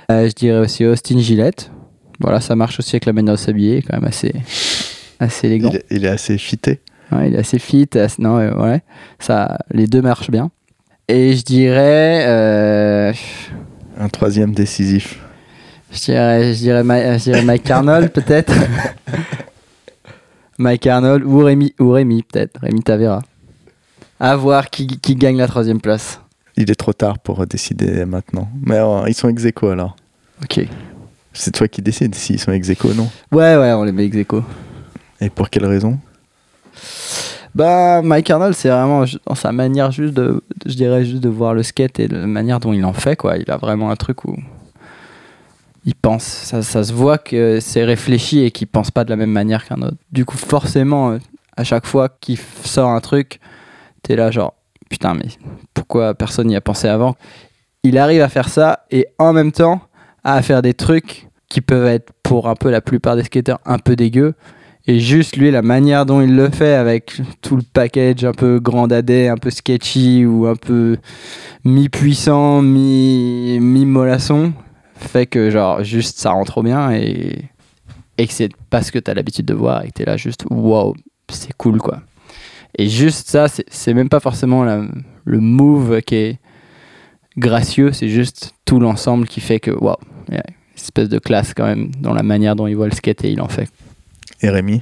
[SPEAKER 3] Euh, je dirais aussi Austin Gillette. Voilà, ça marche aussi avec la manière de s'habiller, quand même assez, assez élégant.
[SPEAKER 1] il, est- il est assez fité.
[SPEAKER 3] Ouais, il est assez fit. assez- non, euh, ouais, ça, les deux marchent bien. Et je dirais, euh,
[SPEAKER 1] Un troisième décisif.
[SPEAKER 3] Je dirais, je dirais, Ma- je dirais Mike Arnold peut-être. Mike Arnold ou Rémi, ou Rémi peut-être, Rémi Tavera. À voir qui, qui gagne la troisième place.
[SPEAKER 1] Il est trop tard pour décider maintenant. Mais euh, ils sont ex aequo, alors.
[SPEAKER 3] Ok.
[SPEAKER 1] C'est toi qui décides s'ils sont ex aequo ou non?
[SPEAKER 3] Ouais, ouais, on les met ex aequo.
[SPEAKER 1] Et pour quelle raison?
[SPEAKER 3] Bah, Mike Arnold, c'est vraiment dans sa manière juste de, je dirais juste de voir le skate et la manière dont il en fait, quoi. Il a vraiment un truc où il pense, ça, ça se voit que c'est réfléchi et qu'il pense pas de la même manière qu'un autre. Du coup, forcément, euh, à chaque fois qu'il sort un truc, t'es là genre, putain, mais pourquoi personne n'y a pensé avant? Il arrive à faire ça et en même temps à faire des trucs qui peuvent être pour un peu la plupart des skateurs un peu dégueux et juste lui, la manière dont il le fait avec tout le package un peu grand dadais, un peu sketchy ou un peu mi-puissant, mi- mi-mollasson, fait que genre juste ça rend trop bien et, et que c'est pas ce que t'as l'habitude de voir et que t'es là juste wow, c'est cool quoi. Et juste ça, c'est même pas forcément le move qui est gracieux, c'est juste tout l'ensemble qui fait que une espèce de classe quand même dans la manière dont il voit le skate et il en fait.
[SPEAKER 1] Et Rémi?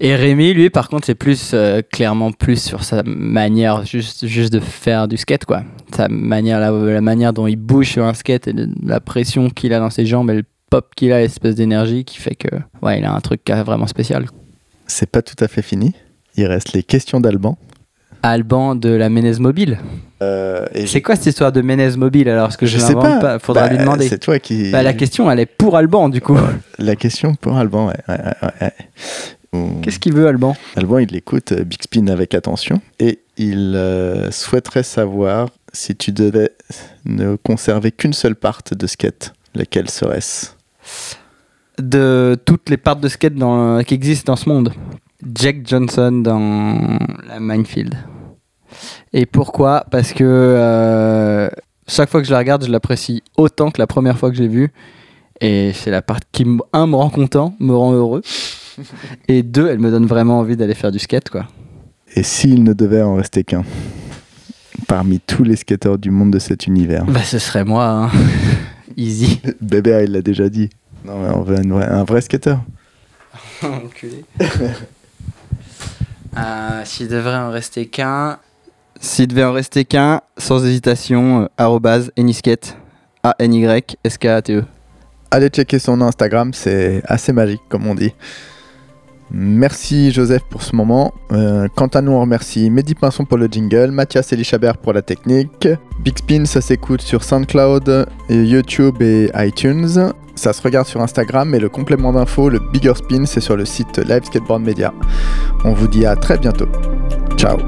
[SPEAKER 3] Et Rémi, lui, par contre, c'est plus euh, clairement plus sur sa manière juste, juste de faire du skate, quoi. Sa manière, la, la manière dont il bouge sur un skate et de- la pression qu'il a dans ses jambes et le pop qu'il a, l'espèce d'énergie qui fait que, ouais, il a un truc qui est vraiment spécial.
[SPEAKER 1] C'est pas tout à fait fini. Il reste les questions d'Alban.
[SPEAKER 3] Alban de la Ménez Mobile.
[SPEAKER 1] Euh,
[SPEAKER 3] C'est quoi cette histoire de Ménez Mobile alors Parce que je,
[SPEAKER 1] je sais
[SPEAKER 3] l'invente
[SPEAKER 1] pas.
[SPEAKER 3] Faudra
[SPEAKER 1] Bah,
[SPEAKER 3] lui demander.
[SPEAKER 1] C'est toi qui.
[SPEAKER 3] Bah, la question, elle est pour Alban, du coup.
[SPEAKER 1] La question pour Alban, ouais. ouais, ouais, ouais. Ou-
[SPEAKER 3] Qu'est-ce qu'il veut, Alban?
[SPEAKER 1] Alban, il écoute euh, Big Spin avec attention et il euh, souhaiterait savoir si tu devais ne conserver qu'une seule part de skate, laquelle serait-ce?
[SPEAKER 3] De toutes les parts de skate dans, qui existent dans ce monde. Jack Johnson dans la Minefield. Et pourquoi? Parce que euh, chaque fois que je la regarde, je l'apprécie autant que la première fois que j'ai vu. Et c'est la part qui, un, me rend content, me rend heureux. Et deux, elle me donne vraiment envie d'aller faire du skate, quoi.
[SPEAKER 1] Et s'il ne devait en rester qu'un Parmi tous les skateurs du monde de cet univers.
[SPEAKER 3] Bah, ce serait moi, hein. Easy.
[SPEAKER 1] Bébé, il l'a déjà dit. Non, mais on veut un vrai, un vrai skateur.
[SPEAKER 3] Enculé. Euh, S'il devrait en rester qu'un. S'il devait en rester qu'un, sans hésitation, euh, arrobase Enisket. A-N-Y-S-K-A-T-E.
[SPEAKER 1] Allez checker son Instagram, c'est assez magique, comme on dit. Merci Joseph pour ce moment. Euh, quant à nous, on remercie Mehdi Pinson pour le jingle, Mathias Elichabert pour la technique. Big Spin, ça s'écoute sur SoundCloud, YouTube et iTunes. Ça se regarde sur Instagram et le complément d'info, le Bigger Spin, c'est sur le site Live Skateboard Media. On vous dit à très bientôt. Ciao